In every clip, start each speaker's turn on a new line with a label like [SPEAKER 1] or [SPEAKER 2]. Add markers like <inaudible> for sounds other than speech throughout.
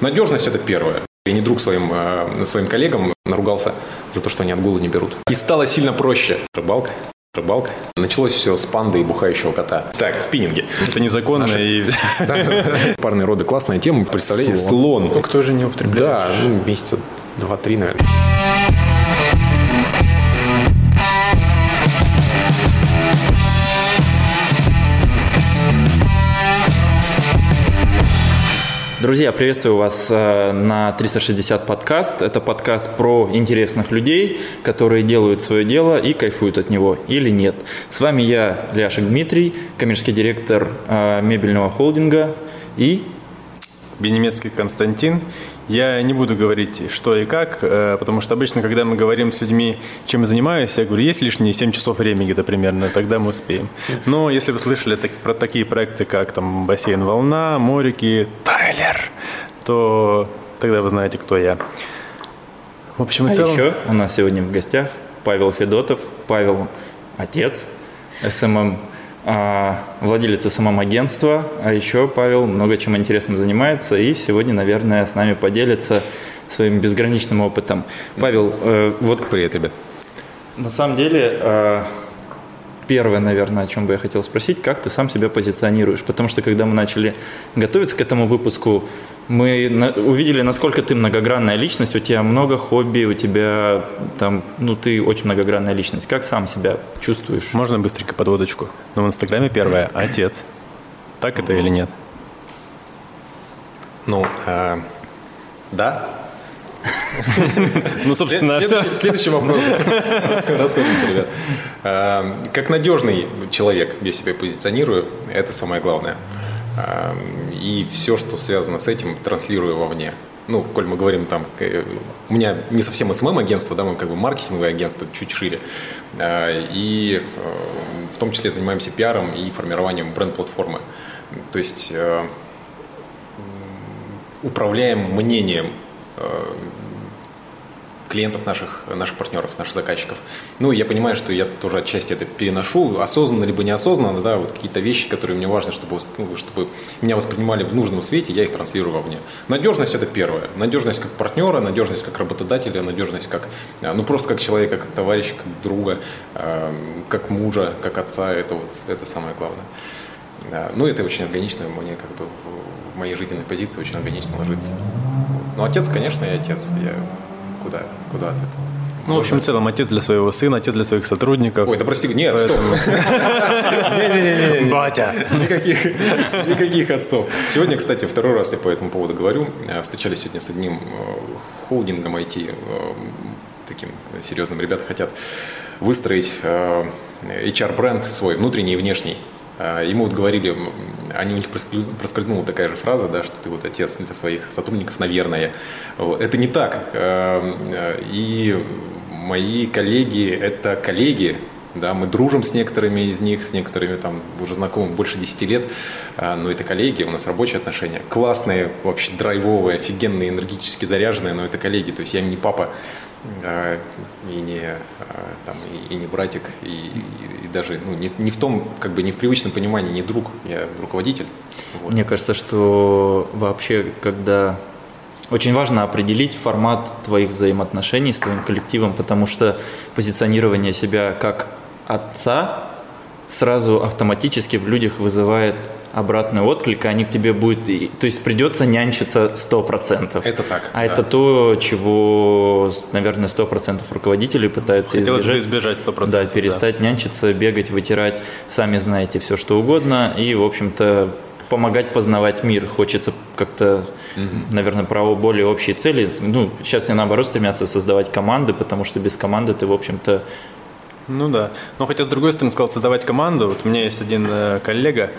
[SPEAKER 1] Надежность – это первое. Я не друг своим, э, своим коллегам наругался за то, что они отгулы не берут. И стало сильно проще. Рыбалка, рыбалка. Началось все с панды и бухающего кота. Так, спиннинги.
[SPEAKER 2] Это незаконно
[SPEAKER 1] Наши-
[SPEAKER 2] и... <laughs>
[SPEAKER 1] Парные роды классная тема. Представляете, слон.
[SPEAKER 2] Ну, кто же не употребляет?
[SPEAKER 1] Да, ну, месяца два-три, наверное.
[SPEAKER 3] Друзья, приветствую вас э, на 360 подкаст. Это подкаст про интересных людей, которые делают свое дело и кайфуют от него или нет. С вами я, Ляшек Дмитрий, коммерческий директор э, мебельного холдинга и
[SPEAKER 2] Бенемецкий Константин. Я не буду говорить, что и как, э, потому что обычно, когда мы говорим с людьми, чем я занимаюсь, я говорю, есть лишние 7 часов времени где-то примерно, тогда мы успеем. Но если вы слышали так- про такие проекты, как там бассейн «Волна», «Морики», «Тайлер», то тогда вы знаете, кто я. В общем и
[SPEAKER 3] а
[SPEAKER 2] целом...
[SPEAKER 3] еще у нас сегодня в гостях Павел Федотов. Павел – отец, SMM, а, владелец SMM-агентства, а еще Павел много чем интересным занимается и сегодня, наверное, с нами поделится своим безграничным опытом. Павел, э, вот
[SPEAKER 1] Привет, ребят.
[SPEAKER 3] На самом деле, э, первое, наверное, о чем бы я хотел спросить, как ты сам себя позиционируешь? Потому что когда мы начали готовиться к этому выпуску, мы на- увидели, насколько ты многогранная личность, у тебя много хобби, у тебя там, ну ты очень многогранная личность. Как сам себя чувствуешь?
[SPEAKER 2] Можно быстренько подводочку? Но в Инстаграме первое – отец. Так это или нет?
[SPEAKER 1] Ну, э, да. <laughs>
[SPEAKER 2] Ну, собственно, все.
[SPEAKER 1] следующий, следующий вопрос. Расходимся, ребят. Э, Как надежный человек я себя позиционирую, это самое главное. Э, И все, что связано с этим, транслирую вовне. Ну, коль мы говорим там, э, у меня не совсем СММ-агентство, да, мы как бы маркетинговое агентство, чуть шире. Э, И э, в том числе занимаемся пиаром и формированием бренд-платформы. То есть управляем мнением клиентов наших, наших партнеров, наших заказчиков. Ну, я понимаю, что я тоже отчасти это переношу, осознанно либо неосознанно, да, вот какие-то вещи, которые мне важно, чтобы, ну, чтобы меня воспринимали в нужном свете, я их транслирую вовне. Надежность – это первое. Надежность как партнера, надежность как работодателя, надежность как, э, ну, просто как человека, как товарища, как друга, э, как мужа, как отца – это вот, это самое главное. Ну, это очень органично, мне как бы в- моей жизненной позиции очень органично ложится. Ну, отец, конечно, и отец. Я куда, куда от этого?
[SPEAKER 2] Ну, в общем и целом, отец для своего сына, отец для своих сотрудников.
[SPEAKER 1] Ой, да прости, нет, стоп. <laughs>
[SPEAKER 2] Батя!
[SPEAKER 1] Никаких, никаких отцов. Сегодня, кстати, второй раз я по этому поводу говорю. Э, Встречались сегодня с одним э, холдингом IT, э, таким серьезным. Ребята хотят выстроить HR-бренд свой, внутренний и внешний. Э, Ему вот говорили, они, у них проскользнула такая же фраза, да, что ты вот отец для своих сотрудников, наверное. Это не так. Э, И мои коллеги – это коллеги, да, мы дружим с некоторыми из них, с некоторыми там уже знакомы больше 10 лет, а, но это коллеги, у нас рабочие отношения, классные, вообще драйвовые, офигенные, энергически заряженные, но это коллеги, то есть я им не папа а, и не, а, там, и, не братик, и- и даже ну, не, не в том, как бы не в привычном понимании, не друг, я руководитель. Вот.
[SPEAKER 3] Мне кажется, что вообще, когда очень важно определить формат твоих взаимоотношений с твоим коллективом, потому что позиционирование себя как отца сразу автоматически в людях вызывает обратный отклик, они к тебе будут... То есть придется нянчиться 100%.
[SPEAKER 1] Это так,
[SPEAKER 3] А
[SPEAKER 1] да.
[SPEAKER 3] это то, чего, наверное, 100% руководителей пытаются
[SPEAKER 2] Хотелось
[SPEAKER 3] избежать.
[SPEAKER 2] избежать 100%.
[SPEAKER 3] Да, перестать нянчиться, бегать, вытирать, сами знаете, все что угодно. И, в общем-то, помогать познавать мир. Хочется как-то, наверное, про более общие цели. Ну, сейчас все наоборот стремятся создавать команды, потому что без команды ты, в общем-то,
[SPEAKER 2] Ну да. Но хотя, с другой стороны, сказал, создавать команду. Вот у меня есть один э, коллега,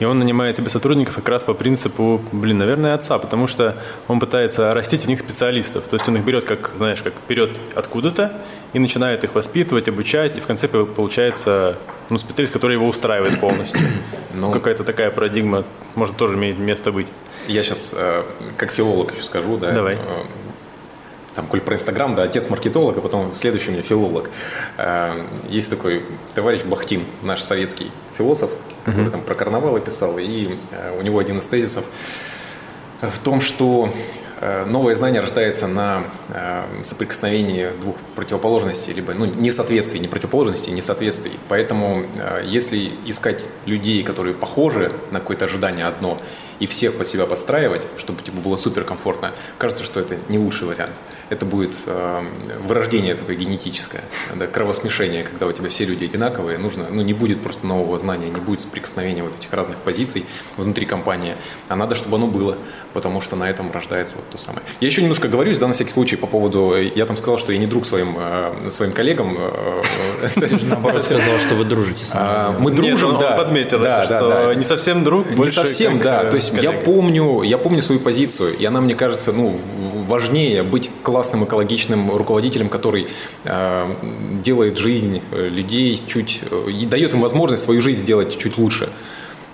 [SPEAKER 2] и он нанимает себе сотрудников как раз по принципу, блин, наверное, отца, потому что он пытается растить из них специалистов. То есть он их берет, как, знаешь, как берет откуда-то и начинает их воспитывать, обучать, и в конце пол- получается ну, специалист, который его устраивает полностью. <coughs>
[SPEAKER 1] Ну.
[SPEAKER 2] Какая-то такая парадигма может тоже имеет место быть.
[SPEAKER 1] Я сейчас как филолог еще скажу, да.
[SPEAKER 2] Давай.
[SPEAKER 1] э, Там, коль про Инстаграм, да, отец маркетолог, а потом следующий у меня филолог. Э, Есть такой товарищ Бахтин, наш советский философ, который там про карнавалы писал, и э, у него один из тезисов в том, что э, новое знание рождается на соприкосновении двух противоположностей, либо ну, несоответствий, не противоположностей, несоответствий. Поэтому если искать людей, которые похожи на какое-то ожидание одно, и всех под себя подстраивать, чтобы типа, было суперкомфортно, кажется, что это не лучший вариант. Это будет э, вырождение такое генетическое, да, кровосмешение, когда у тебя все люди одинаковые, нужно, ну, не будет просто нового знания, не будет соприкосновения вот этих разных позиций внутри компании, а надо, чтобы оно было, потому что на этом рождается вот то самое. Я еще немножко говорюсь, да, на всякий случай, по поводу, я там сказал, что я не друг своим, э, своим коллегам. Э, <laughs>
[SPEAKER 3] Ты же наоборот <laughs> сказал, что вы дружите с
[SPEAKER 1] а, Мы дружим, да.
[SPEAKER 2] подметил, что не совсем друг,
[SPEAKER 1] Не совсем, да, то есть я помню, я помню свою позицию, и она, мне кажется, ну, важнее быть классным экологичным руководителем, который э, делает жизнь э, людей чуть, э, дает им возможность свою жизнь сделать чуть лучше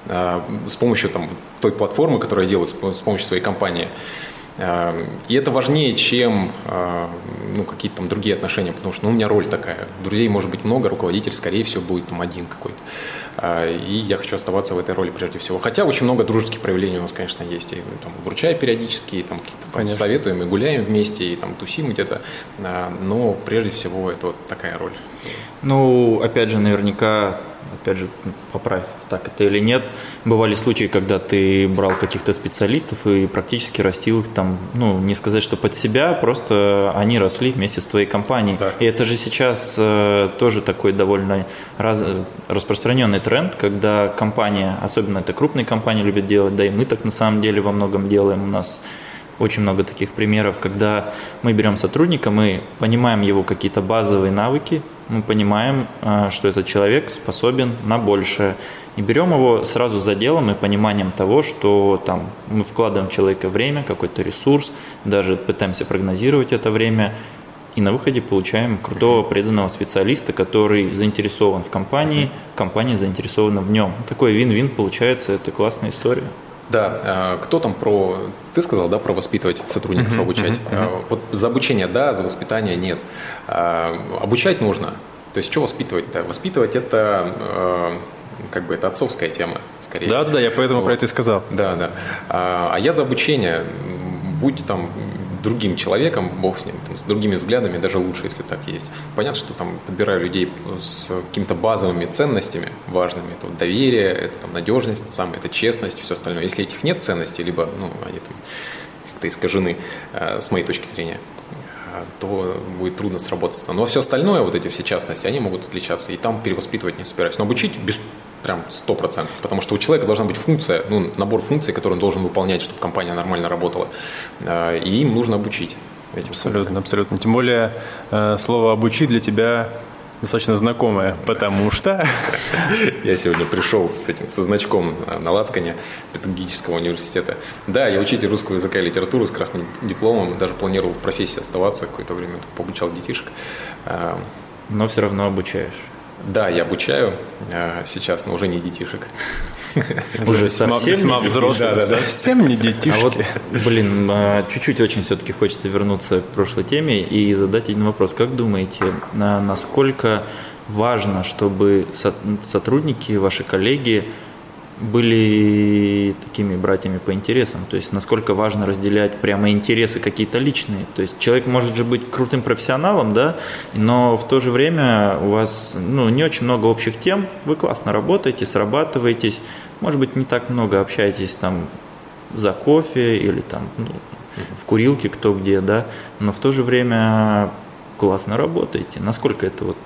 [SPEAKER 1] э, с помощью там, той платформы, которую я делаю, с помощью своей компании. Эм, и это важнее, чем э, ну, какие-то там другие отношения, потому что ну, у меня роль такая. Друзей может быть много, руководитель, скорее всего, будет там один какой-то. Э, и я хочу оставаться в этой роли прежде всего. Хотя очень много дружеских проявлений у нас, конечно, есть. И там, вручаю периодически, и, там, там, советуем, и гуляем вместе, и там тусим где-то. Э, но прежде всего это вот такая роль.
[SPEAKER 3] Ну, опять же, наверняка опять же, поправь, так это или нет, бывали случаи, когда ты брал каких-то специалистов и практически растил их там, ну, не сказать, что под себя, просто они росли вместе с твоей компанией. Да. И это же сейчас э, тоже такой довольно раз, распространенный тренд, когда компания, особенно это крупные компании любят делать, да и мы так на самом деле во многом делаем у нас очень много таких примеров, когда мы берем сотрудника, мы понимаем его какие-то базовые навыки, мы понимаем, а, что этот человек способен на большее. И берем его сразу за делом и пониманием того, что там мы вкладываем в человека время, какой-то ресурс, даже пытаемся прогнозировать это время, и на выходе получаем крутого преданного специалиста, который заинтересован в компании, компания заинтересована в нем. Такой вин-вин получается, это классная история.
[SPEAKER 1] Да, а, кто там про... Ты сказал, да, про воспитывать сотрудников, uh-huh, обучать. Uh-huh, uh-huh. Вот за обучение да, за воспитание нет. А, обучать нужно. То есть, что воспитывать-то? Воспитывать это как бы это отцовская тема, скорее.
[SPEAKER 2] Да, да, я поэтому вот. про это и сказал.
[SPEAKER 1] Да, да. А, я за обучение, будь там другим человеком, бог с ним, там, с другими взглядами, даже лучше, если так есть. Понятно, что там подбираю людей с какими-то базовыми ценностями важными. Это вот доверие, это там надежность, самое, это честность, все остальное. Если этих нет ценностей, либо ну, они там как-то искажены э, с моей точки зрения, э, то будет трудно сработаться. Но все остальное, вот эти все частности, они могут отличаться. И там перевоспитывать не собираюсь. Но обучить без прям сто процентов, потому что у человека должна быть функция, ну, набор функций, который он должен выполнять, чтобы компания нормально работала, э, и им нужно обучить этим
[SPEAKER 2] Абсолютно, функциям. абсолютно. Тем более э, слово «обучить» для тебя достаточно знакомое, потому что... <laughs>
[SPEAKER 1] Я сегодня пришел с этим, со значком на лацкане педагогического университета. Да, я учитель русского языка и литературы с красным дипломом, даже планировал в профессии оставаться какое-то время, пообучал детишек.
[SPEAKER 3] Э, Но все равно обучаешь.
[SPEAKER 1] Да, я обучаю э, сейчас, но уже не детишек.
[SPEAKER 3] Уже совсем
[SPEAKER 2] взрослых, совсем не детишки. А вот,
[SPEAKER 3] блин, а, чуть-чуть очень все-таки хочется вернуться к прошлой теме и задать один вопрос. Как думаете, насколько важно, чтобы сотрудники, ваши коллеги были такими братьями по интересам. То есть насколько важно разделять прямо интересы какие-то личные. То есть человек может же быть крутым профессионалом, да, но в то же время у вас ну, не очень много общих тем, вы классно работаете, срабатываетесь, может быть, не так много общаетесь там за кофе или там ну, в курилке кто где, да, но в то же время классно работаете. Насколько это вот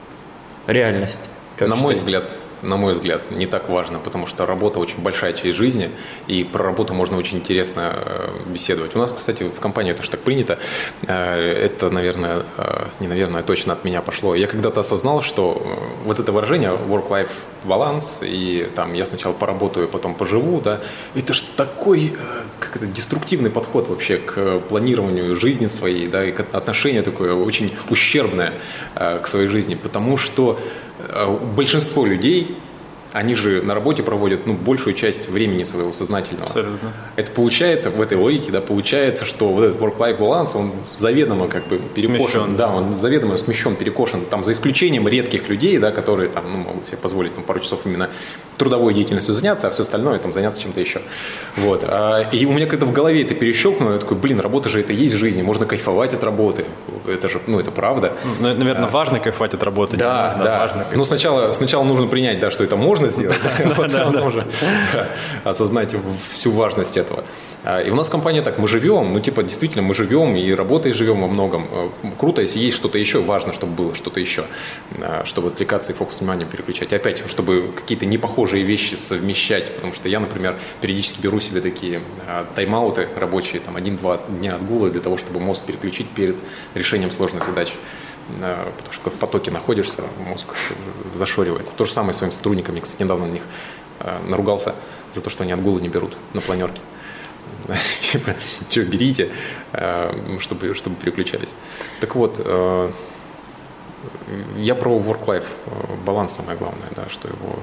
[SPEAKER 3] реальность?
[SPEAKER 1] Как На считаете? мой взгляд, на мой взгляд, не так важно, потому что работа очень большая часть жизни, и про работу можно очень интересно э, беседовать. У нас, кстати, в компании это же так принято. Э, это, наверное, э, не наверное, точно от меня пошло. Я когда-то осознал, что вот это выражение work-life баланс, и там я сначала поработаю, потом поживу, да, это ж такой как это, деструктивный подход вообще к планированию жизни своей, да, и отношение такое очень ущербное к своей жизни, потому что большинство людей они же на работе проводят ну, большую часть времени своего сознательного.
[SPEAKER 2] Абсолютно.
[SPEAKER 1] Это получается, в этой логике, да, получается, что вот этот work-life баланс, он заведомо как бы перекошен.
[SPEAKER 2] Смещен.
[SPEAKER 1] Да, он заведомо смещен, перекошен. Там за исключением редких людей, да, которые там, ну, могут себе позволить там, пару часов именно трудовой деятельностью заняться, а все остальное там заняться чем-то еще. Вот. А, И у меня когда в голове это перещелкнуло, я такой, блин, работа же это и есть жизнь, и можно кайфовать от работы. Это же, ну, это правда.
[SPEAKER 2] Ну, наверное, важно кайфовать от работы.
[SPEAKER 1] Да,
[SPEAKER 2] Важно,
[SPEAKER 1] да.
[SPEAKER 2] важно
[SPEAKER 1] Ну, сначала, сначала нужно принять, да, что это можно сделать, а уже <laughs> да, осознать всю важность этого. А, И у нас компания так, мы живем, ну, типа, действительно, мы живем и работой живем во многом. Э, Круто, если есть что-то еще, важно, чтобы было что-то еще, а, чтобы отвлекаться и фокус внимания переключать. Опять, чтобы какие-то непохожие вещи совмещать, потому что я, например, периодически беру себе такие а, тайм-ауты рабочие, там, один-два дня отгула для того, чтобы мозг переключить перед решением сложных задач. А, Потому что в потоке находишься, мозг зашоривается. То же самое с своими сотрудниками. Кстати, недавно на них а, наругался за то, что они отгулы не берут на планерке. <laughs> Типа, что, берите, а, чтобы, чтобы переключались. Так вот, я про work-life э, баланс самое главное, да, что его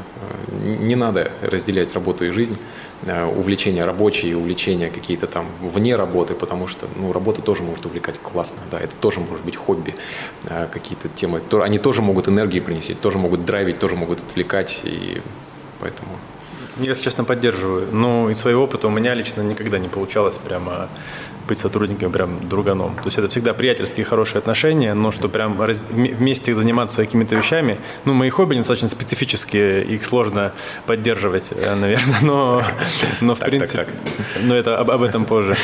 [SPEAKER 1] э, не надо разделять работу и жизнь, увлечения рабочие, увлечения какие-то там вне работы, потому что ну, работа тоже может увлекать классно, да, это тоже может быть хобби, э, какие-то темы, они тоже могут энергии принести, тоже могут драйвить, тоже могут отвлекать, и поэтому
[SPEAKER 2] Я, если честно, поддерживаю. Ну, из своего опыта у меня лично никогда не получалось прямо быть сотрудником, прям друганом. То есть это всегда приятельские, хорошие отношения, но что прям раз- вме- вместе заниматься какими-то вещами. Ну, мои хобби достаточно специфические, их сложно поддерживать, э, наверное, но, но в
[SPEAKER 1] Так,
[SPEAKER 2] принципе...
[SPEAKER 1] так.
[SPEAKER 2] Но это об, об этом позже.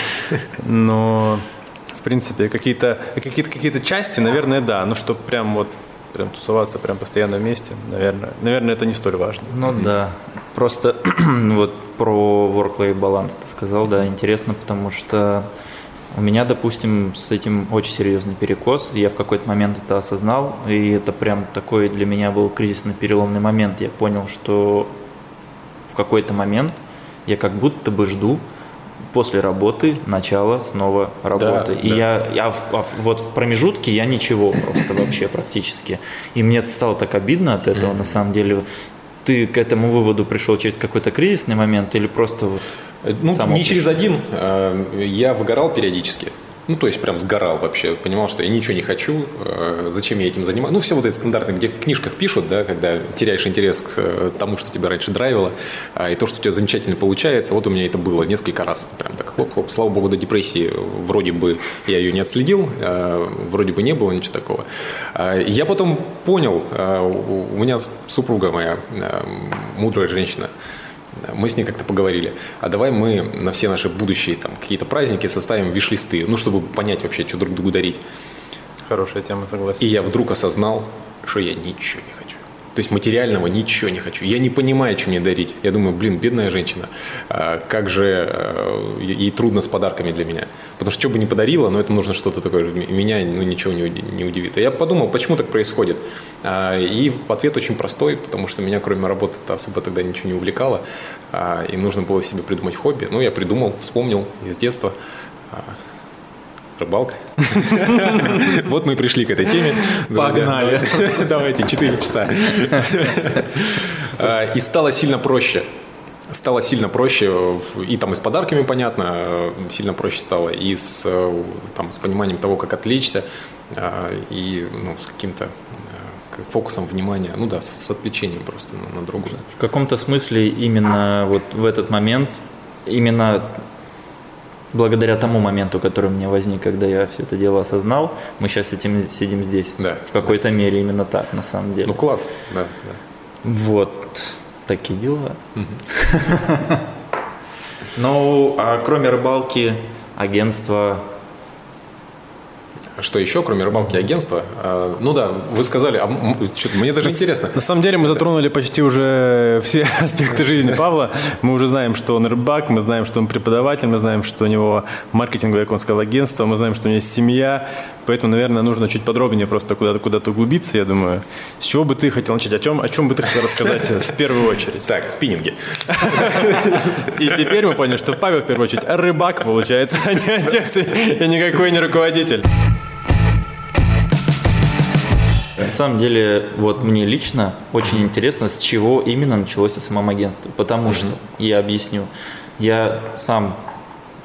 [SPEAKER 2] Но, в принципе, какие-то какие-то какие части, наверное, да. Ну, что прям вот прям тусоваться прям постоянно вместе, наверное, наверное, это не столь важно.
[SPEAKER 3] Ну да. Просто <clears throat> вот про work-life баланс ты сказал, да, интересно, потому что у меня, допустим, с этим очень серьезный перекос. Я в какой-то момент это осознал, и это прям такой для меня был кризисно-переломный момент. Я понял, что в какой-то момент я как будто бы жду после работы начала снова работы. и
[SPEAKER 1] да.
[SPEAKER 3] я, я в- а вот в промежутке я ничего просто вообще практически. И мне стало так обидно от этого, на самом деле. Ты к этому выводу пришел через какой-то кризисный момент или просто вот
[SPEAKER 1] Ну, не через
[SPEAKER 3] пришло?
[SPEAKER 1] один. э, Я выгорал периодически. Ну, то есть прям сгорал вообще. Понимал, что я ничего не хочу, э, зачем я этим занимаюсь. Ну, все вот это стандартно, где в книжках пишут, да, когда теряешь интерес к э, тому, что тебя раньше драйвило, а, и то, что у тебя замечательно получается. Вот у меня это было несколько раз. Прям так хлоп-хлоп. Слава богу, до депрессии вроде бы я ее не отследил, э, вроде бы не было ничего такого. А, Я потом понял, у меня супруга моя, мудрая женщина, мы с ней как-то поговорили, а давай мы на все наши будущие там какие-то праздники составим виш-листы, ну, чтобы понять вообще, что друг другу дарить.
[SPEAKER 2] Хорошая тема, согласен.
[SPEAKER 1] И я вдруг осознал, что я ничего не хочу. То есть материального ничего не хочу. Я не понимаю, что мне дарить. Я думаю, блин, бедная женщина, а, как же а, ей трудно с подарками для меня. Потому что что бы ни подарила, но это нужно что-то такое, меня ну, ничего не уди- не удивит. И я подумал, почему так происходит. А, И ответ очень простой, потому что меня кроме работы особо тогда ничего не увлекало. а, И нужно было себе придумать хобби. Ну, я придумал, вспомнил из детства. А, Рыбалка. <laughs> Вот мы пришли к этой теме.
[SPEAKER 3] Погнали. <laughs>
[SPEAKER 1] Давайте, 4 часа. А, И стало сильно проще. Стало сильно проще, и там и с подарками, понятно, сильно проще стало, и с, там, с пониманием того, как отвлечься, а, и ну, с каким-то к- фокусом внимания, ну да, с, с отвлечением просто на, на другое.
[SPEAKER 3] В каком-то смысле именно вот в этот момент, именно благодаря тому моменту, который у меня возник, когда я все это дело осознал, мы сейчас этим сидим здесь.
[SPEAKER 1] Да.
[SPEAKER 3] В какой-то мере именно так, на самом деле.
[SPEAKER 1] Ну класс, да, да.
[SPEAKER 3] Вот такие дела. <laughs> Ну, а кроме рыбалки, агентства,
[SPEAKER 1] Что еще, кроме рыбалки и агентства? А, Ну да, вы сказали, а мне даже интересно.
[SPEAKER 2] На самом деле мы затронули почти уже все <laughs> аспекты жизни Павла. Мы уже знаем, что он рыбак, мы знаем, что он преподаватель, мы знаем, что у него маркетинговое, как он сказал, агентство, мы знаем, что у него есть семья. Поэтому, наверное, нужно чуть подробнее просто куда-то куда углубиться, я думаю. С чего бы ты хотел начать? О чем, о чем бы ты хотел рассказать <laughs> в первую очередь?
[SPEAKER 1] Так, спиннинги. <laughs>
[SPEAKER 2] И теперь мы поняли, что Павел в первую очередь рыбак, получается, а не отец и никакой не руководитель.
[SPEAKER 3] На самом деле, вот мне лично очень интересно, с чего именно началось СММ-агентство. Потому что, я объясню, я сам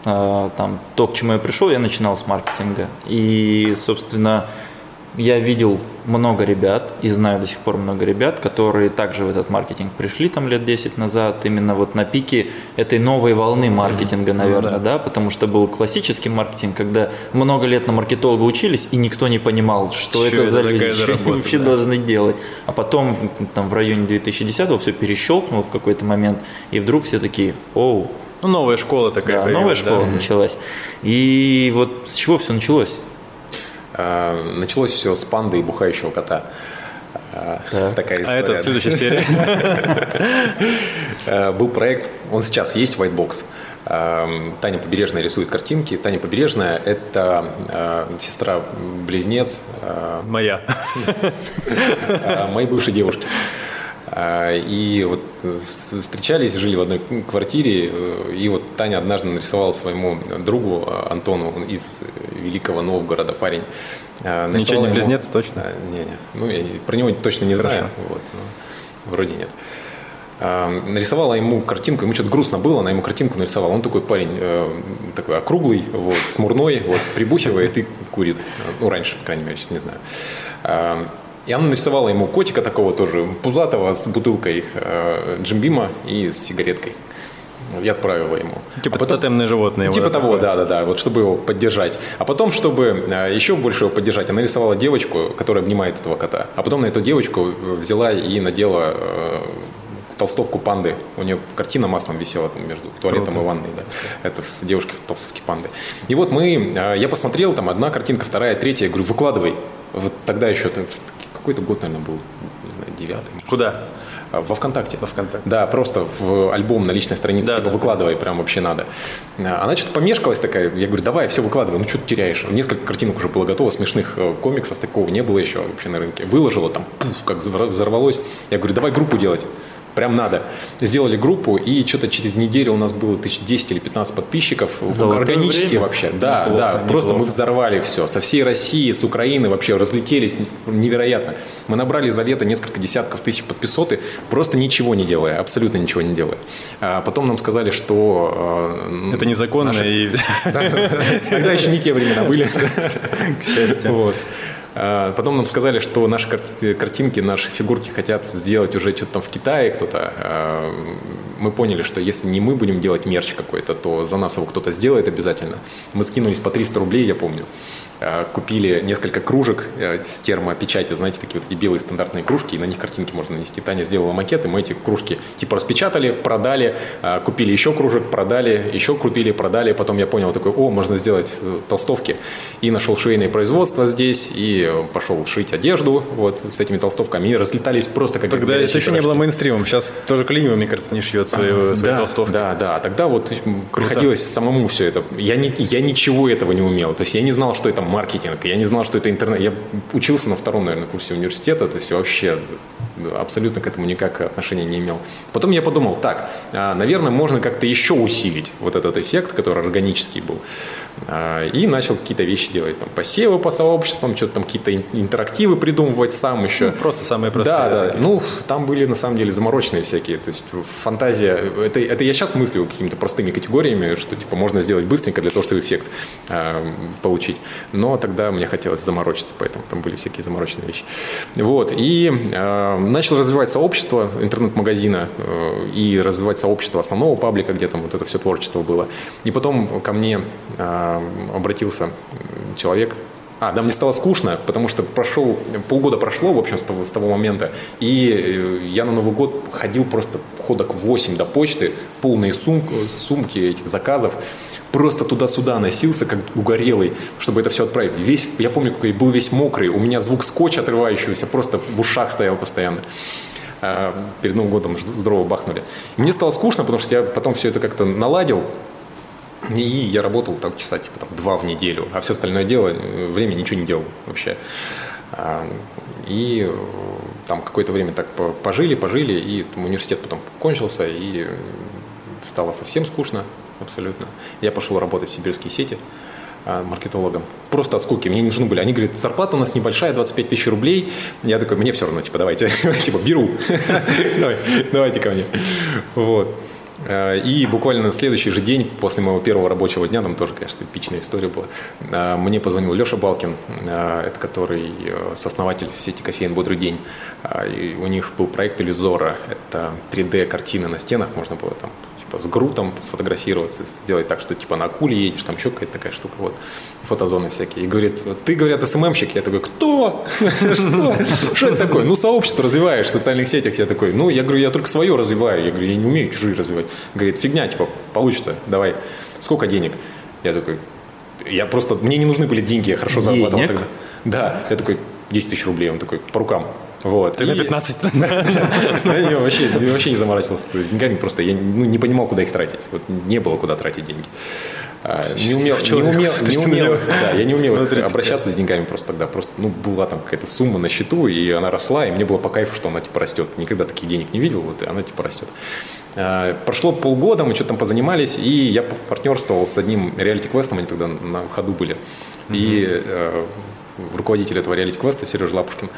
[SPEAKER 3] э, там, то, к чему я пришел, я начинал с маркетинга. И, собственно, я видел много ребят и знаю до сих пор много ребят, которые также в этот маркетинг пришли там лет 10 назад, именно вот на пике этой новой волны маркетинга, mm-hmm. наверное, ну, да. потому что был классический маркетинг, когда много лет на маркетолога учились и никто не понимал, что, что это, за люди, <laughs> что они вообще да. должны делать. А потом там в районе 2010-го все перещелкнуло в какой-то момент, и вдруг все такие, оу,
[SPEAKER 2] ну, новая школа такая.
[SPEAKER 3] Да, новая школа да? началась. И вот с чего все началось?
[SPEAKER 1] А, началось все с панды и бухающего кота.
[SPEAKER 2] А, так. Такая история. А это следующая серия.
[SPEAKER 1] А, <laughs> был проект, он сейчас есть, White Box. Таня Побережная рисует картинки. Таня Побережная – это сестра-близнец.
[SPEAKER 2] Моя. <laughs>
[SPEAKER 1] Моей бывшей девушки. А, и вот э, встречались, жили в одной квартире, э, и вот Таня однажды нарисовала своему другу э, Антону из Великого Новгорода парень.
[SPEAKER 2] Ничего не близнец, ему... точно?
[SPEAKER 1] Не, не. Ну, я про него точно не Хорошо. знаю. Вот, вроде нет. Нарисовала ему картинку, ему что-то грустно было, она ему картинку нарисовала. Он такой парень, такой округлый, вот, смурной, вот, прибухивает и курит. Ну, раньше, по крайней мере, сейчас не знаю. И она нарисовала ему котика такого тоже, пузатого, с бутылкой э, джимбима и с сигареткой. Я отправила ему.
[SPEAKER 2] Типа а потом, тотемное животное.
[SPEAKER 1] Типа того, да-да-да, вот чтобы его поддержать. А потом, чтобы э, еще больше его поддержать, она рисовала девочку, которая обнимает этого кота. А потом на эту девочку взяла и надела э, толстовку панды. У нее картина маслом висела там, между туалетом Круто. и ванной. Да. Это девушка в толстовке панды. И вот мы, э, я посмотрел, там одна картинка, вторая, третья. Я говорю, выкладывай. Вот тогда еще какой-то год, наверное, был, не знаю, девятый.
[SPEAKER 2] Куда?
[SPEAKER 1] А, во ВКонтакте.
[SPEAKER 2] Во ВКонтакте.
[SPEAKER 1] Да, просто в альбом на личной странице, да, типа, да, выкладывай, да. прям вообще надо. А, она что-то помешкалась такая, я говорю, давай, все выкладывай, ну что ты теряешь? Несколько картинок уже было готово, смешных э, комиксов, такого не было еще вообще на рынке. Выложила там, пуф, как взорвалось. Я говорю, давай группу делать прям надо. Сделали группу, и что-то через неделю у нас было тысяч 10 или 15 подписчиков.
[SPEAKER 3] Золотое
[SPEAKER 1] органически
[SPEAKER 3] время.
[SPEAKER 1] вообще. Да, неплохо, да. Неплохо. Просто мы взорвали все. Со всей России, с Украины вообще разлетелись невероятно. Мы набрали за лето несколько десятков тысяч подписоты, просто ничего не делая, абсолютно ничего не делая. А потом нам сказали, что...
[SPEAKER 2] Э, Это незаконно. Наши... И... <laughs>
[SPEAKER 1] Тогда еще не те времена были. <laughs> К счастью. Потом нам сказали, что наши картинки, наши фигурки хотят сделать уже что-то там в Китае кто-то. А, мы поняли, что если не мы будем делать мерч какой-то, то за нас его кто-то сделает обязательно. Мы скинулись по 300 рублей, я помню. Э, купили несколько кружек э, с термопечатью, знаете, такие вот эти белые стандартные кружки, и на них картинки можно нанести. Таня сделала макет, и мы эти кружки типа распечатали, продали, э, купили еще кружек, продали, еще купили, продали. Потом я понял такой, о, можно сделать толстовки. И нашел швейное производство здесь, и пошел шить одежду вот с этими толстовками. И разлетались просто как
[SPEAKER 2] Тогда это еще не было мейнстримом. Сейчас тоже Климова, мне кажется, не шьет свои, а, свои
[SPEAKER 1] да,
[SPEAKER 2] толстовки.
[SPEAKER 1] Да, да. Тогда вот Круто. приходилось самому все это. Я, не, я ничего этого не умел. То есть я не знал, что это маркетинг. Я не знал, что это интернет. Я учился на втором, наверное, курсе университета, то есть вообще абсолютно к этому никак отношения не имел. Потом я подумал, так, а, наверное, можно как-то еще усилить вот этот эффект, который органический был. А, и начал какие-то вещи делать, там, посевы по сообществам, что-то там какие-то интерактивы придумывать сам еще. Ну,
[SPEAKER 2] просто самые простые.
[SPEAKER 1] Да, да. Ну, там были на самом деле замороченные всякие. То есть фантазия, это, это я сейчас мыслю какими-то простыми категориями, что типа можно сделать быстренько для того, чтобы эффект э, получить. Но тогда мне хотелось заморочиться, поэтому там были всякие замороченные вещи. Вот. И э, начал развивать сообщество интернет-магазина э, и развивать сообщество основного паблика, где там вот это все творчество было. И потом ко мне э, обратился человек, а, да, мне стало скучно, потому что прошел, полгода прошло, в общем, с того, с того момента, и э, я на Новый год ходил просто ходок 8 до почты, полные сумки, сумки этих заказов, просто туда-сюда носился, как угорелый, чтобы это все отправить. Весь, я помню, какой был весь мокрый, у меня звук скотча отрывающегося просто в ушах стоял постоянно а, перед Новым годом здорово бахнули. Мне стало скучно, потому что я потом все это как-то наладил, и я работал так часа типа там, два в неделю, а все остальное дело, э, время ничего не делал вообще. А, и э, там какое-то время так пожили, пожили, и университет потом кончился, и стало совсем скучно абсолютно. Я пошел работать в сибирские сети, а, маркетологом. Просто от скуки. Мне не нужны были. Они говорят, зарплата у нас небольшая, 25 тысяч рублей. Я такой, мне все равно, типа, давайте. <laughs> Типа, беру. <laughs> Давайте ко мне. Вот. А, и буквально на следующий же день, после моего первого рабочего дня, там тоже, конечно, эпичная история была, а, мне позвонил Леша Балкин, это который э, сооснователь сети «Кофеин Бодрый день». И у них был проект «Иллюзора». Это 3D-картины на стенах, можно было там типа с грутом сфотографироваться, сделать так, что типа на акуле едешь, там еще какая-то такая штука, вот, фотозоны всякие. И говорит, ты, говорят, СММщик? Я такой, кто? <laughs> Что? Что это такое? Ну, сообщество развиваешь в социальных сетях. Я такой, ну, я говорю, я только свое развиваю. Я говорю, я не умею чужие развивать. Говорит, фигня, типа, получится, давай. Сколько денег? Я такой, я просто, мне не нужны были деньги, я хорошо зарабатывал тогда. Да, я такой, 10 тысяч рублей. Он такой, по рукам. Вот.
[SPEAKER 2] Тогда 15. <laughs>
[SPEAKER 1] Я вообще, вообще не заморачивался с деньгами, просто я ну, не понимал, куда их тратить. Вот не было куда тратить деньги. А, не умел, не умел, не умел, да, я не умел обращаться с деньгами просто тогда. Просто, ну, была там какая-то сумма на счету, и она росла, и мне было по кайфу, что она типа растет. Никогда таких денег не видел, вот, и она типа растет. А, прошло полгода, мы что-то там позанимались, и я партнерствовал с одним реалити-квестом, они тогда на ходу были. И руководитель этого реалити-квеста Сережа Лапушкин.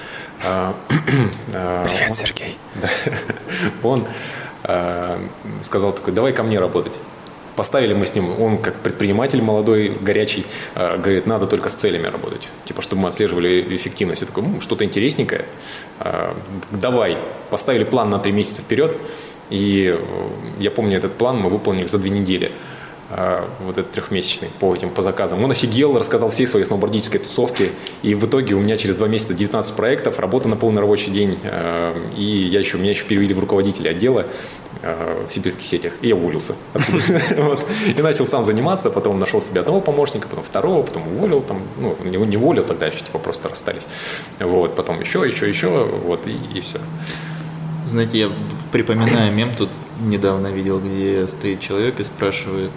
[SPEAKER 1] А, <clears throat>
[SPEAKER 2] а, Привет, Сергей. <laughs>
[SPEAKER 1] Он а, сказал такой, давай ко мне работать. Поставили мы с ним, он как предприниматель молодой, горячий, говорит, надо только с целями работать. Типа, чтобы мы отслеживали эффективность. Я такой, ну, что-то интересненькое. Давай. Поставили план на три месяца вперед. И я помню, этот план мы выполнили за две недели. А, вот этот трехмесячный по этим по заказам. Он офигел, рассказал всей своей сноубордической тусовке, и в итоге у меня через два месяца 19 проектов, работа на полный рабочий день, а, и я еще, меня еще перевели в руководителя отдела а, в сибирских сетях, и я уволился. <laughs> И начал сам заниматься, потом нашел себе одного помощника, потом второго, потом уволил, там, ну, не, уволил тогда еще, типа просто расстались. Вот, потом еще, еще, еще, вот, и все.
[SPEAKER 3] Знаете, я припоминаю мем, тут недавно видел, где стоит человек и спрашивает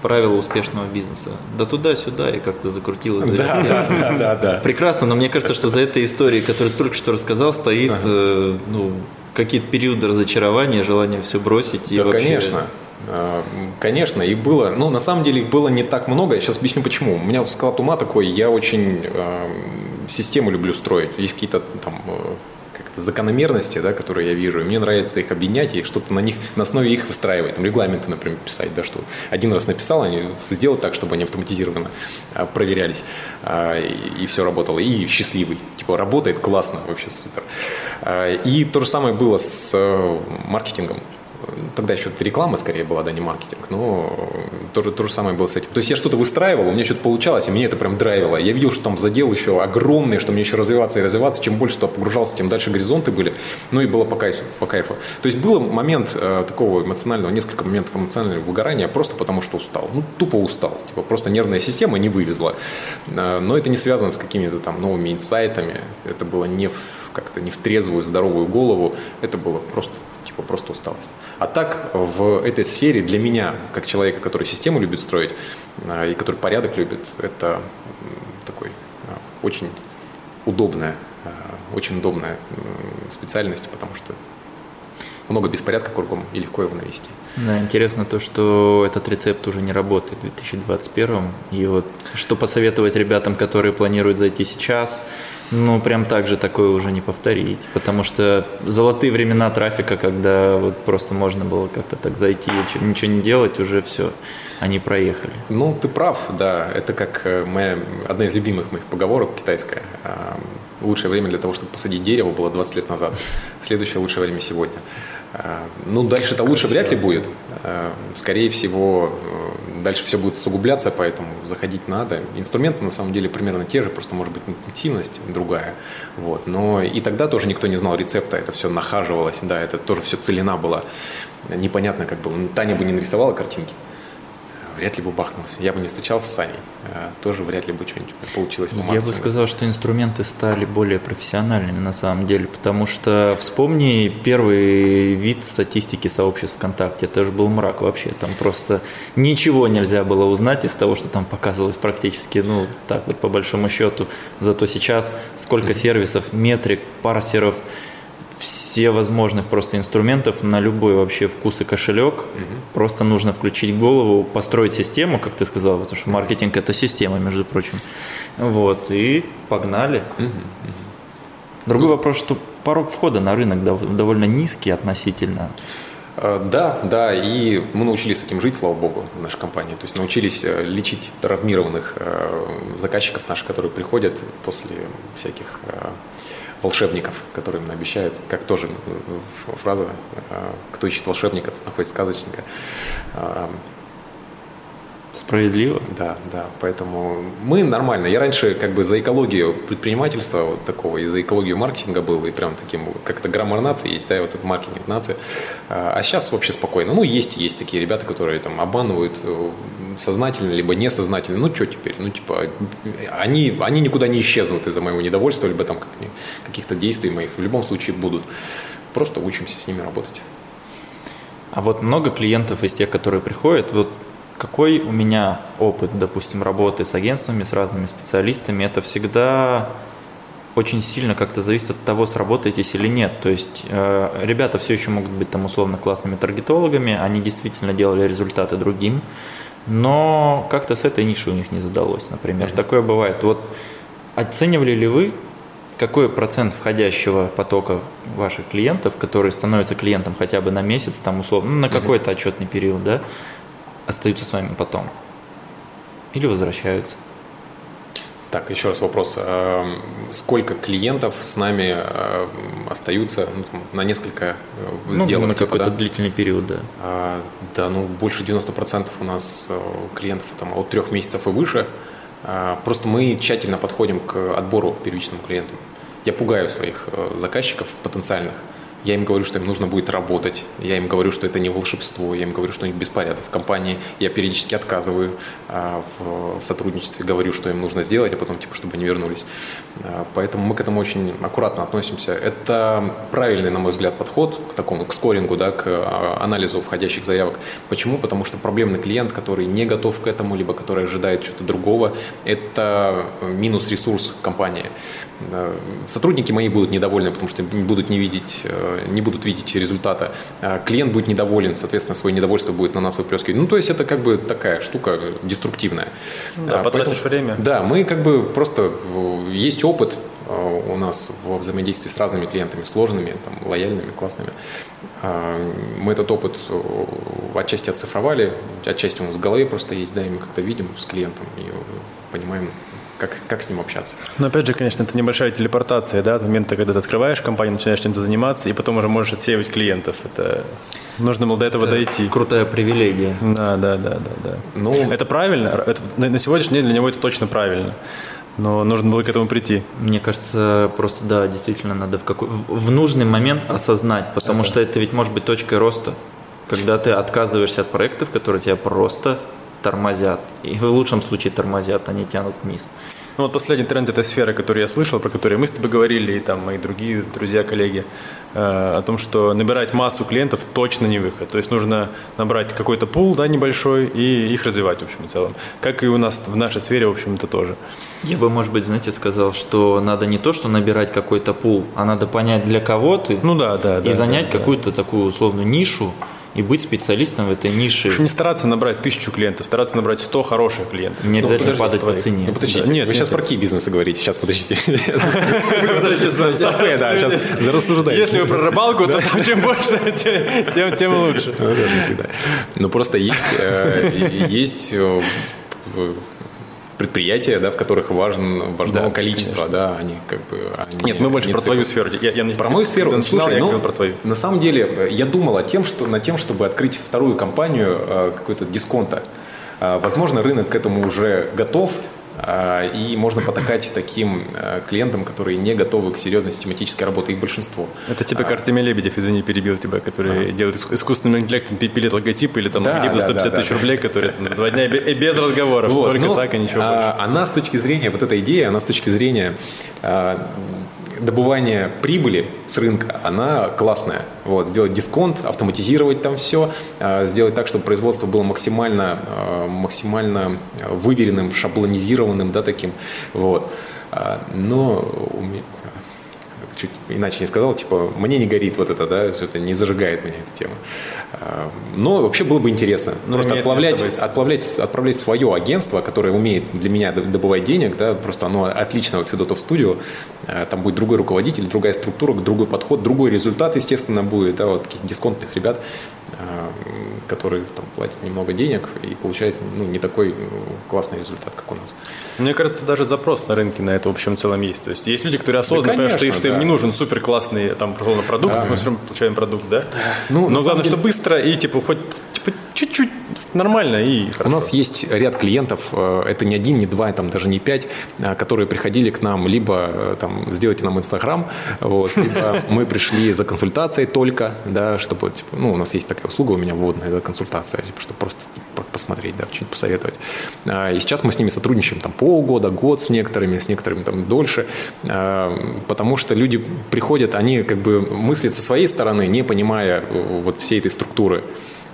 [SPEAKER 3] правила успешного бизнеса. Да туда-сюда и как-то закрутилось.
[SPEAKER 1] Да, да, да, да.
[SPEAKER 3] Прекрасно, но мне кажется, что за этой историей, которую только что рассказал, стоит э, ну, какие-то периоды разочарования, желание все бросить.
[SPEAKER 1] И да, вообще... конечно. А, конечно, их было, ну, на самом деле их было не так много. Я сейчас объясню почему. У меня склад ума такой, я очень э, систему люблю строить. Есть какие-то там э, закономерности, да, которые я вижу, и мне нравится их объединять и что-то на них, на основе их выстраивать, там, регламенты, например, писать, да, что один раз написал, они сделать так, чтобы они автоматизированно а, проверялись, а, и, все работало, и счастливый, типа, работает классно, вообще супер. А, и то же самое было с а, маркетингом, тогда еще реклама скорее была, да, не маркетинг, но то, то же самое было с этим. То есть я что-то выстраивал, у меня что-то получалось, и мне это прям драйвило. Я видел, что там задел еще огромный, что мне еще развиваться и развиваться. Чем больше туда погружался, тем дальше горизонты были. Ну и было по кайфу. По кайфу. То есть был момент э, такого эмоционального, несколько моментов эмоционального выгорания просто потому, что устал. Ну, тупо устал. Типа просто нервная система не вывезла. Э, но это не связано с какими-то там новыми инсайтами. Это было не в, как-то не в трезвую, здоровую голову. Это было просто типа просто усталость. А так в этой сфере для меня, как человека, который систему любит строить а, и который порядок любит, это такой а, очень удобная, а, очень удобная специальность, потому что много беспорядка кругом и легко его навести.
[SPEAKER 3] Да, интересно то, что этот рецепт уже не работает в 2021. И вот что посоветовать ребятам, которые планируют зайти сейчас, ну, прям так же такое уже не повторить, потому что золотые времена трафика, когда вот просто можно было как-то так зайти, ничего не делать, уже все, они проехали.
[SPEAKER 1] Ну, ты прав, да, это как э, моя, одна из любимых моих поговорок китайская. А, лучшее время для того, чтобы посадить дерево, было 20 лет назад. Следующее лучшее время сегодня. А, ну, дальше это лучше вряд ли будет. А, скорее всего, э, дальше все будет усугубляться, поэтому заходить надо. Инструменты на самом деле примерно те же, просто может быть интенсивность другая. Вот. Но и тогда тоже никто не знал рецепта, это все нахаживалось, да, это тоже все целина была. Непонятно как было. Таня бы не нарисовала картинки вряд ли бы бахнулся. Я бы не встречался с Саней, а тоже вряд ли бы что-нибудь получилось по
[SPEAKER 3] Я бы сказал, что инструменты стали более профессиональными на самом деле, потому что вспомни первый вид статистики сообществ ВКонтакте, это же был мрак вообще, там просто ничего нельзя было узнать из того, что там показывалось практически, ну, так вот по большому счету. Зато сейчас сколько mm-hmm. сервисов, метрик, парсеров, все возможных просто инструментов на любой вообще вкус и кошелек. Угу. Просто нужно включить голову, построить систему, как ты сказал, потому что маркетинг это система, между прочим. Вот, и погнали. Угу. Другой ну, вопрос, что порог входа на рынок довольно низкий относительно.
[SPEAKER 1] Э, да, да, и мы научились с этим жить, слава богу, в нашей компании. То есть научились э, лечить травмированных э, заказчиков наших, которые приходят после всяких волшебников, которые нам обещают, как тоже фраза «кто ищет волшебника, тот находит сказочника».
[SPEAKER 3] Справедливо.
[SPEAKER 1] Да, да. Поэтому мы нормально. Я раньше как бы за экологию предпринимательства вот такого и за экологию маркетинга был, и прям таким, как это граммар нации есть, да, и вот этот маркетинг нации. А сейчас вообще спокойно. Ну, есть, есть такие ребята, которые там обманывают э, сознательно, либо несознательно. Ну, что теперь? Ну, типа, они, они никуда не исчезнут из-за моего недовольства, либо там каких-то действий моих. В любом случае будут. Просто учимся с ними работать.
[SPEAKER 3] А вот много клиентов из тех, которые приходят, вот какой у меня опыт, допустим, работы с агентствами, с разными специалистами, это всегда очень сильно как-то зависит от того, сработаетесь или нет. То есть э, ребята все еще могут быть там условно классными таргетологами, они действительно делали результаты другим, но как-то с этой нишей у них не задалось, например. Mm-hmm. Такое бывает. Вот оценивали ли вы, какой процент входящего потока ваших клиентов, которые становятся клиентом хотя бы на месяц, там условно, ну, на какой-то отчетный период, да, остаются с вами потом? Или возвращаются?
[SPEAKER 1] Так, еще раз вопрос. Эм, сколько клиентов с нами э, остаются ну, там, на несколько
[SPEAKER 3] э, ну, сделок? на типа, какой-то да? длительный период, да.
[SPEAKER 1] А, да, ну больше 90% у нас э, клиентов там, от трех месяцев и выше. А, просто мы тщательно подходим к отбору первичным клиентам. Я пугаю своих заказчиков потенциальных – я им говорю, что им нужно будет работать. Я им говорю, что это не волшебство. Я им говорю, что у них беспорядок в компании. Я периодически отказываю а, в, сотрудничестве, говорю, что им нужно сделать, а потом, типа, чтобы они вернулись. А, поэтому мы к этому очень аккуратно относимся. Это правильный, на мой взгляд, подход к такому, к скорингу, да, к а, анализу входящих заявок. Почему? Потому что проблемный клиент, который не готов к этому, либо который ожидает чего-то другого, это минус ресурс компании. Сотрудники мои будут недовольны, потому что будут не видеть, э, не будут видеть результата. А клиент будет недоволен, соответственно, свое недовольство будет на нас выплескивать. Ну, то есть это как бы такая штука деструктивная.
[SPEAKER 2] Да, потратишь Поэтому, время.
[SPEAKER 1] Да, мы как бы просто э, есть опыт э, у нас во взаимодействии с разными клиентами, сложными, там, лояльными, классными. Мы этот опыт отчасти оцифровали, отчасти он в голове просто есть, да, и мы как-то видим с клиентом и понимаем, как, как с ним общаться.
[SPEAKER 2] Но опять же, конечно, это небольшая телепортация, да, от момента, когда ты открываешь компанию, начинаешь чем-то заниматься, и потом уже можешь отсеивать клиентов. Это нужно было до этого это дойти.
[SPEAKER 3] Крутая привилегия.
[SPEAKER 2] Да, да, да, да, да. Ну, это правильно. Это, на сегодняшний день для него это точно правильно. Но нужно было к этому прийти.
[SPEAKER 3] Мне кажется, просто да, действительно надо в какой в нужный момент осознать, потому это... что это ведь может быть точкой роста. Когда ты отказываешься от проектов, которые тебя просто тормозят. И в лучшем случае тормозят, они тянут вниз.
[SPEAKER 2] Ну вот последний тренд этой сферы, который я слышал, про который мы с тобой говорили, и там мои другие друзья, коллеги, э, о том, что набирать массу клиентов точно не выход. То есть нужно набрать какой-то пул, да, небольшой, и их развивать, в общем и целом. Как и у нас в нашей сфере, в общем-то, тоже.
[SPEAKER 3] Я бы, может быть, знаете, сказал, что надо не то, что набирать какой-то пул, а надо понять, для кого ты,
[SPEAKER 2] ну, да, да,
[SPEAKER 3] и
[SPEAKER 2] да,
[SPEAKER 3] занять
[SPEAKER 2] да,
[SPEAKER 3] какую-то да. такую условную нишу, и быть специалистом в этой нише.
[SPEAKER 2] В не стараться набрать тысячу клиентов, стараться набрать 100 хороших клиентов.
[SPEAKER 3] Не ну, обязательно падать по цене.
[SPEAKER 1] Ну, подождите, да. нет, вы нет, сейчас нет. про какие бизнесы говорите? Сейчас, подождите. <laughs> Да, сейчас зарассуждаете.
[SPEAKER 2] Если вы про рыбалку, то <laughs> чем больше, тем лучше.
[SPEAKER 1] Ну, просто есть есть э, предприятия, да, в которых важен, важно да, количество, конечно. да, они как бы... Они,
[SPEAKER 2] Нет, мы больше про цикл. твою сферу.
[SPEAKER 1] Я, я про мою сферу,
[SPEAKER 2] начинал, слушай, я ну, про твою.
[SPEAKER 1] На самом деле, я думал о тем, что, над тем, чтобы открыть вторую компанию э, какой-то дисконта. Э, возможно, рынок к этому уже готов, и можно потакать таким а, клиентам, которые не готовы к серьезной систематической работе, их большинство.
[SPEAKER 2] Это типа как Артемий Лебедев, извини, перебил тебя, который а. делает искусственным интеллектом, пилит логотипы или там да, логотип за 150 да, тысяч да. рублей, которые там, два дня без разговоров, вот, только ну, так и ничего
[SPEAKER 1] а, больше. Она с точки зрения, вот эта идея, она с точки зрения добывания прибыли с рынка, она классная. Вот, сделать дисконт, автоматизировать там все, а, сделать так, чтобы производство было максимально, а, максимально выверенным, шаблонизированным, да, таким. Вот. А, но чуть иначе не сказал, типа, мне не горит вот это, да, что-то не зажигает меня эта тема. А, но вообще было бы интересно.
[SPEAKER 2] Ну,
[SPEAKER 1] просто
[SPEAKER 2] место быть.
[SPEAKER 1] отправлять, свое агентство, которое умеет для меня добывать денег, да, просто оно отлично от Федотов студио, А, там будет другой руководитель, другая структура, другой подход, другой результат, естественно, будет, да, вот таких дисконтных ребят, а, которые там платят немного денег и получают ну, не такой э, классный результат, как у нас.
[SPEAKER 2] Мне кажется, даже запрос на рынке на это в общем целом есть. То есть есть люди, которые осознанно
[SPEAKER 1] Да,
[SPEAKER 2] понимают, что,
[SPEAKER 1] конечно,
[SPEAKER 2] что им
[SPEAKER 1] да.
[SPEAKER 2] не нужен супер классный там продукт,
[SPEAKER 1] Да.
[SPEAKER 2] мы все равно получаем продукт, да?
[SPEAKER 1] Ну, на
[SPEAKER 2] Но главное,
[SPEAKER 1] деле-
[SPEAKER 2] что быстро и типа хоть типа, чуть-чуть нормально и хорошо.
[SPEAKER 1] У нас есть ряд клиентов, э, это не один, не два, там даже не пять, э, которые приходили к нам либо э, там сделайте нам Инстаграм, вот, либо мы пришли за консультацией только, да, чтобы, типа, ну, у нас есть такая услуга у меня вводная, да, консультация, типа, чтобы просто по- посмотреть, да, что-нибудь посоветовать. А, И сейчас мы с ними сотрудничаем там полгода, год с некоторыми, с некоторыми там дольше, потому что люди приходят, они как бы мыслят со своей стороны, не понимая вот всей этой структуры.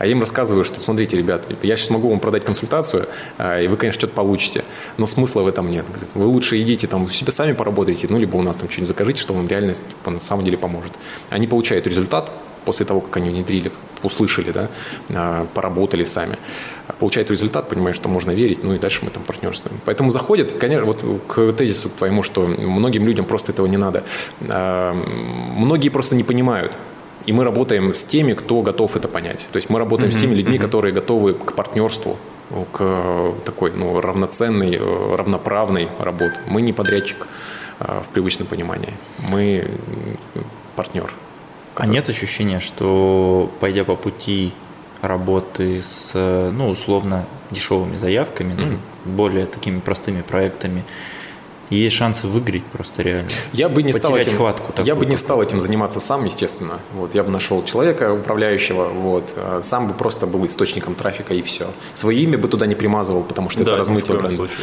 [SPEAKER 1] А я им рассказываю, что смотрите, ребят, я сейчас могу вам продать консультацию, а, и вы, конечно, что-то получите, но смысла в этом нет. Вы лучше идите там у себя сами поработайте, ну, либо у нас там что-нибудь закажите, что вам реально на самом деле поможет. Они получают результат после того, как они внедрили, услышали, да, а, поработали сами, получают результат, понимают, что можно верить, ну и дальше мы там партнерствуем. Поэтому заходят, конечно, вот к тезису твоему, что многим людям просто этого не надо. А, Многие просто не понимают, и мы работаем с теми, кто готов это понять. То есть мы работаем с теми людьми, которые готовы к партнерству, к э, такой ну, равноценной, э, равноправной работе. Мы не подрядчик э, в привычном понимании. Мы партнер.
[SPEAKER 3] А нет ощущения, что пойдя по пути работы с, ну, условно, дешевыми заявками, ну, более такими простыми проектами, есть шансы выиграть просто реально?
[SPEAKER 1] Я бы не стал этим,
[SPEAKER 3] хватку
[SPEAKER 1] я бы
[SPEAKER 3] такую
[SPEAKER 1] не стал этим заниматься сам, естественно. Вот я бы нашел человека управляющего, вот а сам бы просто был источником трафика и все. Свое имя бы туда не примазывал, потому что
[SPEAKER 2] да,
[SPEAKER 1] это размытие бренда.
[SPEAKER 2] случае,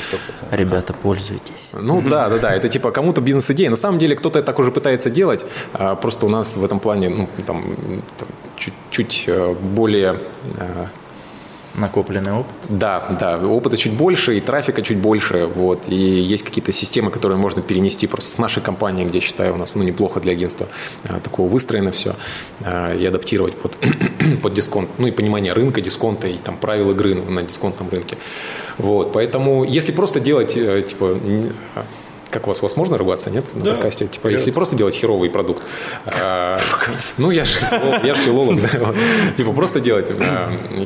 [SPEAKER 2] 100%.
[SPEAKER 3] Ребята, пользуйтесь.
[SPEAKER 1] Ну да, да, да, это типа кому-то бизнес-идея. На самом деле кто-то так уже пытается делать, а просто у нас в этом плане ну, там, там, чуть-чуть э, более э,
[SPEAKER 3] Накопленный опыт.
[SPEAKER 1] да, да, опыта чуть больше и трафика чуть больше, вот, и есть какие-то системы, которые можно перенести просто с нашей компании, где, считаю, у нас, ну, неплохо для агентства а, такого выстроено все, а, и адаптировать под, <clears throat> под дисконт, ну, и понимание рынка, дисконта, и там правил игры на дисконтном рынке, вот, поэтому, если просто делать, э, типа, как у вас, у вас можно ругаться, нет? На
[SPEAKER 2] Да.
[SPEAKER 1] подкасте? Типа, если просто делать херовый продукт. а, ну, я же я ж филолог. Типа, просто делать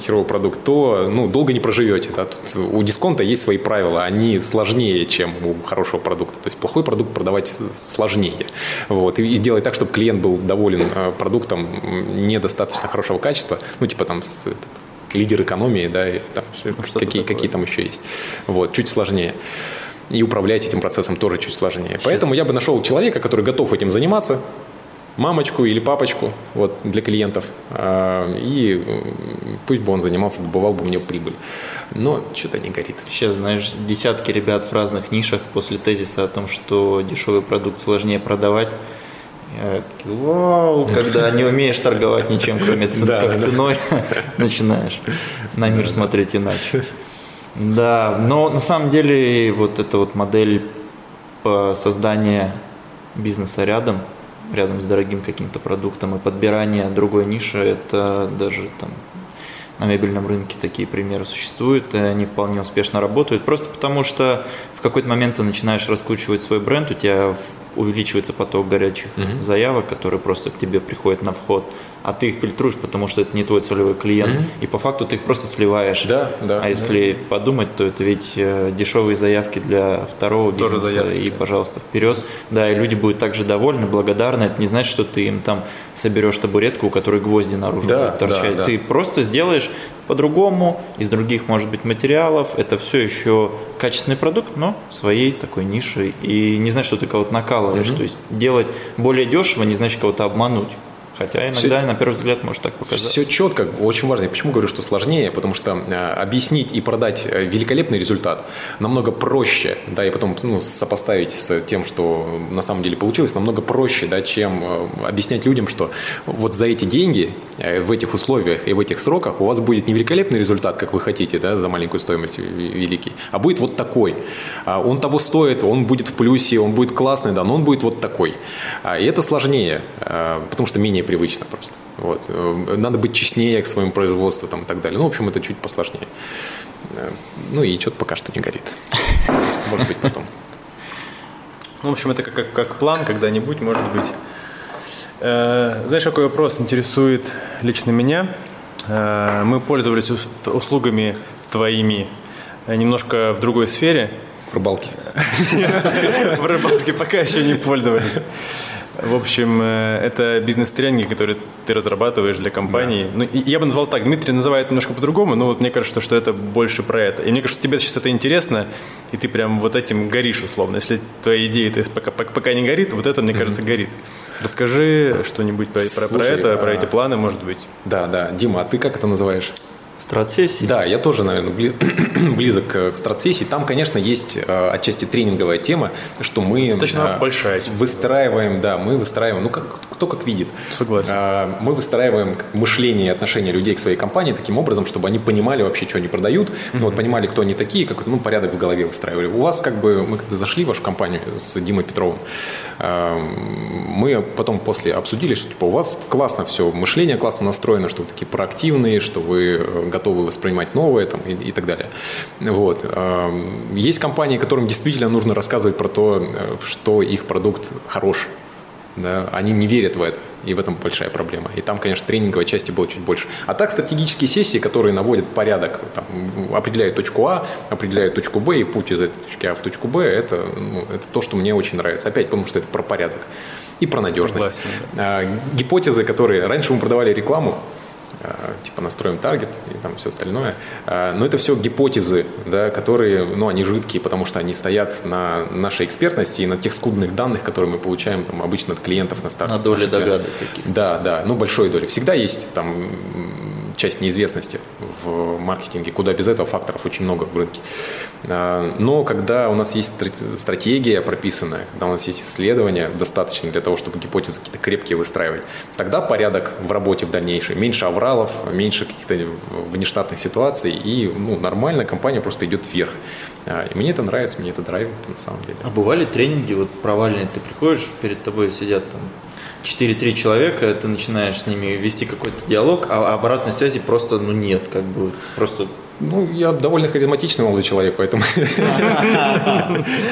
[SPEAKER 1] херовый продукт, то, ну, долго не проживете. У дисконта есть свои правила, они сложнее, чем у хорошего продукта. То есть, плохой продукт продавать сложнее. Вот. И, сделать так, чтобы клиент был доволен а, продуктом недостаточно хорошего качества, ну, типа, там, лидер экономии, да, и там
[SPEAKER 2] что-то
[SPEAKER 1] какие, какие там еще есть. Вот, чуть сложнее. И управлять этим процессом тоже чуть сложнее. Поэтому я бы нашел человека, который готов этим заниматься, мамочку или папочку вот, для клиентов, а, и пусть бы он занимался, добывал бы мне прибыль. Но что-то не горит.
[SPEAKER 3] Сейчас, знаешь, десятки ребят в разных нишах после тезиса о том, что дешевый продукт сложнее продавать, я такие, вау, когда не умеешь торговать ничем, кроме цен, <laughs>
[SPEAKER 1] Да,
[SPEAKER 3] как
[SPEAKER 1] да.
[SPEAKER 3] ценой, <laughs> начинаешь на мир смотреть иначе. Да, но на самом деле вот эта вот модель по создания бизнеса рядом, рядом с дорогим каким-то продуктом и подбирание другой ниши, это даже там на мебельном рынке такие примеры существуют, и они вполне успешно работают, просто потому что в какой-то момент ты начинаешь раскручивать свой бренд, у тебя увеличивается поток горячих заявок, которые просто к тебе приходят на вход, а ты их фильтруешь, потому что это не твой целевой клиент, и по факту ты их просто сливаешь.
[SPEAKER 1] Да, да,
[SPEAKER 3] А если подумать, то это ведь э, дешевые заявки для второго
[SPEAKER 2] Тоже
[SPEAKER 3] бизнеса,
[SPEAKER 2] заявки,
[SPEAKER 3] и,
[SPEAKER 2] да.
[SPEAKER 3] пожалуйста, вперед. Да, и люди будут также довольны, благодарны. Это не значит, что ты им там соберешь табуретку, у которой гвозди наружу
[SPEAKER 1] Да,
[SPEAKER 3] будут торчать.
[SPEAKER 1] да, да.
[SPEAKER 3] Ты просто сделаешь по-другому, из других, может быть, материалов. Это все еще качественный продукт, но своей такой нишей. И не значит, что ты кого-то накалываешь. То есть делать более дешево не значит кого-то обмануть. Хотя иногда, все, на первый взгляд, может так показаться.
[SPEAKER 1] Все четко, очень важно. Я почему говорю, что сложнее? Потому что э, объяснить и продать э, великолепный результат намного проще, да, и потом ну, сопоставить с тем, что на самом деле получилось, намного проще, да, чем э, объяснять людям, что вот за эти деньги, в этих условиях и в этих сроках у вас будет не великолепный результат, как вы хотите, да, за маленькую стоимость великий, а будет вот такой. А он того стоит, он будет в плюсе, он будет классный, да, но он будет вот такой. А, и это сложнее, потому что менее привычно просто. Вот. Э, надо быть честнее к своему производству там, и так далее. Ну, в общем, это чуть посложнее. Э, ну и что-то пока что не горит. <laughs> Может быть, потом.
[SPEAKER 2] Ну, в общем, это как, как, как план когда-нибудь, может быть. Э, знаешь, какой вопрос интересует лично меня? Э, мы пользовались услугами твоими э, немножко в другой сфере.
[SPEAKER 1] В рыбалке. <laughs>
[SPEAKER 2] В рыбалке пока еще не пользовались. В общем, э, это бизнес-тренинги, которые ты разрабатываешь для компании. Да. Ну, я бы назвал так. Дмитрий называет немножко по-другому, но вот мне кажется, что это больше про это. И мне кажется, тебе сейчас это интересно, и ты прям вот этим горишь условно. Если твоя идея то пока, пока не горит, вот это, мне кажется, mm-hmm. горит. Расскажи что-нибудь про, про, про это, а... про эти планы, может быть.
[SPEAKER 1] Да, да. Дима, а ты как это называешь?
[SPEAKER 3] Стратсессии?
[SPEAKER 1] Да, я тоже, наверное, <clears throat> близок к стратсессии. Там, конечно, есть э, отчасти тренинговая тема, что мы
[SPEAKER 2] Достаточно
[SPEAKER 1] э,
[SPEAKER 2] большая
[SPEAKER 1] выстраиваем, да, мы выстраиваем, ну, как, кто как видит.
[SPEAKER 2] Согласен.
[SPEAKER 1] Э, мы выстраиваем мышление и отношение людей к своей компании таким образом, чтобы они понимали вообще, что они продают, mm-hmm. ну, вот понимали, кто они такие, как ну, порядок в голове выстраивали. У вас как бы, мы когда зашли в вашу компанию с Димой Петровым, мы потом после обсудили, что типа у вас классно все, мышление классно настроено, что вы такие проактивные, что вы готовы воспринимать новое там, и, и так далее. Вот. Есть компании, которым действительно нужно рассказывать про то, э, что их продукт хорош. Да, они не верят в это, и в этом большая проблема. И там, конечно, тренинговой части было чуть больше. А так стратегические сессии, которые наводят порядок, там, определяют точку А, определяют точку Б, и путь из этой точки А в точку Б, это, ну, это то, что мне очень нравится. Опять, потому что это про порядок и про надежность. Согласен, да. а, гипотезы, которые... Раньше мы продавали рекламу, типа настроим таргет и там все остальное. Э, но это все гипотезы, да, которые, ну, они жидкие, потому что они стоят на нашей экспертности и на тех скудных данных, которые мы получаем там обычно от клиентов на старте.
[SPEAKER 3] На доле догадок каких-то.
[SPEAKER 1] Да, да, ну, большой доли. Всегда есть там часть неизвестности в маркетинге, куда без этого факторов очень много в рынке. А, но когда у нас есть стратегия прописанная, когда у нас есть исследования достаточно для того, чтобы гипотезы какие-то крепкие выстраивать, тогда порядок в работе в дальнейшем, меньше авралов, меньше каких-то внештатных ситуаций, и ну, нормально компания просто идет вверх. А, и мне это нравится, мне это драйвит на самом деле.
[SPEAKER 3] А бывали тренинги вот провальные, ты приходишь, перед тобой сидят там 4-3 человека, ты начинаешь с ними вести какой-то диалог, а обратной связи просто ну нет, как бы просто
[SPEAKER 1] ну, я довольно харизматичный молодой человек, поэтому... <laughs>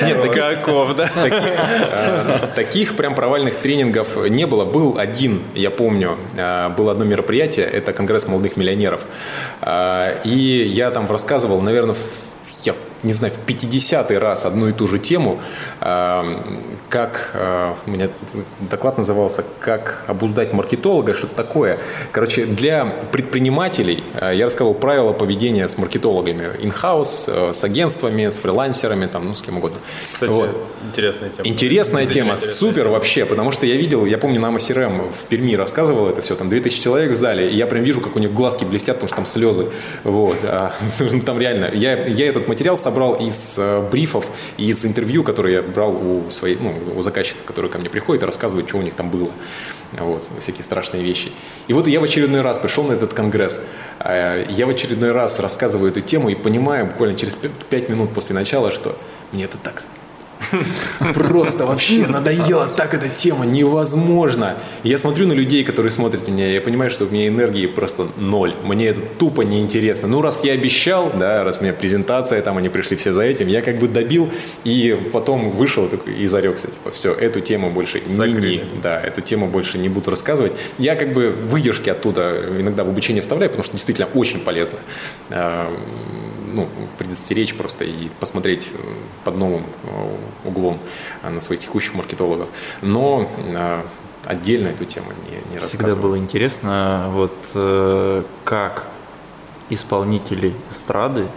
[SPEAKER 2] Нет, каков, да?
[SPEAKER 1] Э, таких прям провальных тренингов не было. Был один, я помню, э, было одно мероприятие, это Конгресс молодых миллионеров. Э, и я там рассказывал, наверное, я не знаю, в 50-й раз одну и ту же тему, как, э, у меня доклад назывался «Как обуздать маркетолога», что-то такое. Короче, для предпринимателей э, я рассказывал правила поведения с маркетологами in-house, э, с агентствами, с фрилансерами, там, ну, с кем угодно.
[SPEAKER 2] Кстати, вот. интересная тема.
[SPEAKER 1] Интересная тема, интересная. супер вообще, потому что я видел, я помню, на CRM в Перми рассказывал это все, там 2000 человек в зале, и я прям вижу, как у них глазки блестят, потому что там слезы. Вот. А, <laughs> там реально, я, я этот материал собрал из э, брифов, из интервью, которые я брал у, своей, ну, у заказчиков, которые ко мне приходят и рассказывают, что у них там было. Вот, всякие страшные вещи. И вот я в очередной раз пришел на этот конгресс. Э, я в очередной раз рассказываю эту тему и понимаю буквально через 5 минут после начала, что мне это так <laughs> Просто вообще надоела так эта тема, невозможно. Я смотрю на людей, которые смотрят меня, я понимаю, что у меня энергии просто ноль. Мне это тупо неинтересно. Ну, раз я обещал, да, раз у меня презентация, там они пришли все за этим, я как бы добил и потом вышел такой, и зарекся. Типа, все, эту тему больше не, да, эту тему больше не буду рассказывать. Я как бы выдержки оттуда иногда в обучение вставляю, потому что действительно очень полезно ну, предостеречь просто и посмотреть э, под новым э, углом э, на своих текущих маркетологов. Но отдельно эту тему не, не
[SPEAKER 3] Всегда было интересно, вот как исполнители эстрады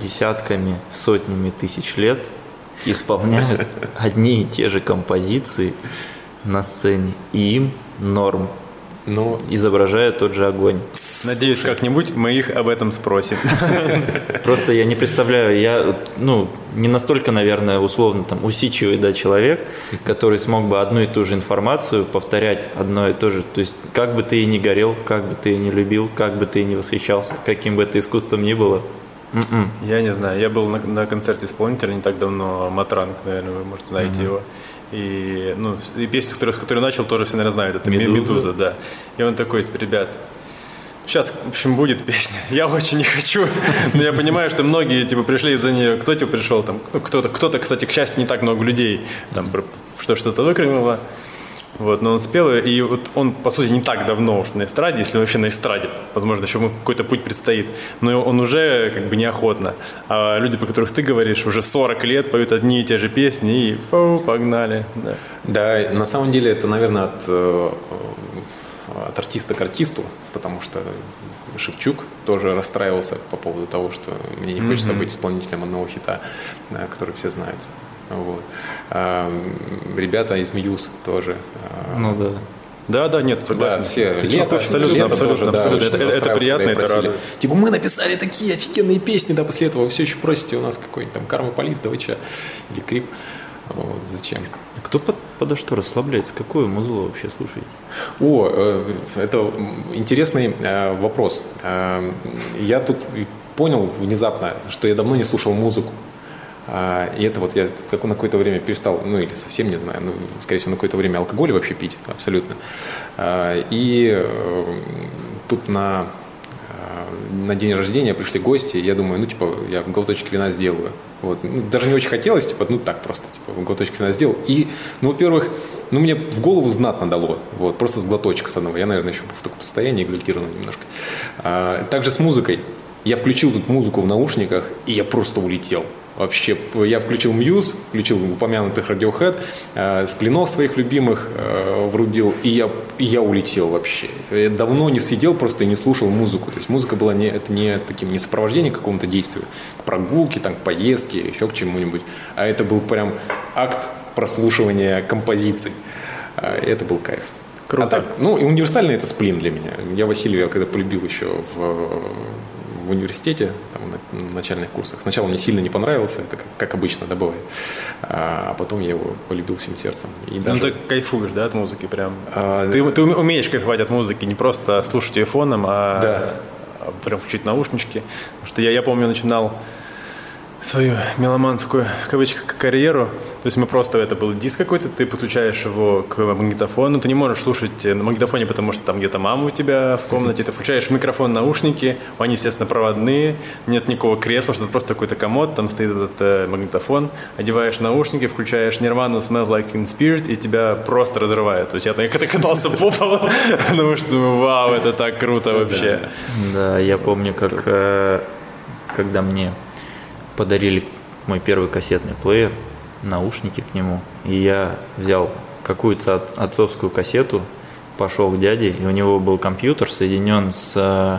[SPEAKER 3] десятками, сотнями тысяч лет исполняют <laughs> одни и те же композиции на сцене, и им норм,
[SPEAKER 1] Но
[SPEAKER 3] изображая тот же огонь.
[SPEAKER 2] Надеюсь, как-нибудь мы их об этом спросим. <laughs>
[SPEAKER 3] Просто я не представляю, я, ну, не настолько, наверное, условно там усидчивый, да, человек, который смог бы одну и ту же информацию повторять одно и то же. То есть, как бы ты и не горел, как бы ты и не любил, как бы ты и не восхищался, каким бы это искусством ни было. м-м.
[SPEAKER 2] Я не знаю, я был на, на концерте исполнителя не так давно, Матранг, наверное, вы, может, знаете его. И, ну, и песню, которую, с которой начал, тоже все, наверное, знают. Это
[SPEAKER 3] «Медуза».
[SPEAKER 2] «Медуза», да. И он такой, ребят, Сейчас, в общем, будет песня. <laughs> Я очень не хочу. Но я понимаю, что многие, типа, пришли из-за нее. Кто, типа, пришел там? Ну, кто-то, кто-то, кстати, к счастью, не так много людей. Там, что что-то выкрикнуло. Вот, но он спел, и вот он, по сути, не так давно уж на эстраде, если вообще на эстраде, возможно, еще ему какой-то путь предстоит, но он уже как бы неохотно. А люди, про которых ты говоришь, уже 40 лет поют одни и те же песни, и фу, погнали. Да.
[SPEAKER 1] Да, на самом деле это, наверное, от, э, э, от артиста к артисту, потому что Шевчук тоже расстраивался по поводу того, что мне не хочется быть исполнителем одного хита, э, который все знают. Вот. А, м, Ребята из Мьюз тоже. э,
[SPEAKER 3] Ну да.
[SPEAKER 2] Да, да, нет, согласен.
[SPEAKER 1] Да, все.
[SPEAKER 2] Такие
[SPEAKER 1] Лето,
[SPEAKER 2] абсолютно,
[SPEAKER 1] лето
[SPEAKER 2] абсолютно,
[SPEAKER 1] тоже, да,
[SPEAKER 2] абсолютно.
[SPEAKER 1] очень
[SPEAKER 2] Это, это приятно, это радует.
[SPEAKER 1] Типа, мы написали такие офигенные песни, да, после этого вы все еще просите у нас какой-нибудь там Карма Полис, да вы че? Или Крип. Вот, зачем?
[SPEAKER 3] А кто под, подо что расслабляется? Какое музло вообще слушаете?
[SPEAKER 1] О, э, это интересный э, вопрос. Э, Я тут понял внезапно, что я давно не слушал музыку. А, И это вот я как на какое-то время перестал, ну или совсем не знаю, ну, скорее всего, на какое-то время алкоголь вообще пить, абсолютно. А, И э, тут на, э, на день рождения пришли гости, я думаю, ну типа, я глоточек вина сделаю. Вот. Ну, даже не очень хотелось, типа, ну так просто, типа, глоточек вина сделал. И, ну, во-первых, ну, мне в голову знатно дало, вот, просто с глоточка с одного. Я, наверное, еще был в таком состоянии, экзальтированном немножко. А, также с музыкой. Я включил тут музыку в наушниках, и я просто улетел. Вообще, я включил Мьюз, включил упомянутых Radiohead, э, сплинов своих любимых э, врубил, и я, и я улетел вообще. Я давно не сидел просто и не слушал музыку. То есть музыка была не, это не таким не сопровождением какому-то действию, к прогулке, там, к поездке, еще к чему-нибудь, а это был прям акт прослушивания композиций. Э, Это был кайф.
[SPEAKER 2] Круто.
[SPEAKER 1] А так, ну, и универсальный это сплин для меня. Я Василия, я когда полюбил еще в, в университете, там, на, на начальных курсах. Сначала мне сильно не понравился, это как, как обычно, да, бывает. А, потом я его полюбил всем сердцем. И
[SPEAKER 2] Ну,
[SPEAKER 1] даже...
[SPEAKER 2] ты кайфуешь, да, от музыки прям?
[SPEAKER 1] А,
[SPEAKER 2] ты, ты уме- умеешь кайфовать от музыки, не просто слушать ее фоном, а,
[SPEAKER 1] Да.
[SPEAKER 2] а прям включить наушнички. Потому что я, я помню, начинал свою меломанскую, в кавычках, карьеру. То есть мы просто, это был диск какой-то, ты подключаешь его к магнитофону, ты не можешь слушать на магнитофоне, потому что там где-то мама у тебя в комнате, ты включаешь микрофон наушники, они, естественно, проводные, нет никакого кресла, что это просто какой-то комод, там стоит этот э, магнитофон, одеваешь наушники, включаешь Nirvana Smell Like Teen Spirit, и тебя просто разрывает. То есть я так <laughs> когда катался по полу, <laughs> потому что думаю, вау, это так круто вообще.
[SPEAKER 3] Да, я помню, как э, когда мне подарили мой первый кассетный плеер, наушники к нему, и я взял какую-то от- отцовскую кассету, пошел к дяде, и у него был компьютер, соединен с э,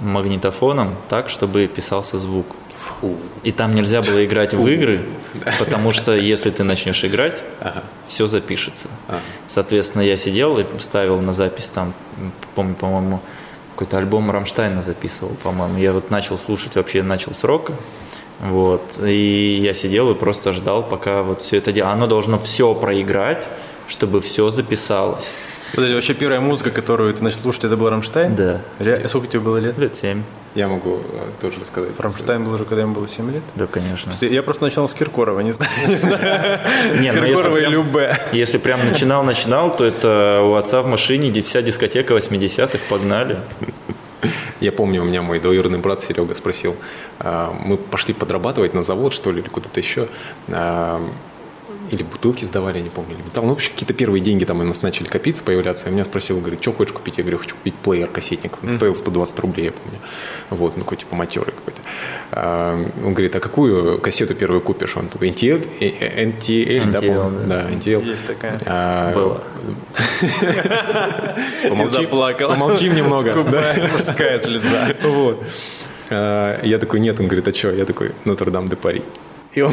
[SPEAKER 3] магнитофоном так, чтобы писался звук.
[SPEAKER 1] Фу.
[SPEAKER 3] И там нельзя было играть в игры, <laughs> потому что если ты начнешь играть, все запишется. Соответственно, я сидел и ставил на запись там, помню, по-моему, какой-то альбом Рамштайна записывал, по-моему. Я вот начал слушать, вообще начал с рока. Вот. И я сидел и просто ждал, пока вот все это дело. Оно должно все проиграть, чтобы все записалось.
[SPEAKER 2] Подожди, вообще первая музыка, которую ты начал слушать, это был Рамштайн?
[SPEAKER 3] Да.
[SPEAKER 2] Ре- Сколько тебе было лет?
[SPEAKER 3] Лет семь.
[SPEAKER 1] Я могу э, тоже рассказать.
[SPEAKER 2] Рамштайн был уже, когда ему было 7 лет?
[SPEAKER 3] Да, конечно.
[SPEAKER 2] Я просто начал с Киркорова, не знаю. <laughs>
[SPEAKER 3] Ну, если
[SPEAKER 2] Киркорова и
[SPEAKER 3] прям-
[SPEAKER 2] Любе.
[SPEAKER 3] Если прям начинал-начинал, то это у отца в машине вся дискотека 80-х, погнали. <laughs>
[SPEAKER 1] Я помню, у меня мой двоюродный брат Серега спросил, а, мы пошли подрабатывать на завод, что ли, или куда-то еще, а, или бутылки сдавали, я не помню, или металл. Ну, вообще, какие-то первые деньги там у нас начали копиться, появляться. И меня спросил, говорит, что хочешь купить? Я говорю, хочу купить плеер кассетник. Он стоил 120 рублей, я помню. Вот, ну, какой типа матерый какой-то. А, Он говорит, а какую кассету первую купишь? Он такой, NTL, э, NTL, да,
[SPEAKER 3] NTL,
[SPEAKER 1] по-моему?
[SPEAKER 3] да.
[SPEAKER 1] Да, NTL.
[SPEAKER 2] Есть такая.
[SPEAKER 1] А,
[SPEAKER 3] Было. <laughs>
[SPEAKER 1] Помолчи,
[SPEAKER 2] заплакал.
[SPEAKER 1] помолчим немного.
[SPEAKER 2] Скупая морская слеза. <laughs>
[SPEAKER 1] Вот. А, Я такой, нет, он говорит, а что? Я такой, Нотр-Дам де Пари. И он,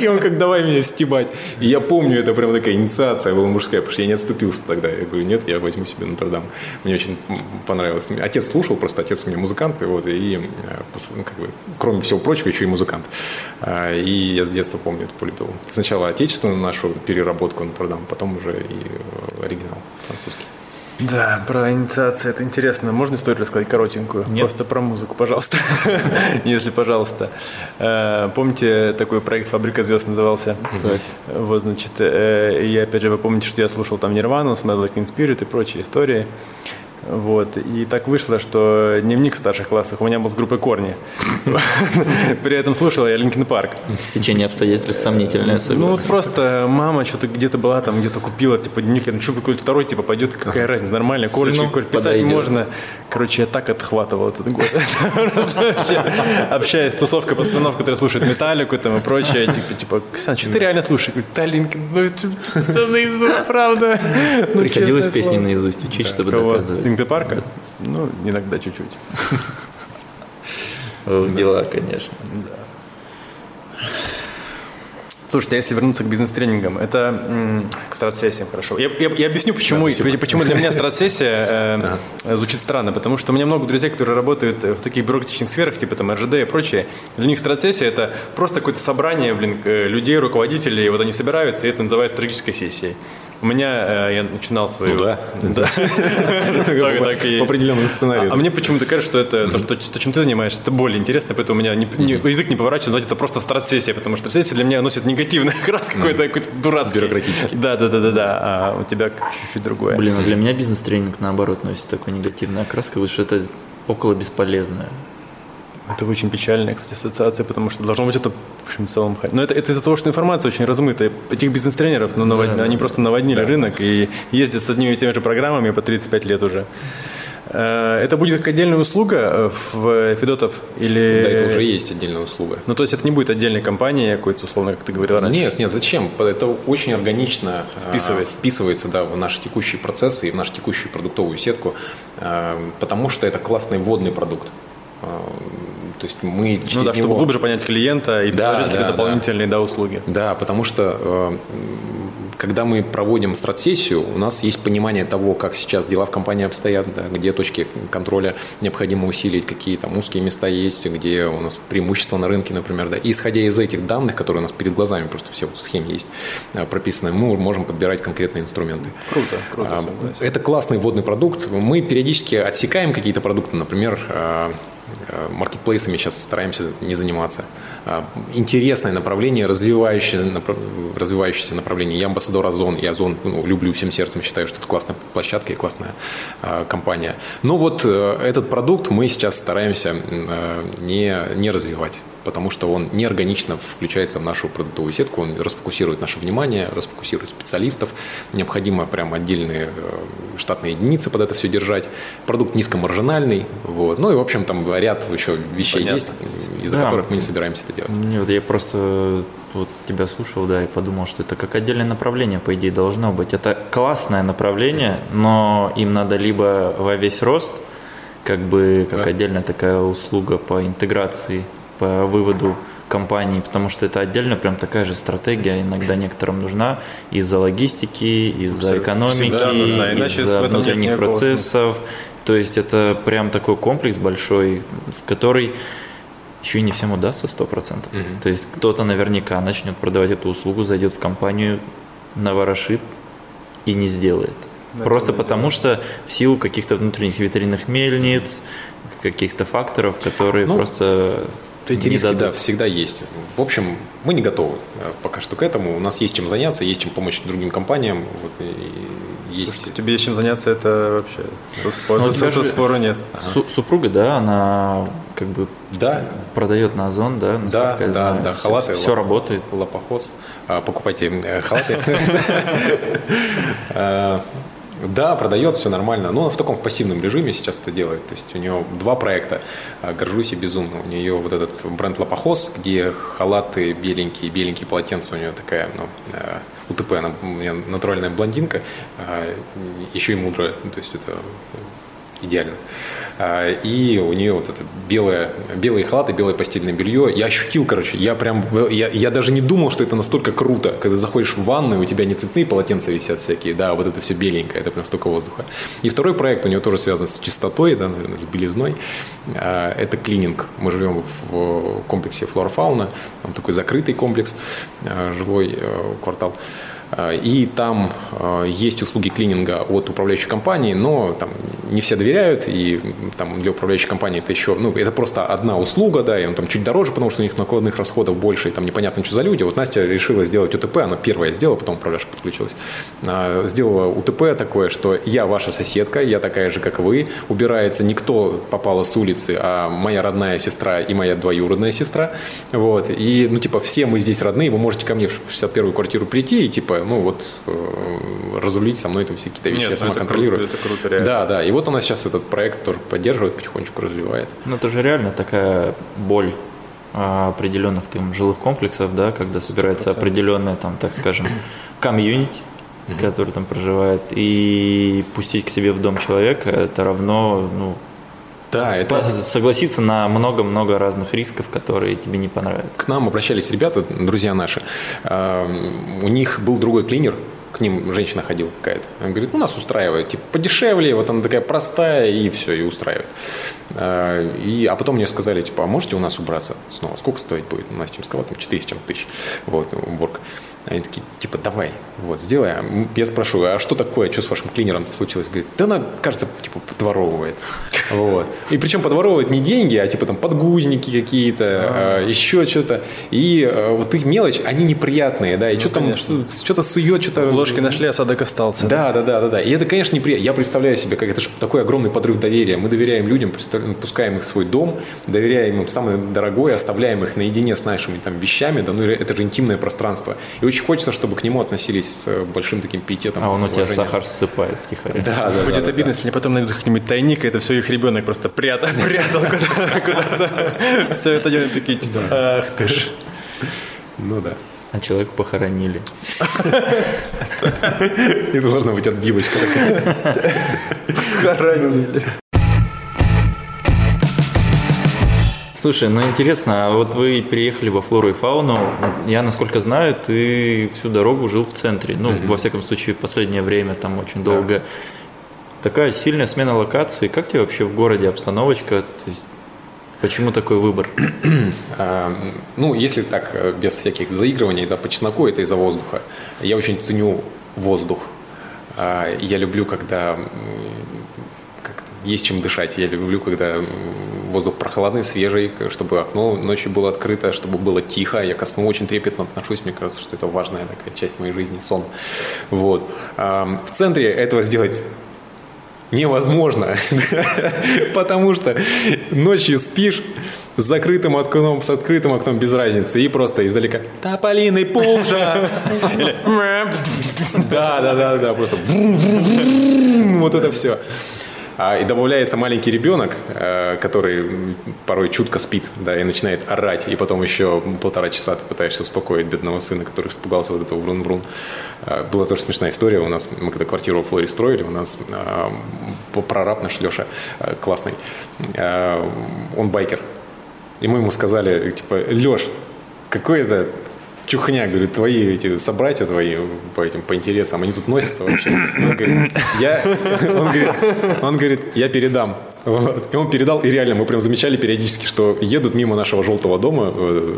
[SPEAKER 1] и он как давай меня стебать. И я помню, это прям такая инициация была мужская, потому что я не отступился тогда. Я говорю, нет, я возьму себе Нотр-Дам. Мне очень понравилось. Отец слушал, просто отец у меня музыкант, и вот, и э, ну, как бы, кроме всего прочего, еще и музыкант. А, и я с детства помню это полюбил. Сначала отечественную нашу переработку Нотр-Дам, потом уже и э, оригинал французский.
[SPEAKER 2] Да, про инициацию это интересно. Можно историю рассказать коротенькую?
[SPEAKER 3] Нет.
[SPEAKER 2] Просто про музыку, пожалуйста. <laughs> Если, пожалуйста. Э, Помните, такой проект «Фабрика звезд» назывался? Вот, значит, э, и опять же, вы помните, что я слушал там Нирвану, Smell Like Spirit и прочие истории. Вот. И так вышло, что дневник в старших классах у меня был с группой Корни. <laughs> При этом слушал я Linkin Park.
[SPEAKER 3] Стечение обстоятельств сомнительное,
[SPEAKER 2] Ну вот просто мама что-то где-то была там, где-то купила, типа дневник, ну что какой-то второй типа пойдет, какая разница, нормально, короче, писать можно. Короче, я так отхватывал этот год. <laughs> Общаясь с тусовкой пацанов, которые слушают металлику там и прочее, типа, типа, Ксан, что ты реально слушаешь? Да, Linkin, ну пацаны, ну правда. Ну,
[SPEAKER 3] Приходилось песни наизусть учить, чтобы
[SPEAKER 2] Кого? Линкен Парка? Ну, иногда чуть-чуть.
[SPEAKER 3] О, <laughs> Дела, конечно.
[SPEAKER 2] Слушайте, а если вернуться к бизнес-тренингам, это к стратсессиям хорошо. Я, я- я объясню, почему, почему для меня <laughs> стратсессия э, звучит странно. Потому что у меня много друзей, которые работают в таких бюрократичных сферах, типа там РЖД и прочее. Для них стратсессия – это просто какое-то собрание блин, э, людей, руководителей. Вот они собираются, и это называется стратегической сессией. У меня, э, я начинал свою...
[SPEAKER 1] Ну да. <laughs>
[SPEAKER 2] Да. <laughs> Так- так и есть.
[SPEAKER 1] По определенному сценарию.
[SPEAKER 2] А, а мне почему-то кажется, что это то, что, то, чем ты занимаешься, это более интересно, поэтому у меня не- не- язык не поворачивается назвать это просто стратсессия, потому что стратсессия для меня носит негативный <laughs> окрас какой-то, какой-то дурацкий.
[SPEAKER 1] Бюрократический.
[SPEAKER 2] Да, да, да, да, да. А у тебя чуть-чуть другое.
[SPEAKER 3] Блин, а для меня бизнес-тренинг наоборот носит такой негативный окрас, как будто что это около бесполезное.
[SPEAKER 2] Это очень печальная, кстати, ассоциация, потому что должно быть это в общем в целом. Но это, это из-за того, что информация очень размытая. Этих бизнес-тренеров, ну, навод-
[SPEAKER 3] да,
[SPEAKER 2] они
[SPEAKER 3] да.
[SPEAKER 2] просто наводнили рынок и ездят с одними и теми же программами по 35 лет уже. Э, Это будет как отдельная услуга э, в Федотов или...
[SPEAKER 1] Да, это уже есть отдельная услуга.
[SPEAKER 2] Ну, то есть это не будет отдельной компании какой-то, условно, как ты говорил раньше?
[SPEAKER 1] Нет, нет, зачем? Это очень органично э,
[SPEAKER 2] Вписывается.
[SPEAKER 1] вписывается да, в наши текущие процессы и в нашу текущую продуктовую сетку, э, потому что это классный вводный продукт. Э, То есть мы через
[SPEAKER 2] Ну да, чтобы
[SPEAKER 1] него-
[SPEAKER 2] глубже понять клиента и
[SPEAKER 1] Да,
[SPEAKER 2] предложить
[SPEAKER 1] да,
[SPEAKER 2] какие-то
[SPEAKER 1] да.
[SPEAKER 2] дополнительные да, услуги.
[SPEAKER 1] Да, потому что э, когда мы проводим стратсессию, у нас есть понимание того, как сейчас дела в компании обстоят, да, где точки контроля необходимо усилить, какие там узкие места есть, где у нас преимущества на рынке, например. Да. И исходя из этих данных, которые у нас перед глазами просто все в схеме есть э, прописаны, мы можем подбирать конкретные инструменты.
[SPEAKER 2] Круто, круто,
[SPEAKER 1] А,
[SPEAKER 2] согласен.
[SPEAKER 1] Это классный вводный продукт. Мы периодически отсекаем какие-то продукты, например, э, маркетплейсами сейчас стараемся не заниматься. А, Интересное направление, развивающее, напра- развивающееся направление. Я амбассадор Озон, и Озон ну, люблю всем сердцем, считаю, что это классная площадка и классная э, компания. Но вот э, этот продукт мы сейчас стараемся э, не, не развивать потому что он неорганично включается в нашу продуктовую сетку, он расфокусирует наше внимание, расфокусирует специалистов, необходимо прям отдельные э, штатные единицы под это все держать. Продукт низкомаржинальный, вот. ну и в общем там ряд еще вещей
[SPEAKER 2] Понятно.
[SPEAKER 1] есть, из-за
[SPEAKER 3] Да.
[SPEAKER 1] которых мы не собираемся это делать.
[SPEAKER 3] Не, вот я просто вот тебя слушал, да, и подумал, что это как отдельное направление, по идее, должно быть. Это классное направление, но им надо либо во весь рост, как бы как
[SPEAKER 1] Да.
[SPEAKER 3] отдельная такая услуга по интеграции, по выводу компании, потому что это отдельно прям такая же стратегия иногда некоторым нужна из-за логистики, из-за экономики, из-за
[SPEAKER 2] нет
[SPEAKER 3] внутренних процессов. То есть это прям такой комплекс большой, в который еще и не всем удастся 100%. То есть кто-то наверняка начнет продавать эту услугу, зайдет в компанию, наворошит и не сделает.
[SPEAKER 2] Да,
[SPEAKER 3] Просто потому что в силу каких-то внутренних ветряных мельниц, каких-то факторов, которые
[SPEAKER 1] Ну,
[SPEAKER 3] просто
[SPEAKER 1] Эти
[SPEAKER 3] не
[SPEAKER 1] риски,
[SPEAKER 3] дадут.
[SPEAKER 1] да, всегда есть. В общем, мы не готовы э, пока что к этому. У нас есть чем заняться, есть чем помочь другим компаниям. Вот, и есть...
[SPEAKER 2] Слушайте, тебе есть чем заняться, это вообще... Тут спор-
[SPEAKER 3] Ну,
[SPEAKER 2] тут
[SPEAKER 3] скажи-
[SPEAKER 2] спора нет.
[SPEAKER 3] Су- супруга, да, она как бы
[SPEAKER 1] Да,
[SPEAKER 3] продает на Озон, да,
[SPEAKER 1] Да, да,
[SPEAKER 3] знаю.
[SPEAKER 1] да,
[SPEAKER 3] Все-
[SPEAKER 1] халаты.
[SPEAKER 3] Все
[SPEAKER 1] лап-
[SPEAKER 3] работает.
[SPEAKER 1] Лапохоз. А, Покупайте э, халаты. <laughs> А, Да, продает, все нормально. Но она в таком в пассивном режиме сейчас это делает. То есть у нее два проекта. А, Горжусь и безумно. У нее вот этот бренд Лапохоз, где халаты беленькие, беленькие полотенца. У нее такая, ну, УТП, она у меня натуральная блондинка. Еще и мудрая. То есть это идеально. А, и у нее вот это белое, белые халаты, белое постельное белье. Я ощутил, короче, я прям, я, я даже не думал, что это настолько круто, когда заходишь в ванну, у тебя не цветные полотенца висят всякие, да, а вот это все беленькое, это прям столько воздуха. И второй проект у него тоже связан с чистотой, да, наверное, с белизной. А, это клининг. Мы живем в комплексе флора-фауна, он такой закрытый комплекс, жилой э, квартал. А, и там а, есть услуги клининга от управляющей компании, но там не все доверяют, и там для управляющей компании это еще, ну, это просто одна услуга, да, и он там чуть дороже, потому что у них накладных расходов больше, и там непонятно, что за люди. Вот Настя решила сделать УТП, она первая сделала, потом управляющая подключилась. А, сделала УТП такое, что я ваша соседка, я такая же, как вы, убирается никто попала с улицы, а моя родная сестра и моя двоюродная сестра, вот, и, ну, типа, все мы здесь родные, вы можете ко мне в 61-ю квартиру прийти и, типа, ну вот э, разрулить со мной там все какие-то вещи, Нет, я сама
[SPEAKER 2] это
[SPEAKER 1] контролирую.
[SPEAKER 2] Круто, это круто, реально.
[SPEAKER 1] Да, да, и вот у нас сейчас этот проект тоже поддерживает, потихонечку развивает.
[SPEAKER 3] Ну это же реально такая боль определенных там жилых комплексов, да, когда собирается 100%. определенная там, так скажем, <laughs> комьюнити, mm-hmm. который там проживает, и пустить к себе в дом человека, это равно, ну,
[SPEAKER 1] да, это...
[SPEAKER 3] Согласиться на много-много разных рисков, которые тебе не понравятся.
[SPEAKER 1] К нам обращались ребята, друзья наши. У них был другой клинер, к ним женщина ходила какая-то. Она говорит, ну, нас устраивает, типа, подешевле, вот она такая простая, и все, и устраивает. А, и, а потом мне сказали, типа, а можете у нас убраться снова? Сколько стоить будет? У нас им сказала, там, 4 с чем тысяч, вот, уборка. Они такие, типа, давай, вот, сделай. Я спрашиваю, а что такое, что с вашим клинером-то случилось? Говорит, да она, кажется, типа, подворовывает. <laughs> Вот. И причем подворовывает не деньги, а типа там подгузники какие-то, а, еще что-то. И а, вот их мелочь, они неприятные, да, и ну, что там, что-то сует, что-то...
[SPEAKER 2] Ложки нашли, осадок остался.
[SPEAKER 1] Да, да, да, да, да. И это, конечно, неприятно. Я представляю себе, как это же такой огромный подрыв доверия. Мы доверяем людям, пускаем их в свой дом, доверяем им самое дорогое, оставляем их наедине с нашими там вещами, да, ну это же интимное пространство. И очень хочется, чтобы к нему относились с э, большим таким пиететом.
[SPEAKER 3] А он у тебя сахар ссыпает втихаря.
[SPEAKER 1] Да, да,
[SPEAKER 2] Будет
[SPEAKER 1] да,
[SPEAKER 2] обидно, да. если они потом найдут какой-нибудь тайник, и это все их ребенок просто <laughs> прятал, прятал куда-то. <laughs> Все это делают такие, типа, ах ты ж.
[SPEAKER 1] Ну да.
[SPEAKER 3] А человека похоронили. <laughs>
[SPEAKER 1] И должна быть отбивочка такая. Похоронили.
[SPEAKER 3] Слушай, ну интересно, а вот вы переехали во флору и фауну. Я, насколько знаю, ты всю дорогу жил в центре. Ну, mm-hmm. во всяком случае, последнее время там очень долго. Да. Такая сильная смена локации. Как тебе вообще в городе обстановочка? То есть Почему такой выбор? <clears throat>
[SPEAKER 1] А, ну, если так, э, без всяких заигрываний, да, по чесноку, это из-за воздуха. Я очень ценю воздух. А, я люблю, когда есть чем дышать. Я люблю, когда воздух прохладный, свежий, чтобы окно ночью было открыто, чтобы было тихо. Я ко сну очень трепетно отношусь. Мне кажется, что это важная такая часть моей жизни, сон. Вот. В центре этого сделать невозможно, <laughs> потому что ночью спишь с закрытым окном, с открытым окном без разницы, и просто издалека «Тополиный пужа!» <laughs> <laughs> Да, да, да, да, просто вот это все. А, и добавляется маленький ребенок, э, который порой чутко спит, да, и начинает орать, и потом еще полтора часа ты пытаешься успокоить бедного сына, который испугался вот этого врун-врун. А, была тоже смешная история у нас, мы когда квартиру в Флоре строили, у нас а, прораб наш Леша, классный, он байкер, и мы ему сказали, типа, Леш, какой это чухня, говорю, твои эти собратья твои по этим по интересам, они тут носятся вообще. Он говорит, я, <laughs> он говорит, он говорит, я передам. Вот. И он передал, и реально мы прям замечали периодически, что едут мимо нашего желтого дома, э,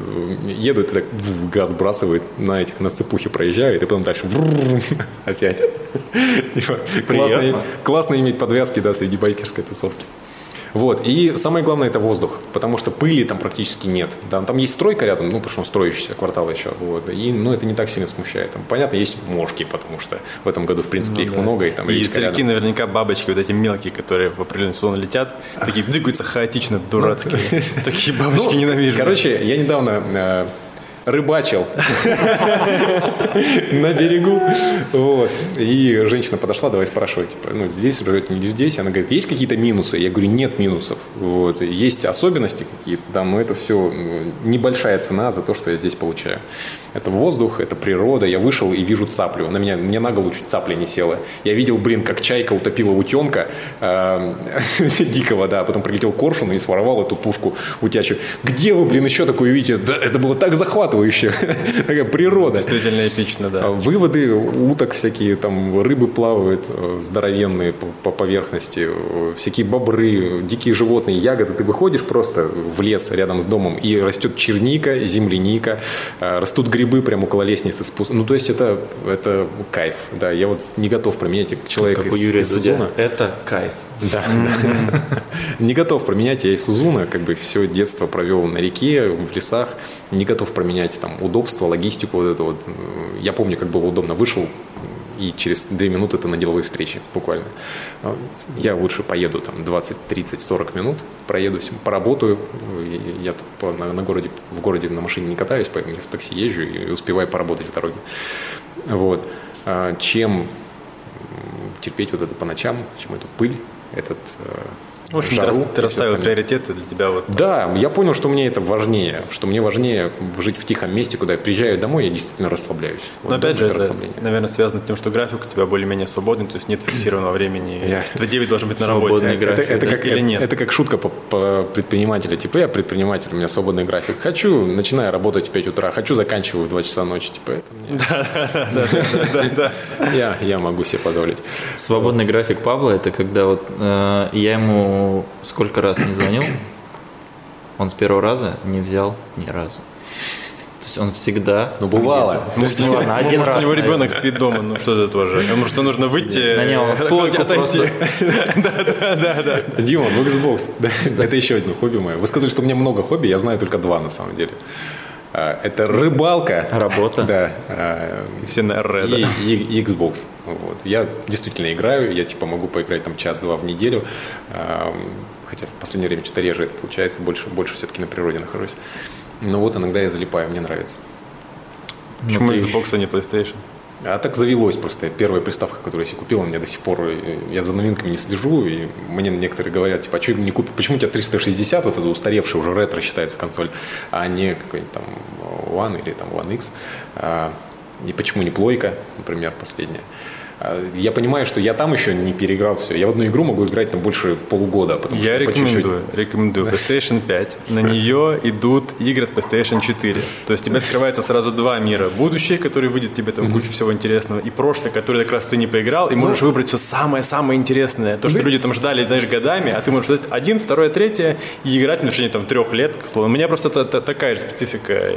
[SPEAKER 1] едут и так газ бросают на этих, на цепухе проезжают, и потом дальше <laughs> опять. <laughs> Классно, классно иметь подвязки да, среди байкерской тусовки. Вот. И самое главное это воздух, потому что пыли там практически нет. Да, там есть стройка рядом, ну, потому что он строящийся квартал еще. Вот. И, ну, это не так сильно смущает. Там, понятно, есть мошки, потому что в этом году, в принципе, ну, их да. много. И, там,
[SPEAKER 2] и сальки наверняка бабочки, вот эти мелкие, которые в определенный сезон летят, такие двигаются хаотично, дурацкие. <laughs> Такие бабочки ну, ненавижу.
[SPEAKER 1] Короче, я недавно э, рыбачил <laughs> на берегу. Вот. И женщина подошла, давай спрашивать, типа, ну, здесь живете, не здесь. Она говорит, есть какие-то минусы? Я говорю, нет минусов. Вот. Есть особенности какие-то, да, но это все ну, небольшая цена за то, что я здесь получаю. Это воздух, это природа. Я вышел и вижу цаплю. На меня, мне на голову чуть цапля не села. Я видел, блин, как чайка утопила утенка э, <laughs> дикого, да, а потом прилетел коршун и своровал эту тушку утячую. Где вы, блин, еще такое видите? Да, это было так захватывающе. <laughs> Такая природа.
[SPEAKER 2] Действительно эпично, да.
[SPEAKER 1] Выводы уток всякие, там рыбы плавают э, здоровенные по, по поверхности, э, всякие бобры, дикие животные, ягоды. Ты выходишь просто в лес рядом с домом, и растет черника, земляника, э, растут грибы прямо около лестницы. Ну, то есть это, это кайф. Да, я вот не готов променять человека
[SPEAKER 3] как у Юрия из, Дудя. Это кайф.
[SPEAKER 1] Да. Не готов променять. Я из Сузуна как бы все детство провел на реке, в лесах. Не готов променять там удобство, логистику вот это вот. Я помню, как было удобно. Вышел, и через две минуты ты на деловой встрече буквально. Я лучше поеду там 20, 30, 40 минут, проедусь, поработаю. Я тут по, на, на городе, в городе на машине не катаюсь, поэтому я в такси езжу и успеваю поработать в дороге. Вот. А, чем терпеть вот это по ночам, чем эту пыль, этот э,
[SPEAKER 2] в общем, жару, ты расставил приоритеты для тебя. Вот.
[SPEAKER 1] Да, я понял, что мне это важнее, что мне важнее жить в тихом месте, куда я приезжаю домой, я действительно расслабляюсь.
[SPEAKER 2] Вот Но опять же, это, наверное, связано с тем, что график у тебя более-менее свободный, то есть нет фиксированного времени. <laughs> Я... Твой 9 должен быть на работе.
[SPEAKER 1] График, это, это, как, или нет? Это как шутка по, по предпринимателю. Типа, я предприниматель, у меня свободный график. Хочу, начинаю работать в 5 утра, хочу, заканчиваю в 2 часа ночи. Типа, это мне... <laughs> Да, да, да. Я могу себе позволить.
[SPEAKER 3] Свободный график Павла, это когда вот э, я ему сколько раз не звонил, он с первого раза не взял ни разу. То есть он всегда...
[SPEAKER 1] Ну, бывало.
[SPEAKER 2] Ну, ну, ладно, один может, раз, у него наверное. ребенок спит дома, ну что это тоже? Потому что нужно выйти...
[SPEAKER 3] На нем в плойку <laughs> просто...
[SPEAKER 1] Да, да, да, <laughs> да. Дима, в Xbox. Это еще одно хобби мое. Вы сказали, что у меня много хобби, я знаю только два на самом деле. А, это рыбалка.
[SPEAKER 3] Работа.
[SPEAKER 1] Да.
[SPEAKER 2] А, все на РР,
[SPEAKER 1] и, и, и Xbox. Вот. Я действительно играю, я типа могу поиграть там час-два в неделю. Хотя в последнее время что-то реже это получается, больше, больше все-таки на природе нахожусь. Но вот иногда я залипаю, мне нравится.
[SPEAKER 2] Почему ну, Xbox, а не PlayStation?
[SPEAKER 1] А так завелось просто. Первая приставка, которую я себе купил, у меня до сих пор... Э, я за новинками не слежу, и мне некоторые говорят, типа, а что не купить? Почему у тебя 360, вот это устаревшая уже ретро считается консоль, а не какой-нибудь там One или там One X? А, и почему не плойка, например, последняя? А, я понимаю, что я там еще не переиграл все. Я в одну игру могу играть там больше полугода. Потому
[SPEAKER 2] я
[SPEAKER 1] что
[SPEAKER 2] рекомендую, рекомендую. PlayStation 5. На нее идут игры от PlayStation 4. То есть тебе открывается сразу два мира. Будущее, который выйдет тебе там кучу всего интересного, и прошлое, которое как раз ты не поиграл, и можешь ну. выбрать все самое-самое интересное. То, что люди там ждали даже годами, а ты можешь взять один, второе, третье и играть в течение там трех лет. Словно. У меня просто такая же специфика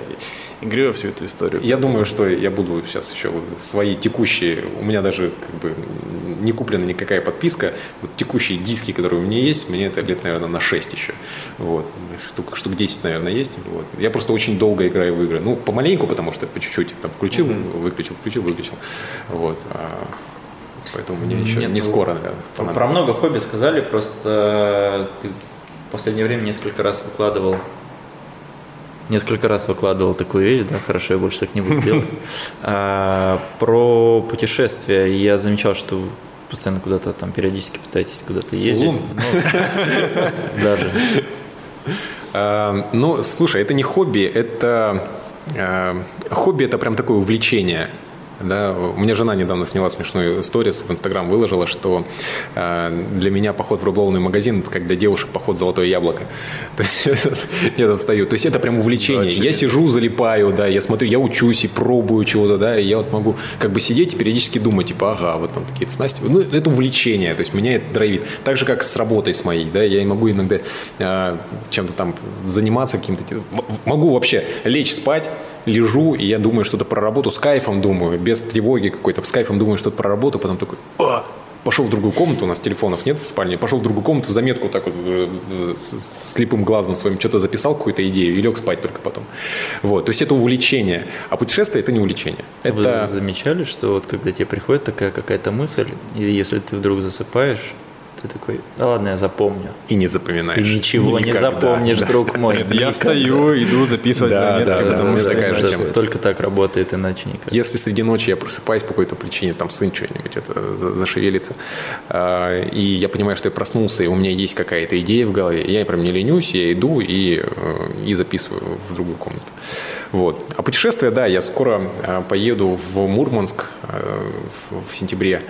[SPEAKER 2] игры во всю эту историю.
[SPEAKER 1] Я думаю, что я буду сейчас еще свои текущие, у меня даже как бы не куплена никакая подписка, вот текущие диски, которые у меня есть, мне это лет, наверное, на 6 еще. Вот. Штук, штук 10, наверное, есть. Вот. Я просто очень долго играю в игры. Ну, помаленьку, потому что по чуть-чуть там включил, mm-hmm. выключил, включил, выключил. Вот. А, поэтому мне еще Нет, не ну, скоро, наверное,
[SPEAKER 3] Про много хобби сказали, просто ты в последнее время несколько раз выкладывал несколько раз выкладывал такую вещь, да, хорошо, я больше так не буду делать. <laughs> А, про путешествия. Я замечал, что вы постоянно куда-то там периодически пытаетесь куда-то ездить. Ну, <laughs>
[SPEAKER 1] даже. А, ну, слушай, это не хобби, это а, хобби это прям такое увлечение. Да, у меня жена недавно сняла смешную сторис, в Инстаграм выложила, что э, для меня поход в рыболовный магазин, как для девушек поход в золотое яблоко. <laughs> То есть я там стою. То есть это прям увлечение. Я сижу, залипаю, да, я смотрю, я учусь и пробую чего-то, да, и я вот могу как бы сидеть и периодически думать, типа, ага, вот там такие-то снасти. Ну, это увлечение, то есть меня это драйвит. Так же, как с работой с моей, да, я могу иногда э, чем-то там заниматься каким-то... Могу вообще лечь спать, лежу, и я думаю что-то про работу с кайфом думаю, без тревоги какой-то, с кайфом думаю что-то про работу, потом такой, о, пошел в другую комнату, у нас телефонов нет в спальне, пошел в другую комнату, в заметку так вот э, э, слепым глазом своим что-то записал, какую-то идею и лег спать только потом. Вот, то есть это увлечение, а путешествие это не увлечение. Это...
[SPEAKER 3] Вы замечали, что вот когда тебе приходит такая какая-то мысль, и если ты вдруг засыпаешь, ты такой, да ладно, я запомню.
[SPEAKER 1] И не запоминаешь.
[SPEAKER 3] Ты ничего
[SPEAKER 1] Никогда.
[SPEAKER 3] не запомнишь,
[SPEAKER 1] Да.
[SPEAKER 3] друг мой.
[SPEAKER 2] Я
[SPEAKER 3] Никогда.
[SPEAKER 2] встаю, иду записывать
[SPEAKER 1] Да,
[SPEAKER 2] заметки,
[SPEAKER 1] да, да,
[SPEAKER 2] потому
[SPEAKER 1] меня
[SPEAKER 2] что
[SPEAKER 1] такая же тема.
[SPEAKER 3] Только так работает, иначе никак.
[SPEAKER 1] Если среди ночи я просыпаюсь по какой-то причине, там сын что-нибудь это за- зашевелится, а, и я понимаю, что я проснулся, и у меня есть какая-то идея в голове, я прям не ленюсь, я иду и, э, и записываю в другую комнату. Вот. А путешествие, да, я скоро э, поеду в Мурманск э, в- сентябре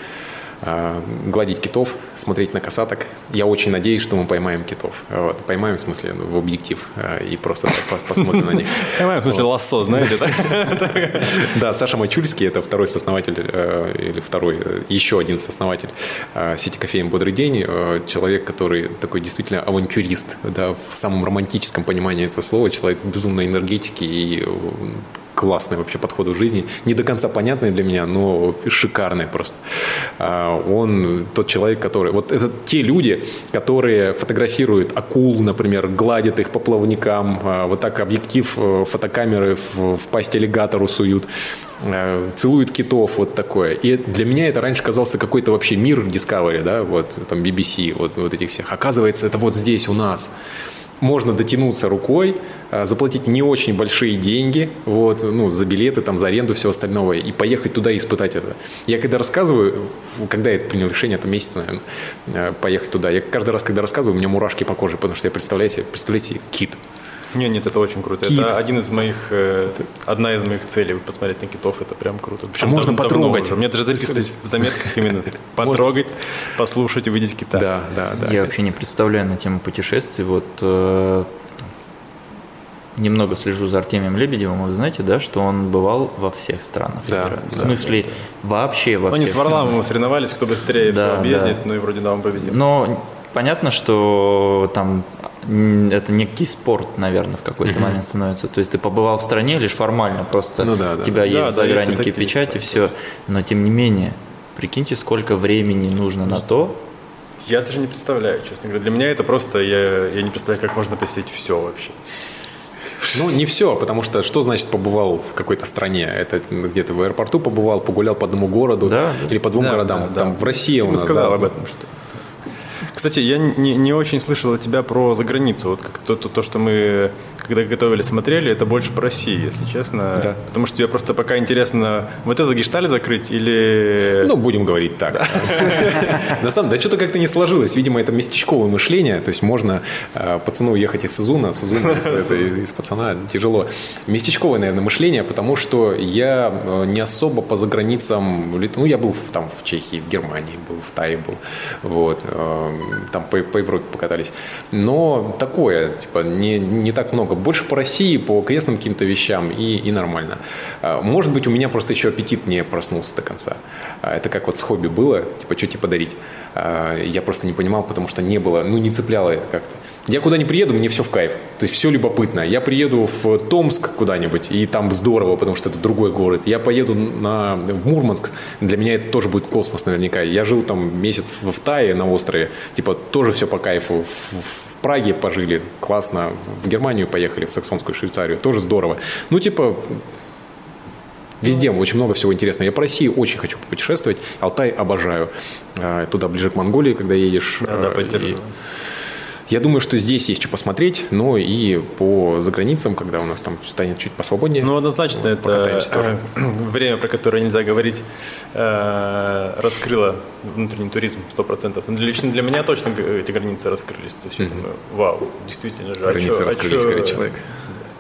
[SPEAKER 1] гладить китов, смотреть на касаток. Я очень надеюсь, что мы поймаем китов. Вот. Поймаем, в смысле, в объектив э, и просто посмотрим на них. <laughs>
[SPEAKER 2] Понимаю, в смысле лассо, знаете, да? <laughs>
[SPEAKER 1] Да, Саша Мачульский, это второй сооснователь, э, или второй, э, еще один сооснователь э, сети кофеин «Бодрый день», человек, который такой действительно авантюрист, да, в самом романтическом понимании этого слова, человек безумной энергетики и классный вообще подход в жизни, не до конца понятный для меня, но шикарный просто. А, Он тот человек, который... Вот это те люди, которые фотографируют акул, например, гладят их по плавникам, а, вот так объектив э, фотокамеры в, в пасть аллигатору суют, э, целуют китов, вот такое. И для меня это раньше казался какой-то вообще мир Discovery, да, вот там BBC, вот, вот этих всех. Оказывается, это вот здесь у нас можно дотянуться рукой, а, заплатить не очень большие деньги, вот, ну, за билеты, там, за аренду, все остальное, и поехать туда и испытать это. Я когда рассказываю, когда я принял решение, это месяц, наверное, э, поехать туда, я каждый раз, когда рассказываю, у меня мурашки по коже, потому что я представляю себе, представляете, кит.
[SPEAKER 2] Нет, нет, это очень круто.
[SPEAKER 1] Кит.
[SPEAKER 2] Это один из моих, э, одна из моих целей посмотреть на китов. Это прям круто. Причем
[SPEAKER 1] можно
[SPEAKER 2] дав- давно
[SPEAKER 1] потрогать.
[SPEAKER 2] уже. Мне даже записывать в заметках именно <laughs> потрогать, послушать, увидеть кита.
[SPEAKER 1] Да, да, да.
[SPEAKER 3] Я вообще не представляю на тему путешествий. Вот э, немного слежу за Артемием Лебедевым. Вы знаете, да, что он бывал во всех странах.
[SPEAKER 1] Да.
[SPEAKER 3] В
[SPEAKER 1] да,
[SPEAKER 3] смысле, вообще во
[SPEAKER 2] Ну, Они
[SPEAKER 3] всех.
[SPEAKER 2] с Варламовым соревновались, кто быстрее
[SPEAKER 3] Да,
[SPEAKER 2] все объездит,
[SPEAKER 3] да.
[SPEAKER 2] ну и вроде да, он победил.
[SPEAKER 3] Но понятно, что там это некий спорт, наверное, в какой-то момент становится. То есть ты побывал в стране лишь формально, просто
[SPEAKER 1] Ну да, да.
[SPEAKER 3] у тебя
[SPEAKER 2] Да,
[SPEAKER 3] есть
[SPEAKER 2] да,
[SPEAKER 3] загранники,
[SPEAKER 2] такие
[SPEAKER 3] печать и
[SPEAKER 2] истории,
[SPEAKER 3] все. Но тем не менее, прикиньте, сколько времени нужно на то,
[SPEAKER 2] Я даже не представляю, честно говоря. Для меня это просто, я, я не представляю, как можно посетить все вообще.
[SPEAKER 1] Ну, не все, потому что что значит побывал в какой-то стране? Это где-то в аэропорту побывал, погулял по одному городу
[SPEAKER 3] Да,
[SPEAKER 1] или по двум
[SPEAKER 2] Да,
[SPEAKER 1] городам.
[SPEAKER 2] да, да.
[SPEAKER 1] Там в России
[SPEAKER 2] Ты
[SPEAKER 1] у нас,
[SPEAKER 2] сказал
[SPEAKER 1] да,
[SPEAKER 2] об этом что Кстати, я не, не очень слышал от тебя про заграницу. Вот как то, то, то, что мы, когда готовили, смотрели, это больше про Россию, если честно.
[SPEAKER 1] Да.
[SPEAKER 2] Потому что тебе просто пока интересно вот это гешталь закрыть или...
[SPEAKER 1] Ну, будем говорить так. На самом деле, что-то как-то не сложилось. Видимо, это местечковое мышление. То есть можно э, пацану уехать из Сузуна, Сузуна из- пацана тяжело. Местечковое, наверное, мышление, потому что я э, не особо по заграницам... Ну, я был там в Чехии, в Германии был, в Тае был. Вот. э, Там по по Европе покатались. Но такое, типа, не, не так много. Больше по России, по окрестным каким-то вещам и, и нормально. А, Может быть, у меня просто еще аппетит не проснулся до конца. А, Это как вот с хобби было, типа, что тебе подарить. А, Я просто не понимал, потому что не было, ну, не цепляло это как-то. Я куда не приеду, мне все в кайф. То есть все любопытно. Я приеду в Томск куда-нибудь, и там здорово, потому что это другой город. Я поеду на, в Мурманск, для меня это тоже будет космос наверняка. Я жил там месяц в, в Тае на острове, типа тоже все по кайфу. В, в Праге пожили, классно. В Германию поехали, в Саксонскую Швейцарию, тоже здорово. Ну, типа, Везде очень много всего интересного. Я по России очень хочу попутешествовать. Алтай обожаю. А, Туда ближе к Монголии, когда едешь.
[SPEAKER 2] Да, да,
[SPEAKER 1] А,
[SPEAKER 2] поддерживаю.
[SPEAKER 1] и Я думаю, что здесь есть что посмотреть, но и по заграницам, когда у нас там станет чуть посвободнее.
[SPEAKER 2] Ну, однозначно, это
[SPEAKER 1] покатаемся тоже.
[SPEAKER 2] э, <clears throat> время, про которое нельзя говорить, э, раскрыло внутренний туризм 100%. Ну, для- Лично для меня точно эти границы раскрылись. То есть, я думаю, вау, действительно же. а
[SPEAKER 1] Границы
[SPEAKER 2] а
[SPEAKER 1] раскрылись,
[SPEAKER 2] чё-
[SPEAKER 1] говорит человек.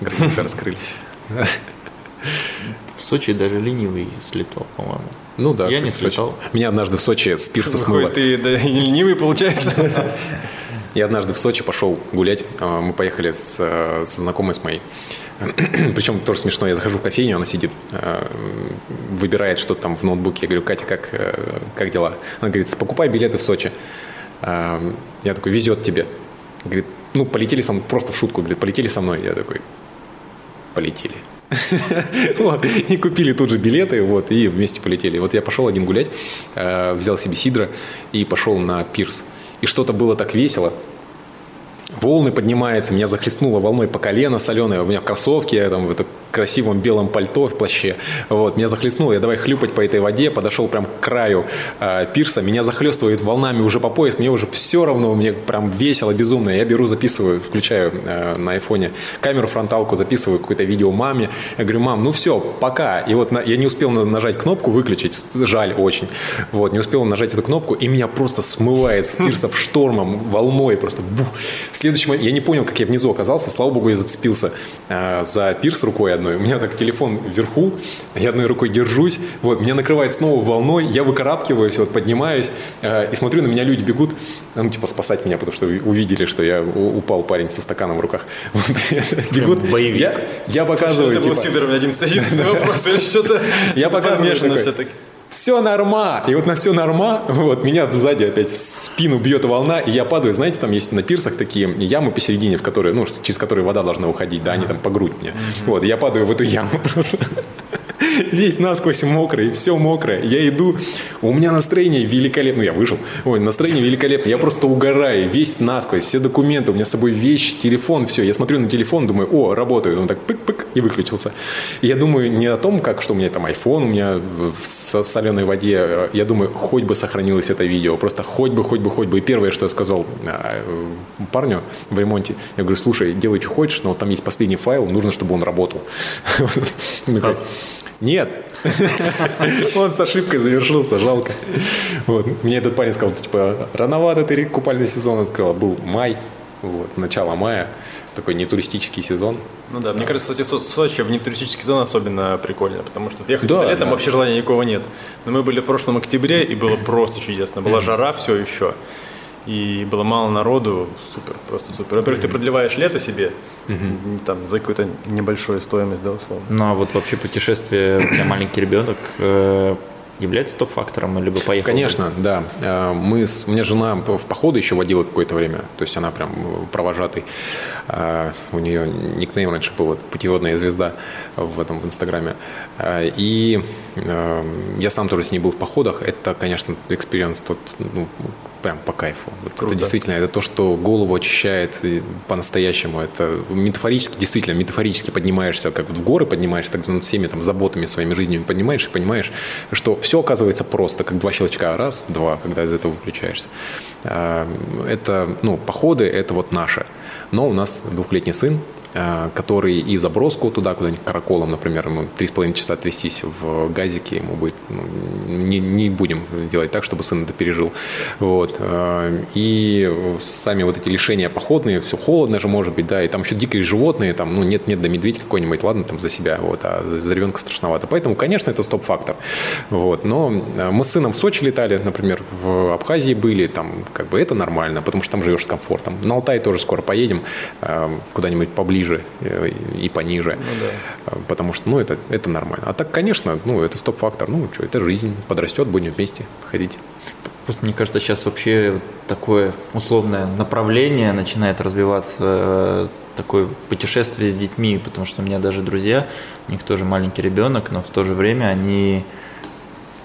[SPEAKER 1] Границы раскрылись.
[SPEAKER 3] в Сочи даже ленивый слетал, по-моему.
[SPEAKER 1] Ну да,
[SPEAKER 3] Я не слетал.
[SPEAKER 1] Меня однажды в Сочи с пирса смыло.
[SPEAKER 2] Ты да, и ленивый, получается. <laughs>
[SPEAKER 1] Я однажды в Сочи пошел гулять. А, Мы поехали с, э, с знакомой с моей. <clears throat> Причем тоже смешно. Я захожу в кофейню, она сидит, э, выбирает что-то там в ноутбуке. Я говорю, Катя, как, э, как дела? Она говорит, покупай билеты в Сочи. А, Я такой, везет тебе. Говорит, ну, полетели со мной, просто в шутку, говорит, полетели со мной. Я такой, полетели. <laughs> Вот, и купили тут же билеты, вот, и вместе полетели. Вот я пошел один гулять, взял себе сидра и пошел на пирс. И что-то было так весело. Волны поднимаются, меня захлестнуло волной по колено соленое, у меня кроссовки, я там это красивом белом пальто, в плаще. Вот, меня захлестнуло, я давай хлюпать по этой воде, подошел прям к краю э, пирса, меня захлестывает волнами уже по пояс, мне уже все равно, мне прям весело, безумно. Я беру, записываю, включаю э, на айфоне камеру, фронталку, записываю какое-то видео маме. Я говорю, мам, ну все, пока. И вот на, я не успел нажать кнопку выключить, жаль очень. Вот, не успел нажать эту кнопку, и меня просто смывает с пирсов <laughs> штормом, волной просто. Бух. В следующем я не понял, как я внизу оказался, слава богу, я зацепился э, за пирс рукой одной. У меня так телефон вверху, я одной рукой держусь, вот, меня накрывает снова волной, я выкарабкиваюсь, вот, поднимаюсь, э, и смотрю, на меня люди бегут, ну, типа, спасать меня, потому что увидели, что я упал парень со стаканом в руках. <laughs> Вот, бегут.
[SPEAKER 3] Боевик.
[SPEAKER 1] Я, я показываю,
[SPEAKER 2] Это был
[SPEAKER 1] типа,
[SPEAKER 2] Сидоров один <laughs> <laughs> вопрос или что-то
[SPEAKER 1] Я показываю такой,
[SPEAKER 2] все-таки.
[SPEAKER 1] Все норма. И вот на все норма, вот меня сзади опять в спину бьет волна, и я падаю. Знаете, там есть на пирсах такие ямы посередине, в которые, ну, через которые вода должна уходить, да, они там по грудь мне. Вот, я падаю в эту яму <laughs> просто. Весь насквозь мокрый, все мокрое. Я иду, у меня настроение великолепно. Ну, я вышел. Ой, настроение великолепно. Я просто угораю, весь насквозь, все документы, у меня с собой вещи, телефон, все. Я смотрю на телефон, думаю, о, работаю. Он так пык-пык и выключился. И я думаю не о том, как, что у меня там iPhone, у меня в со- в соленой воде. Я думаю, хоть бы сохранилось это видео. Просто хоть бы, хоть бы, хоть бы. И первое, что я сказал а, парню в ремонте, я говорю, слушай, делай, что хочешь, но там есть последний файл, нужно, чтобы он работал. <laughs> Такой, Нет. <laughs> Он с ошибкой завершился, жалко. Вот. Мне этот парень сказал, типа, рановато ты купальный сезон открыл. Был май, вот, начало мая. Такой не туристический сезон.
[SPEAKER 2] Ну да, мне кажется, кстати, Со- Сочи в нетуристический сезон особенно прикольно, потому что ехать
[SPEAKER 1] Да,
[SPEAKER 2] летом
[SPEAKER 1] да.
[SPEAKER 2] вообще желания никакого нет. Но мы были в прошлом октябре, и было просто чудесно. Была жара все еще, и было мало народу, супер, просто супер. Во-первых, ты продлеваешь лето себе, там, за какую-то небольшую стоимость, да, условно.
[SPEAKER 3] Ну а вот вообще путешествие, у тебя маленький ребенок, э, является топ-фактором, либо поехал? бы?
[SPEAKER 1] Конечно, да. Э, Мы с, у меня жена в походы еще водила какое-то время, то есть она прям провожатый. Э, У нее никнейм раньше был вот, «Путеводная звезда» в этом в Инстаграме. И я сам тоже с ней был в походах. Это, конечно, experience тот, ну, прям по кайфу. Вот
[SPEAKER 2] Круто.
[SPEAKER 1] Это действительно, это то, что голову очищает по-настоящему. Это метафорически, действительно, метафорически поднимаешься, как вот в горы поднимаешься, так над всеми там заботами своими жизнями поднимаешь и понимаешь, что все оказывается просто, как два щелчка. Раз, два, когда из этого выключаешься. А, Это, ну, походы, это вот наше. Но у нас двухлетний сын, который и заброску туда, куда-нибудь караколом, например, ему три с половиной часа трястись в газике, ему будет, ну, не, не будем делать так, чтобы сын это пережил. Вот. А, И сами вот эти лишения походные, все холодно же может быть, да, и там еще дикие животные, там, ну, нет-нет, да медведь какой-нибудь, ладно, там за себя, вот, а за ребенка страшновато. Поэтому, конечно, это стоп-фактор. Вот. Но а, мы с сыном в Сочи летали, например, в Абхазии были, там, как бы это нормально, потому что там живешь с комфортом. На Алтай тоже скоро поедем, куда-нибудь поближе э, и пониже, А, потому что, ну, это, это нормально. А так, конечно, ну, это стоп-фактор, ну, что, это жизнь, подрастет, будем вместе ходить.
[SPEAKER 3] Просто мне кажется, сейчас вообще такое условное направление начинает развиваться, э, такое путешествие с детьми, потому что у меня даже друзья, у них тоже маленький ребенок, но в то же время они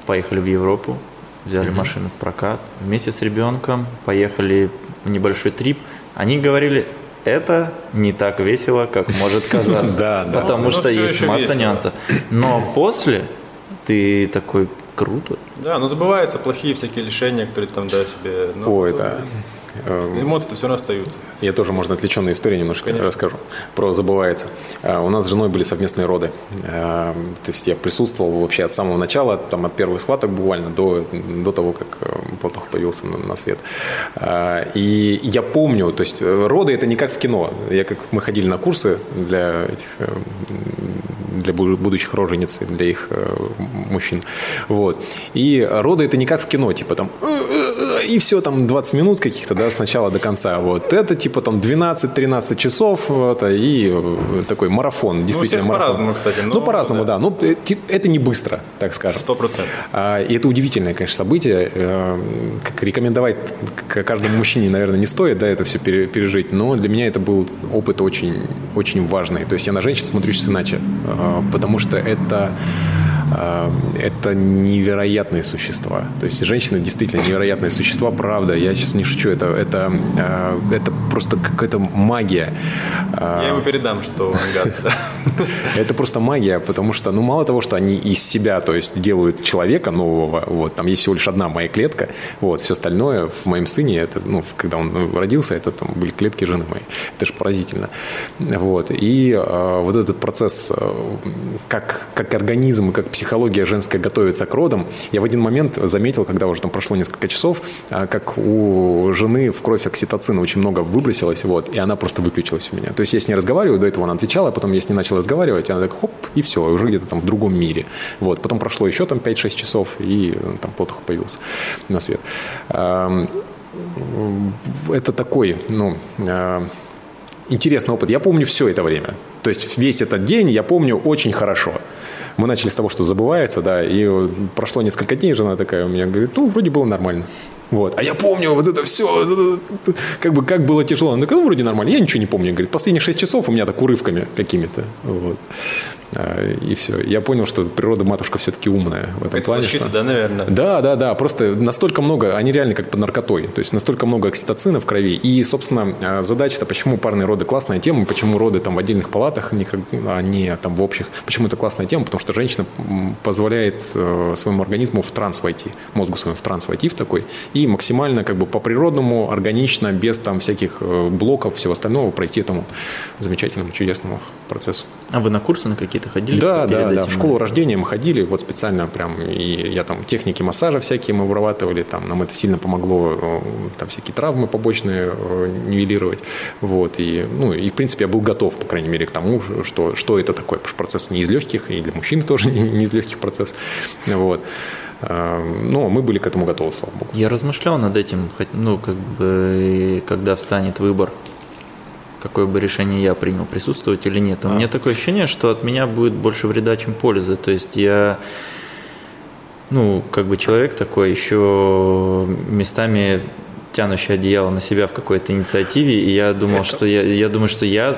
[SPEAKER 3] поехали в Европу, взяли машину в прокат, вместе с ребенком поехали в небольшой трип. Они говорили, это не так весело, как может казаться. <laughs>
[SPEAKER 1] Да, да.
[SPEAKER 3] Потому что есть масса нюансов. Но после ты такой круто.
[SPEAKER 2] Да, но забываются плохие всякие лишения, которые там, да, себе... ну,
[SPEAKER 1] Ой, да. Э,
[SPEAKER 2] Эмоции-то все равно остаются.
[SPEAKER 1] Я тоже, можно, отвлеченную историю немножко
[SPEAKER 2] Конечно.
[SPEAKER 1] расскажу. Про забывается. А, У нас с женой были совместные роды. А, То есть я присутствовал вообще от самого начала, там от первых схваток буквально до, до того, как э, Платох появился на, на свет. А, И я помню, то есть э, роды это не как в кино. Я как мы ходили на курсы для этих э, для бу- будущих рожениц, для их э, мужчин. Вот. И роды это не как в кино, типа там «Э, и все там 20 минут каких-то, да, с начала до конца. Вот. Это типа там 12-13 часов это, и э, такой марафон, действительно
[SPEAKER 2] всех
[SPEAKER 1] марафон.
[SPEAKER 2] по-разному, кстати, но
[SPEAKER 1] Ну, по-разному, да. Ну, э, это не быстро, так скажем.
[SPEAKER 2] Сто процентов.
[SPEAKER 1] А, И это удивительное, конечно, событие. Э, Как рекомендовать каждому мужчине, наверное, не стоит, да, это все пере- пережить. Но для меня это был опыт очень, очень важный. То есть я на женщин смотрю сейчас иначе, потому что это это невероятные существа. То есть женщины действительно невероятные существа, правда. Я сейчас не шучу, это, это, э, это просто какая-то магия.
[SPEAKER 2] Я ему передам, что он гад. <laughs>
[SPEAKER 1] Это просто магия, потому что, ну, мало того, что они из себя, то есть делают человека нового, вот, там есть всего лишь одна моя клетка, вот, все остальное в моем сыне, это, ну, когда он родился, это там были клетки жены моей. Это же поразительно. Вот, и э, вот этот процесс, э, как, как организм, как психология женская готовится к родам, я в один момент заметил, когда уже там прошло несколько часов, э, как у жены в кровь окситоцина очень много выбросилось, вот, и она просто выключилась у меня. То есть я с ней разговариваю, до этого она отвечала, а потом я с ней начал разговаривать, и она так, хоп, и все, уже где-то там в другом мире. Вот, потом прошло еще там 5-6 часов, и там Плотух появился на свет. Это такой, ну, интересный опыт. Я помню все это время. То есть весь этот день я помню очень хорошо. Мы начали с того, что забывается, да, и прошло несколько дней, жена такая у меня говорит, ну, вроде было нормально. Вот. А я помню вот это все, как бы как было тяжело. Ну, вроде нормально. Я ничего не помню. Говорит, последние 6 часов у меня так урывками какими-то. Вот. А, и все. Я понял, что природа матушка все-таки умная в этом
[SPEAKER 2] Это
[SPEAKER 1] плане.
[SPEAKER 2] защита,
[SPEAKER 1] что...
[SPEAKER 2] да, наверное?
[SPEAKER 1] Да, да, да. Просто настолько много, они реально как под наркотой. То есть настолько много окситоцина в крови. И, собственно, а, задача-то, почему парные роды классная тема, почему роды там в отдельных палатах, а не там в общих. Почему это классная тема? Потому что женщина позволяет э, своему организму в транс войти, мозгу своему в транс войти в такой, и максимально как бы по-природному, органично, без там всяких э, блоков, всего остального пройти этому замечательному, чудесному процессу.
[SPEAKER 3] А вы на курсы на какие-то ходили?
[SPEAKER 1] Да, да, да. В школу рождения мы ходили, вот специально прям, и я там техники массажа всякие мы вырабатывали, там нам это сильно помогло, э, там всякие травмы побочные э, нивелировать, вот, и, ну, и в принципе я был готов, по крайней мере, к тому, что, что это такое, потому что процесс не из легких, и для мужчин <laughs> тоже не, не из легких процесс, вот. Э, но мы были к этому готовы, слава богу.
[SPEAKER 3] Я размышлял над этим, ну, как бы, когда встанет выбор какое бы решение я принял, присутствовать или нет. У а. меня такое ощущение, что от меня будет больше вреда, чем пользы. То есть я, ну, как бы человек такой еще местами тянущий одеяло на себя в какой-то инициативе, и я думал, Это... что я, я думаю, что я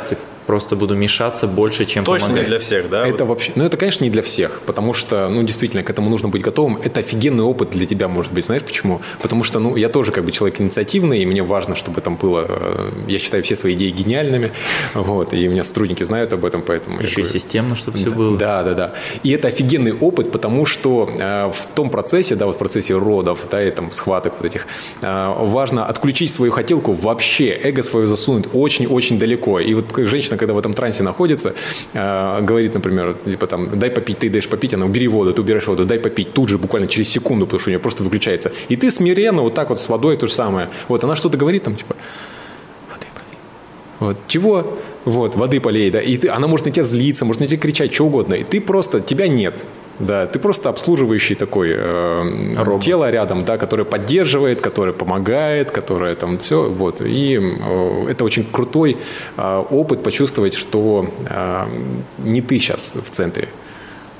[SPEAKER 3] просто буду мешаться больше, чем
[SPEAKER 2] Точно
[SPEAKER 3] помогать.
[SPEAKER 2] не для всех, да?
[SPEAKER 1] Это вообще, ну это, конечно, не для всех, потому что, ну, действительно, к этому нужно быть готовым. Это офигенный опыт для тебя, может быть, знаешь почему? Потому что, ну, я тоже как бы человек инициативный, и мне важно, чтобы там было, э, я считаю все свои идеи гениальными, вот, и у меня сотрудники знают об этом, поэтому...
[SPEAKER 3] Еще и системно, чтобы все
[SPEAKER 1] да,
[SPEAKER 3] было.
[SPEAKER 1] Да, да, да. И это офигенный опыт, потому что э, в том процессе, да, вот в процессе родов, да, и там схваток вот этих, э, важно отключить свою хотелку вообще, эго свое засунуть очень-очень далеко. И вот женщина, когда в этом трансе находится, э, говорит, например, типа там, дай попить, ты даешь попить, она убери воду, ты убираешь воду, дай попить, тут же буквально через секунду, потому что у нее просто выключается. И ты смиренно вот так вот с водой то же самое. Вот она что-то говорит там, типа, воды полей. Вот, чего? Вот, воды полей, да. И ты, она может на тебя злиться, может на тебя кричать, что угодно. И ты просто, тебя нет. Да, ты просто обслуживающий такой э, тело рядом, да, которое поддерживает, которое помогает, которое там все, вот. И э, это очень крутой э, опыт почувствовать, что э, не ты сейчас в центре,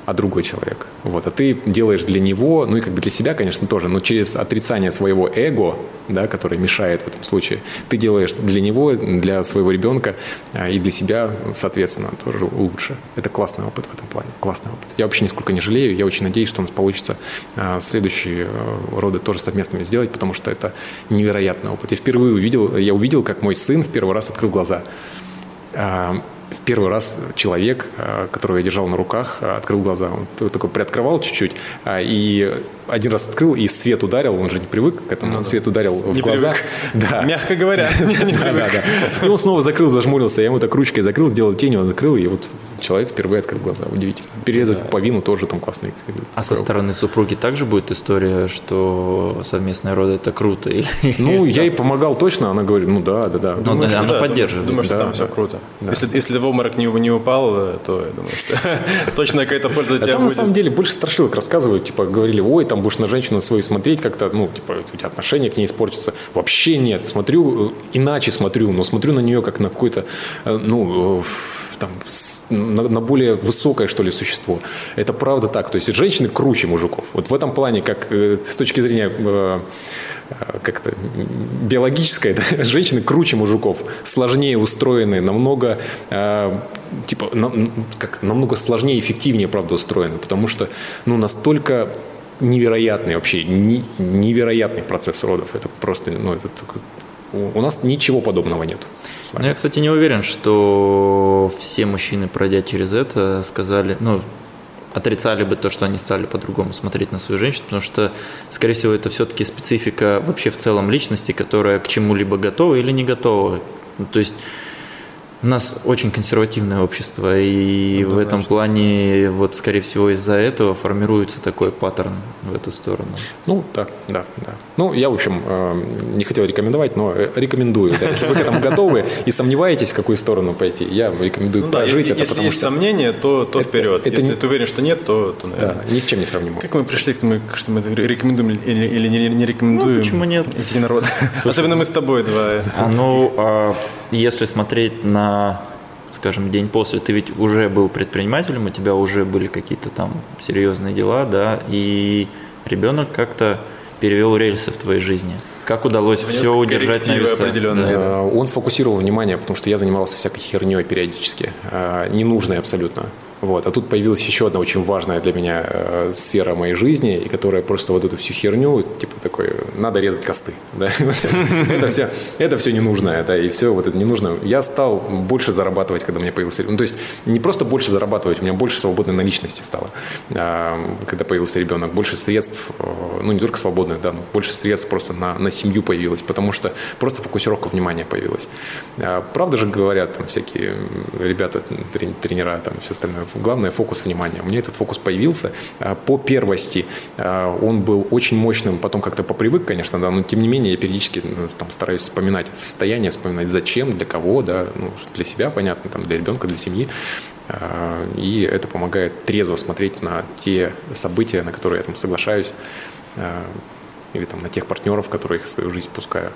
[SPEAKER 1] а другой человек. Вот, а ты делаешь для него, ну и как бы для себя, конечно, тоже, но через отрицание своего эго, да, которое мешает в этом случае, ты делаешь для него, для своего ребенка а, и для себя, соответственно, тоже лучше. Это классный опыт в этом плане, классный опыт. Я вообще нисколько не жалею, я очень надеюсь, что у нас получится а, следующие а, роды тоже совместными сделать, потому что это невероятный опыт. Я впервые увидел, я увидел, как мой сын в первый раз открыл глаза в первый раз человек, э, которого я держал на руках, э, открыл глаза. Он такой приоткрывал чуть-чуть, а, и один раз открыл, и свет ударил, он же не привык к этому, ну, свет ударил в глаза. <laughs>
[SPEAKER 2] Да. Мягко говоря, <laughs> не привык.
[SPEAKER 1] И он снова закрыл, зажмурился, я ему так ручкой закрыл, сделал тень, он открыл, и вот человек впервые открыл глаза. Удивительно. Перерезать да. пуповину тоже там классный.
[SPEAKER 3] А со стороны супруги также будет история, что совместные роды это круто? <laughs>
[SPEAKER 1] Ну, я ей помогал точно, она говорит, ну да, да, да.
[SPEAKER 3] Ну, она поддерживает.
[SPEAKER 2] Думаю, что там все круто. Если, в обморок не, упал, то я думаю, что <laughs> точно какая-то польза тебя
[SPEAKER 1] Там на самом деле больше страшилок рассказывают, типа говорили, ой, там будешь на женщину свою смотреть как-то, ну, типа у тебя отношения к ней испортятся. Вообще нет, смотрю, иначе смотрю, но смотрю на нее как на какой-то, э, ну, там, на, на более высокое, что ли, существо. Это правда так. То есть женщины круче мужиков. Вот в этом плане, как э, с точки зрения э, э, как-то биологической, <laughs> да, женщины круче мужиков, сложнее устроены, намного э, типа на, как, намного сложнее, эффективнее, правда, устроены, потому что ну настолько невероятный вообще невероятный процесс родов. Это просто ну это у нас ничего подобного нет.
[SPEAKER 3] Ну, я, кстати, не уверен, что все мужчины, пройдя через это, сказали, ну, отрицали бы то, что они стали по-другому смотреть на свою женщину, потому что, скорее всего, это все-таки специфика вообще в целом личности, которая к чему-либо готова или не готова. То есть у нас очень консервативное общество, и ну, в этом плане, вот, скорее всего, из-за этого формируется такой паттерн в эту сторону.
[SPEAKER 1] Ну, да, да, да. Ну, я, в общем, э, не хотел рекомендовать, но рекомендую. Да. Если вы к этому готовы и сомневаетесь, в какую сторону пойти, я рекомендую ну, прожить
[SPEAKER 2] да,
[SPEAKER 1] это,
[SPEAKER 2] если
[SPEAKER 1] потому
[SPEAKER 2] есть что... сомнения, то, то это, вперед. Это если не... ты уверен, что нет, то, то
[SPEAKER 1] наверное. Да, ни с чем не сравнимо.
[SPEAKER 2] Как мы пришли к тому, что мы рекомендуем или, или не, не рекомендуем? Ну,
[SPEAKER 3] почему нет?
[SPEAKER 2] Эти народ. Особенно мы с тобой два.
[SPEAKER 3] А, ну, а, если смотреть на скажем, день после, ты ведь уже был предпринимателем, у тебя уже были какие-то там серьезные дела, да, и ребенок как-то перевел рельсы в твоей жизни. Как удалось Внес все удержать на весах?
[SPEAKER 1] Да. Он сфокусировал внимание, потому что я занимался всякой херней периодически, а, ненужной абсолютно. Вот. А тут появилась еще одна очень важная для меня э, сфера моей жизни, и которая просто вот эту всю херню, типа такой, надо резать косты. <laughs> Это, все, это все ненужное, да, и все вот это не нужно. Я стал больше зарабатывать, когда меня появился ребенок. Ну, то есть не просто больше зарабатывать, у меня больше свободной наличности стало, когда появился ребенок. Больше средств, э, ну не только свободных, да, но больше средств просто на, семью появилось, потому что просто фокусировка внимания появилась. Э, правда же говорят там всякие ребята, тренера, там все остальное, главное фокус внимания. У меня этот фокус появился. А, по первости а, он был очень мощным, потом как-то попривык, конечно, да, но тем не менее я периодически ну, там, стараюсь вспоминать это состояние, вспоминать зачем, для кого, да, ну, для себя, понятно, там, для ребенка, для семьи. А, и это помогает трезво смотреть на те события, на которые я там соглашаюсь, или там на тех партнеров, которые я в свою жизнь пускаю,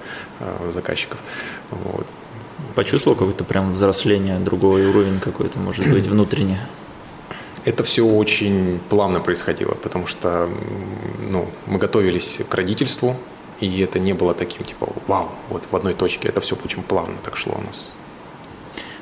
[SPEAKER 1] заказчиков. Вот.
[SPEAKER 3] Почувствовал какое-то прям взросление, другой уровень какой-то, может быть, внутренний?
[SPEAKER 1] Это все очень плавно происходило, потому что ну, мы готовились к родительству, и это не было таким, типа, вау, вот в одной точке. Это все очень плавно так шло у нас.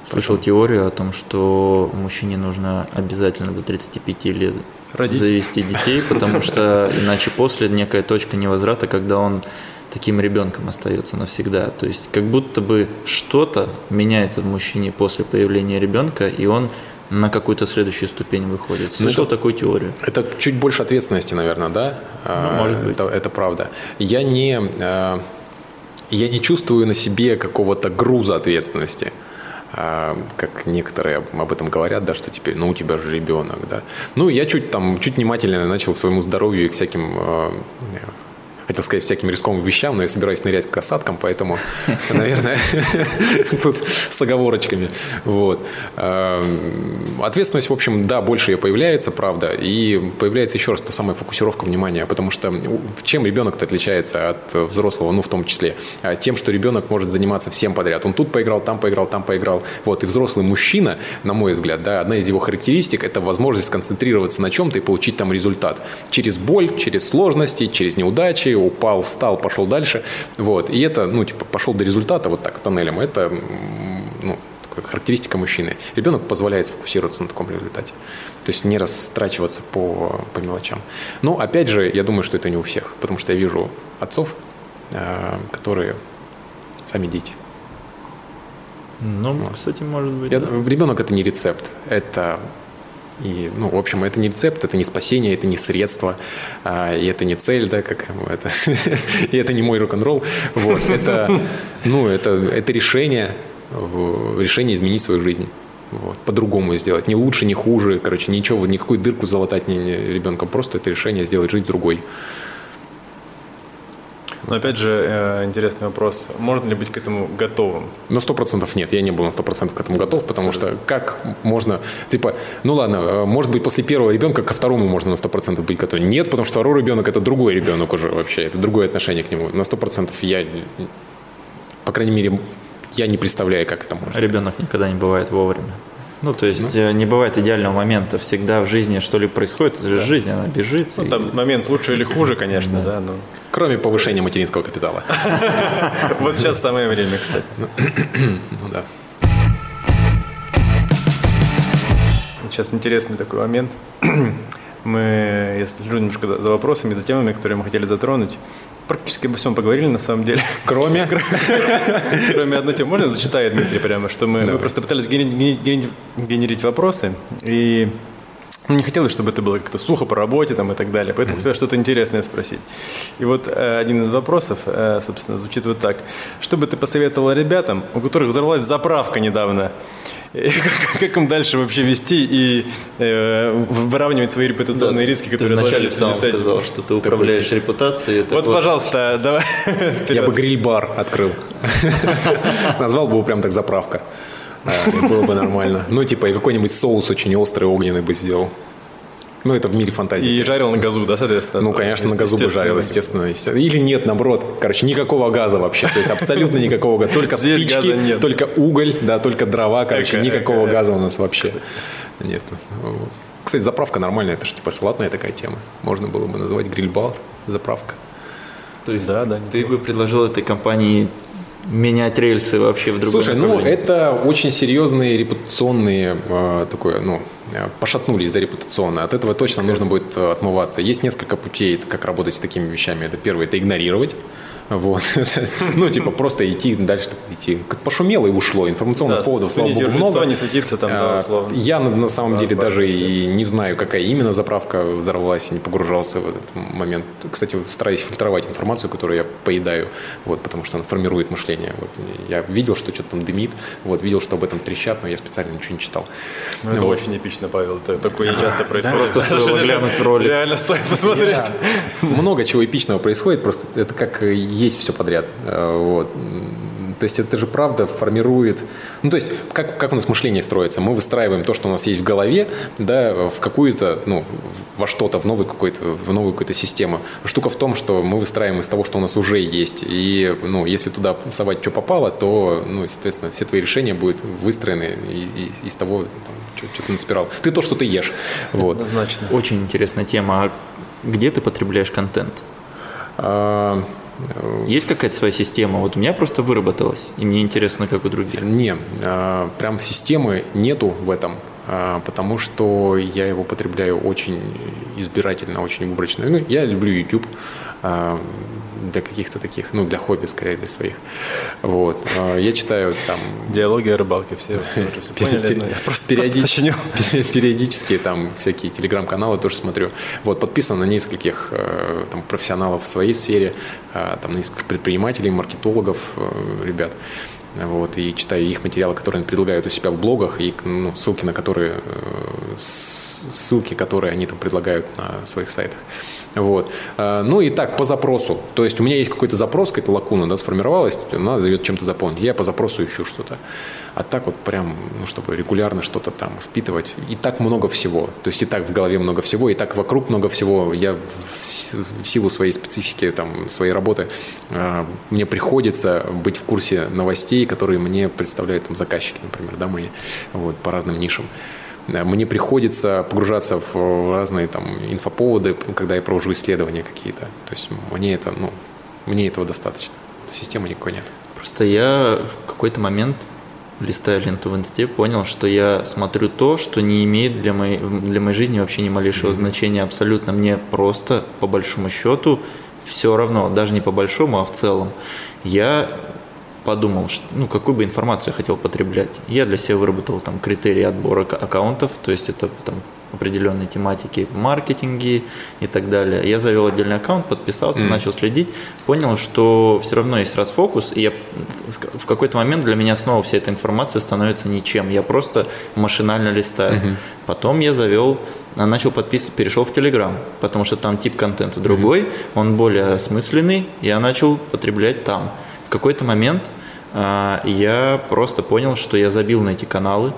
[SPEAKER 3] Слышал Поэтому... теорию о том, что мужчине нужно обязательно до 35 лет Родить. завести детей, <laughs> потому что иначе после некая точка невозврата, когда он таким ребенком остается навсегда. То есть как будто бы что-то меняется в мужчине после появления ребенка, и он на какую-то следующую ступень выходит. Ну, Слышал ну, такую теорию?
[SPEAKER 1] Это чуть больше ответственности, наверное, да?
[SPEAKER 3] Ну, может быть.
[SPEAKER 1] Это, это правда. Я не, э, я не чувствую на себе какого-то груза ответственности э, как некоторые об этом говорят, да, что теперь, ну, у тебя же ребенок, да. Ну, я чуть там, чуть внимательно начал к своему здоровью и к всяким хотел сказать, всяким рисковым вещам, но я собираюсь нырять к касаткам, поэтому, <laughs> наверное, <laughs> тут с оговорочками. Вот. Ответственность, в общем, да, больше ее появляется, правда, и появляется еще раз та самая фокусировка внимания, потому что чем ребенок-то отличается от взрослого, ну, в том числе, а, тем, что ребенок может заниматься всем подряд. Он тут поиграл, там поиграл, там поиграл. Вот, и взрослый мужчина, на мой взгляд, да, одна из его характеристик – это возможность сконцентрироваться на чем-то и получить там результат. Через боль, через сложности, через неудачи, упал, встал, пошел дальше. Вот. И это, ну, типа, пошел до результата вот так, тоннелем. Это, ну, характеристика мужчины. Ребенок позволяет сфокусироваться на таком результате. То есть не растрачиваться по, по мелочам. Но, опять же, я думаю, что это не у всех. Потому что я вижу отцов, э, которые сами дети.
[SPEAKER 3] Ну, вот. кстати, может быть.
[SPEAKER 1] Я, да. Ребенок это не рецепт. Это и, ну, в общем, это не рецепт, это не спасение, это не средство, а, и это не цель, да, как это, <laughs> и это не мой рок-н-ролл. Вот, это, ну, это, это решение, решение изменить свою жизнь. Вот, по-другому сделать. Не лучше, не хуже, короче, ничего, никакую дырку залатать не, не ребенка, просто это решение сделать жизнь другой.
[SPEAKER 2] Но опять же, э, интересный вопрос. Можно ли быть к этому готовым?
[SPEAKER 1] На сто процентов нет. Я не был на сто процентов к этому готов, потому что как можно... Типа, ну ладно, э, может быть, после первого ребенка ко второму можно на сто процентов быть готовым. Нет, потому что второй ребенок – это другой ребенок уже вообще. Это другое отношение к нему. На сто процентов я, по крайней мере, я не представляю, как это можно.
[SPEAKER 3] Ребенок никогда не бывает вовремя. Ну, то есть ну. не бывает идеального момента. Всегда в жизни что-либо происходит, это же да. жизнь, она бежит.
[SPEAKER 2] Ну, и... там момент лучше или хуже, <laughs> конечно, да.
[SPEAKER 1] но... Кроме повышения материнского капитала. <laughs>
[SPEAKER 2] Вот сейчас самое время, кстати.
[SPEAKER 1] Ну <clears throat> да.
[SPEAKER 2] Сейчас интересный такой момент. <clears throat> Мы, я слежу немножко за, за вопросами, за темами, которые мы хотели затронуть. Практически обо всем поговорили, на самом деле.
[SPEAKER 1] Кроме? <laughs>
[SPEAKER 2] Кроме одной темы. Можно зачитаю, Дмитрий, прямо, что мы, мы просто пытались генерить вопросы, и ну, не хотелось, чтобы это было как-то сухо по работе там, и так далее, поэтому хотелось что-то интересное спросить. И вот э, один из вопросов, э, собственно, звучит вот так. Что бы ты посоветовал ребятам, у которых взорвалась заправка недавно, как, <laughs> как им дальше вообще вести и э, выравнивать свои репутационные да, риски, которые
[SPEAKER 3] вначале сам сказал, что ты управляешь такой... репутацией.
[SPEAKER 2] Вот, вот, пожалуйста, давай. <laughs>
[SPEAKER 1] Я бы гриль-бар открыл. <laughs> Назвал бы его прям так заправка. Было бы нормально. Ну, типа, и какой-нибудь соус очень острый, огненный бы сделал. Ну, это в мире фантазии.
[SPEAKER 2] И жарил на газу, да, соответственно?
[SPEAKER 1] Ну, конечно, на газу бы жарил, естественно, естественно. Или нет, наоборот. Короче, никакого газа вообще. То есть абсолютно никакого газа. Только спички, только уголь, да, только дрова. Короче, никакого газа у нас вообще нет. Кстати, заправка нормальная, это же типа салатная такая тема. Можно было бы назвать гриль-бар, заправка.
[SPEAKER 3] То есть да, да, ты бы предложил этой компании менять рельсы вообще в другом
[SPEAKER 1] Слушай, ну это очень серьезные репутационные э, такое, ну, э, пошатнулись да, репутационно. От этого точно нужно будет э, отмываться. Есть несколько путей, как работать с такими вещами. Это первое, это игнорировать. Вот. <laughs> ну, типа, просто идти дальше, идти. Как пошумело и ушло. Информационных да, поводов, слава богу, много.
[SPEAKER 2] не светиться там, да,
[SPEAKER 1] а, условно. Я на, на самом да, деле даже и не знаю, какая именно заправка взорвалась, и не погружался в этот момент. Кстати, стараюсь фильтровать информацию, которую я поедаю, вот, потому что она формирует мышление. Вот. Я видел, что что-то там дымит, вот, видел, что об этом трещат, но я специально ничего не читал.
[SPEAKER 2] Ну, это вот. очень эпично, Павел. Это такое часто происходит. Просто
[SPEAKER 3] стоило глянуть в ролик.
[SPEAKER 2] Реально стоит <laughs> посмотреть.
[SPEAKER 1] Много чего эпичного происходит, просто это как есть все подряд. Э, вот. То есть это же правда формирует... Ну, то есть как, как у нас мышление строится? Мы выстраиваем то, что у нас есть в голове, да, в какую-то, ну, во что-то, в новую какую-то, в новую какую-то систему. Штука в том, что мы выстраиваем из того, что у нас уже есть. И, ну, если туда совать, что попало, то, ну, соответственно, все твои решения будут выстроены из того, там, что, ты наспирал. Ты то, что ты ешь. Вот.
[SPEAKER 3] Однозначно. Очень интересная тема. А где ты потребляешь контент?
[SPEAKER 1] А,
[SPEAKER 3] есть какая-то своя система? Вот у меня просто выработалась, и мне интересно, как у других.
[SPEAKER 1] Не, а, прям системы нету в этом, потому что я его потребляю очень избирательно, очень выборочно. Ну, я люблю YouTube, а, для каких-то таких, ну, для хобби, скорее, для своих. Вот. А, я читаю там...
[SPEAKER 2] Диалоги о рыбалке, все, <laughs> все, все поняли.
[SPEAKER 1] Просто периодически, <laughs> периодически там всякие телеграм-каналы тоже смотрю. Вот, подписан на нескольких э, там, профессионалов в своей сфере, там, на нескольких предпринимателей, маркетологов, э, ребят. Вот, и читаю их материалы, которые они предлагают у себя в блогах, и ну, ссылки на которые, ссылки, которые они там предлагают на своих сайтах. Вот. А, ну и так, по запросу. То есть у меня есть какой-то запрос, какая-то лакуна да, сформировалась, надо зовет чем-то заполнить. Я по запросу ищу что-то. А так вот прям, ну, чтобы регулярно что-то там впитывать. И так много всего. То есть и так в голове много всего, и так вокруг много всего. Я в силу своей специфики, там, своей работы, а, мне приходится быть в курсе новостей, которые мне представляют там заказчики, например, да, мои, вот, по разным нишам. Мне приходится погружаться в разные там инфоповоды, когда я провожу исследования какие-то. То есть мне это, ну, мне этого достаточно. Системы никакой нет.
[SPEAKER 3] Просто я в какой-то момент листая ленту в инсте, понял, что я смотрю то, что не имеет для моей, для моей жизни вообще ни малейшего mm-hmm. значения абсолютно. Мне просто, по большому счету, все равно, даже не по большому, а в целом. Я подумал, что, ну, какую бы информацию я хотел потреблять. Я для себя выработал там критерии отбора аккаунтов, то есть это там определенные тематики в маркетинге и так далее. Я завел отдельный аккаунт, подписался, mm. начал следить, понял, что все равно есть расфокус, и я в какой-то момент для меня снова вся эта информация становится ничем. Я просто машинально листаю. Mm-hmm. Потом я завел начал подписывать, перешел в Телеграм, потому что там тип контента другой, mm-hmm. он более осмысленный, я начал потреблять там. В какой-то момент э, я просто понял, что я забил на эти каналы.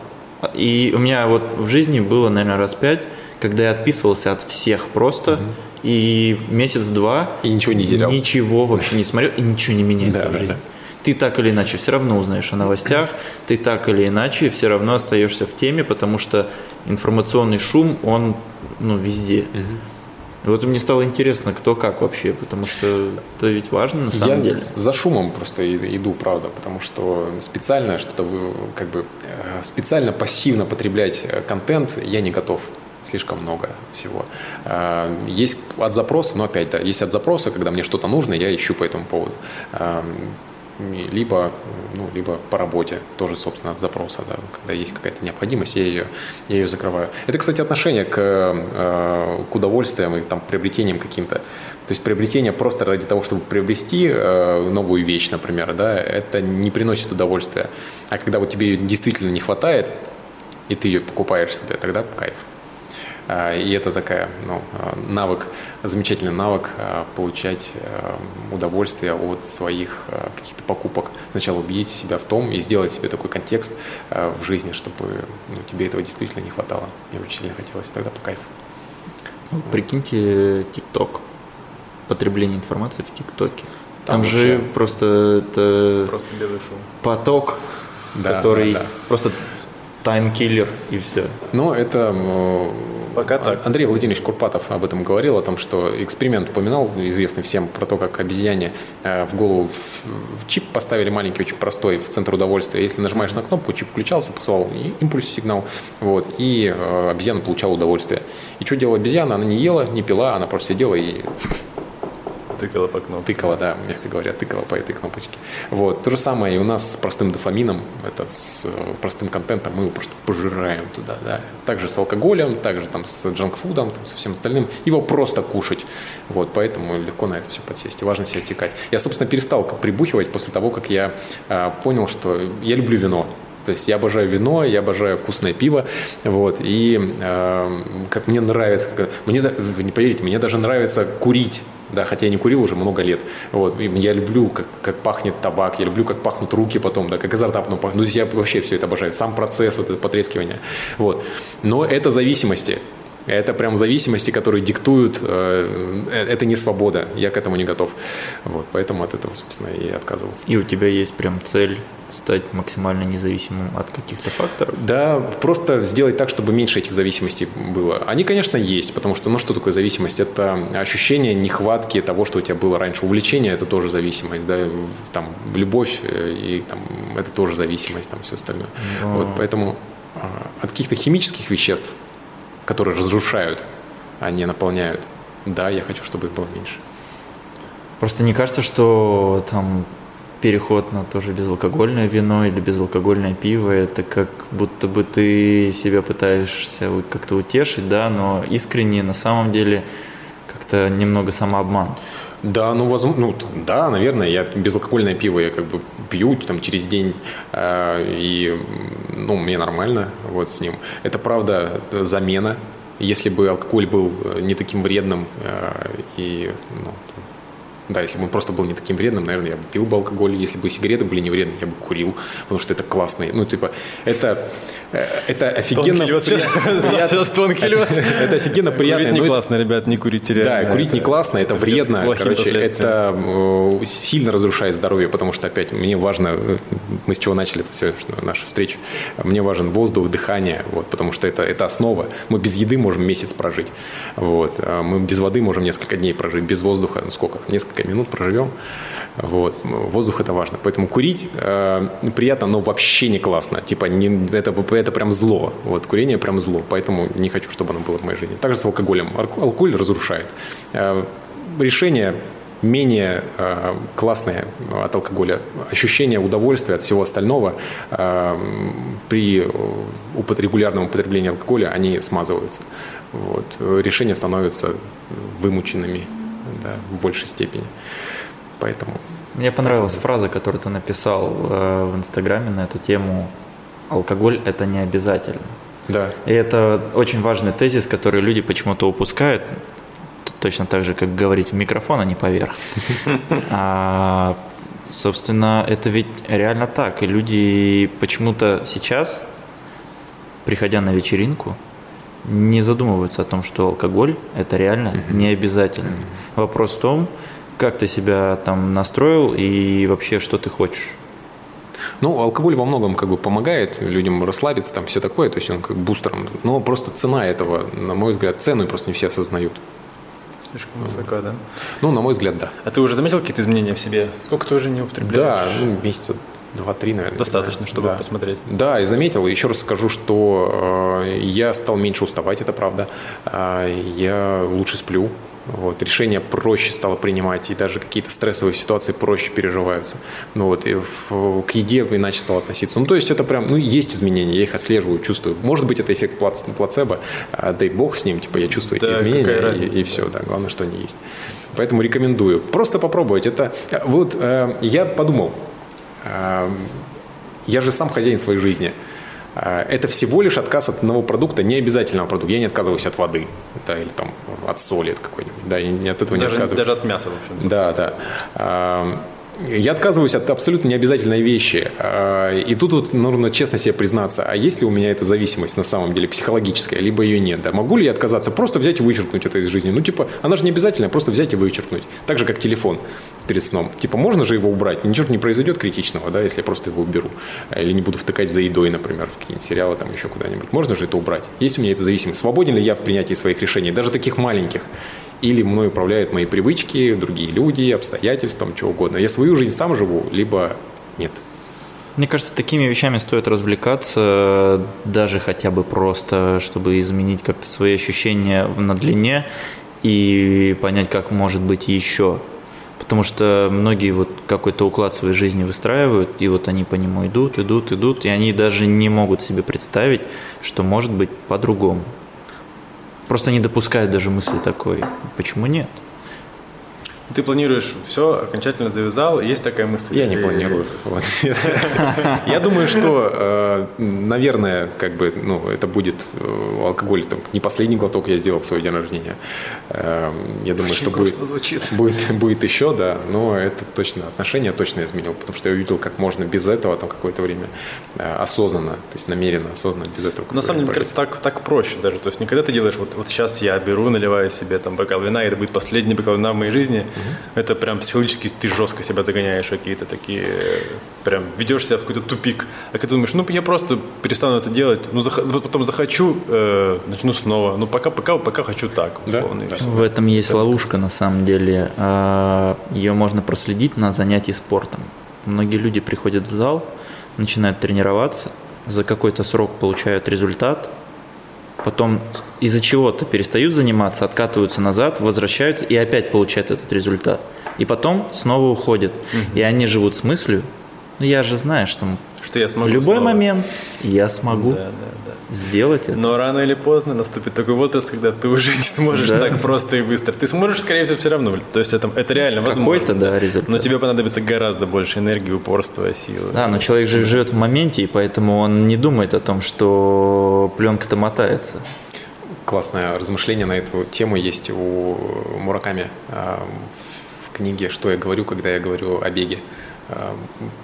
[SPEAKER 3] И у меня вот в жизни было, наверное, раз пять, когда я отписывался от всех просто. Угу. И месяц-два
[SPEAKER 1] и ничего не терял.
[SPEAKER 3] Ничего вообще не смотрел, и ничего не меняется да, в жизни. Да, ты так или иначе все равно узнаешь о новостях, <clears throat> ты так или иначе все равно остаешься в теме, потому что информационный шум, он ну, везде. Угу. Вот мне стало интересно, кто как вообще, потому что это ведь важно на самом
[SPEAKER 1] Я
[SPEAKER 3] деле.
[SPEAKER 1] за шумом просто иду, правда, потому что специально что-то, как бы, э, специально пассивно потреблять э, контент я не готов слишком много всего. Э, есть от запроса, но опять, да, есть от запроса, когда мне что-то нужно, я ищу по этому поводу либо, ну, либо по работе, тоже, собственно, от запроса, да, когда есть какая-то необходимость, я ее, я ее закрываю. Это, кстати, отношение к, э, к удовольствиям и там, приобретениям каким-то. То есть приобретение просто ради того, чтобы приобрести э, новую вещь, например, да, это не приносит удовольствия. А когда вот тебе ее действительно не хватает, и ты ее покупаешь себе, тогда кайф. А, и это такая, ну, а, навык, замечательный навык а, получать удовольствие от своих каких-то покупок. Сначала убедить себя в том и сделать себе такой контекст в жизни, чтобы ну, тебе этого действительно не хватало. Мне очень сильно хотелось, тогда по кайфу.
[SPEAKER 3] Ну, прикиньте ТикТок. Потребление информации в ТикТоке. Там, Там же вообще... просто это
[SPEAKER 2] просто белый шум.
[SPEAKER 3] поток, да, который да, да. просто таймкиллер и все.
[SPEAKER 1] Ну, это
[SPEAKER 2] Пока так.
[SPEAKER 1] Андрей Владимирович Курпатов об этом говорил, о том, что эксперимент упоминал, известный всем, про то, как обезьяне э, в голову чип поставили маленький, очень простой, в центр удовольствия. Если нажимаешь на кнопку, чип включался, посылал импульс, сигнал, вот, и э, обезьяна получала удовольствие. И что делала обезьяна? Она не ела, не пила, она просто сидела и
[SPEAKER 2] Тыкала по кнопке.
[SPEAKER 1] Тыкала, да, мягко говоря, тыкала по этой кнопочке. Вот. То же самое и у нас с простым дофамином, это с э, простым контентом, мы его просто пожираем туда, да. Также с алкоголем, также там с джанкфудом, там, со всем остальным. Его просто кушать. Вот, поэтому легко на это все подсесть. И важно себя стекать. Я, собственно, перестал прибухивать после того, как я э, понял, что я люблю вино. То есть я обожаю вино, я обожаю вкусное пиво, вот, и э, как мне нравится, как, мне, не поверите, мне даже нравится курить, да, хотя я не курил уже много лет, вот, и я люблю, как, как пахнет табак, я люблю, как пахнут руки потом, да, как изо рта потом пахнут, ну, я вообще все это обожаю, сам процесс, вот это потрескивание, вот, но это зависимости, это прям зависимости, которые диктуют, э, э, это не свобода, я к этому не готов. Вот, поэтому от этого, собственно, и отказывался.
[SPEAKER 3] И у тебя есть прям цель стать максимально независимым от каких-то факторов?
[SPEAKER 1] Да, просто сделать так, чтобы меньше этих зависимостей было. Они, конечно, есть, потому что, ну, что такое зависимость? Это ощущение нехватки того, что у тебя было раньше. Увлечение – это тоже зависимость, да, там, любовь э, и там, это тоже зависимость, там, все остальное. Но... Вот, поэтому а, от каких-то химических веществ которые разрушают, а не наполняют. Да, я хочу, чтобы их было меньше.
[SPEAKER 3] Просто не кажется, что там переход на тоже безалкогольное вино или безалкогольное пиво, это как будто бы ты себя пытаешься как-то утешить, да, но искренне на самом деле как-то немного самообман.
[SPEAKER 1] Да, ну, возможно, ну, да, наверное, я безалкогольное пиво я как бы пью там через день, э, и, ну, мне нормально вот с ним. Это, правда, замена. Если бы алкоголь был не таким вредным э, и, ну, да, если бы он просто был не таким вредным, наверное, я бы пил бы алкоголь. Если бы сигареты были не вредны, я бы курил, потому что это классные. Ну, типа, это, э, это офигенно
[SPEAKER 2] лед приятно. <laughs> Сейчас тонкий лед.
[SPEAKER 1] Это офигенно приятно.
[SPEAKER 2] Курить не классно, ребят, не курите реально.
[SPEAKER 1] Да, курить не классно, это вредно. Короче, это э, сильно разрушает здоровье, потому что, опять, мне важно, э, мы с чего начали это все, нашу встречу, мне важен воздух, дыхание, вот, потому что это, это основа. Мы без еды можем месяц прожить. Вот. А мы без воды можем несколько дней прожить, без воздуха, ну сколько, несколько несколько минут проживем. Вот. Воздух это важно. Поэтому курить э, приятно, но вообще не классно. Типа не, это, это прям зло. Вот, курение прям зло. Поэтому не хочу, чтобы оно было в моей жизни. Также с алкоголем. Алкоголь разрушает. Э, решение менее э, классное от алкоголя. Ощущение удовольствия от всего остального э, при упот- регулярном употреблении алкоголя, они смазываются. Вот. Решения становятся вымученными да, в большей степени. Поэтому...
[SPEAKER 3] Мне понравилась фраза, которую ты написал э, в Инстаграме на эту тему. Алкоголь – это не обязательно.
[SPEAKER 1] Да.
[SPEAKER 3] И это очень важный тезис, который люди почему-то упускают. Точно так же, как говорить в микрофон, а не поверх. <laughs> А, собственно, это ведь реально так. И люди почему-то сейчас, приходя на вечеринку, не задумываются о том, что алкоголь это реально mm-hmm. не обязательно. Mm-hmm. Вопрос в том, Как ты себя там настроил и вообще что ты хочешь?
[SPEAKER 1] Ну, алкоголь во многом как бы помогает людям расслабиться, там все такое, то есть он как бустером. Но просто цена этого, на мой взгляд, цену просто не все осознают.
[SPEAKER 2] Слишком высоко, да?
[SPEAKER 1] Ну, на мой взгляд, да.
[SPEAKER 2] А ты уже заметил какие-то изменения в себе? Сколько ты уже не употребляешь?
[SPEAKER 1] Да, ну, месяца два-три, наверное.
[SPEAKER 2] Достаточно, чтобы
[SPEAKER 1] да.
[SPEAKER 2] посмотреть.
[SPEAKER 1] Да, и заметил. Еще раз скажу, что э, я стал меньше уставать, это правда. Э, я лучше сплю. Вот, решения проще стало принимать, и даже какие-то стрессовые ситуации проще переживаются. Ну вот, и в, к еде иначе стал относиться. Ну, то есть это прям, ну, есть изменения, я их отслеживаю, чувствую. Может быть, это эффект плацебо, а, дай бог с ним, типа, я чувствую
[SPEAKER 2] да,
[SPEAKER 1] эти изменения,
[SPEAKER 2] разница,
[SPEAKER 1] и, и все, да, главное, что они есть. Поэтому рекомендую. Просто попробовать. Это, вот, э, я подумал, я же сам хозяин своей жизни – а, это всего лишь отказ от одного продукта, не обязательного продукта. Я не отказываюсь от воды, да, или там от соли от какой-нибудь, да, я от этого
[SPEAKER 2] даже,
[SPEAKER 1] не отказываюсь.
[SPEAKER 2] Даже от мяса, в общем.
[SPEAKER 1] Да, да. Я отказываюсь от абсолютно необязательной вещи. А, и тут вот нужно честно себе признаться, а есть ли у меня эта зависимость на самом деле психологическая, либо ее нет. Да? Могу ли я отказаться, просто взять и вычеркнуть это из жизни? Ну, типа, она же не обязательная, просто взять и вычеркнуть. Так же, как телефон перед сном. Типа, можно же его убрать, ничего не произойдет критичного, да, если я просто его уберу. Или не буду втыкать за едой, например, в какие-нибудь сериалы, там еще куда-нибудь. Можно же это убрать? Есть у меня эта зависимость? Свободен ли я в принятии своих решений, даже таких маленьких? Или мной управляют мои привычки, другие люди, обстоятельства, чего угодно. Я свою жизнь сам живу, либо нет.
[SPEAKER 3] Мне кажется, такими вещами стоит развлекаться, даже хотя бы просто, чтобы изменить как-то свои ощущения на длине и понять, как может быть еще. Потому что многие вот какой-то уклад своей жизни выстраивают, и вот они по нему идут, идут, идут, и они даже не могут себе представить, что может быть по-другому. Просто не допускают даже мысли такой. Почему нет?
[SPEAKER 2] Ты планируешь все, окончательно завязал, есть такая мысль?
[SPEAKER 1] Я не планирую. <laughs> Я думаю, что, э, наверное, как бы, ну, это будет э, алкоголь, там, не последний глоток я сделал в свой день рождения. Э, я думаю, что будет, будет, будет еще, да, но это точно, отношение точно изменил, потому что я увидел, как можно без этого там какое-то время осознанно, то есть намеренно, осознанно без этого.
[SPEAKER 2] На самом деле, мне кажется, так, так проще даже. То есть никогда ты делаешь, вот, вот сейчас я беру, наливаю себе там бокал вина, и это будет последний бокал вина в моей жизни, это прям психологически ты жестко себя загоняешь какие-то такие, прям ведешь себя в какой-то тупик. А когда ты думаешь, ну я просто перестану это делать, ну зах- потом захочу, э, начну снова. Ну пока, пока, пока хочу так.
[SPEAKER 1] Условно, да?
[SPEAKER 3] В этом есть это ловушка на самом деле. А, Ее можно проследить на занятии спортом. Многие люди приходят в зал, начинают тренироваться, за какой-то срок получают результат, потом из-за чего-то перестают заниматься, откатываются назад, возвращаются и опять получают этот результат. И потом снова уходят. Угу. И они живут с мыслью, ну я же знаю, что,
[SPEAKER 2] что я смогу
[SPEAKER 3] в любой
[SPEAKER 2] снова.
[SPEAKER 3] момент я смогу да, да, да. сделать это.
[SPEAKER 2] Но рано или поздно наступит такой возраст, когда ты уже не сможешь да. так просто и быстро. Ты сможешь, скорее всего, все равно. То есть это, это реально возможно.
[SPEAKER 3] Какой-то, да, результат.
[SPEAKER 2] Но тебе понадобится гораздо больше энергии, упорства, силы.
[SPEAKER 3] Да, но человек же живет в моменте, и поэтому он не думает о том, что пленка-то мотается
[SPEAKER 1] классное размышление на эту тему есть у Мураками а, в книге «Что я говорю, когда я говорю о беге». А,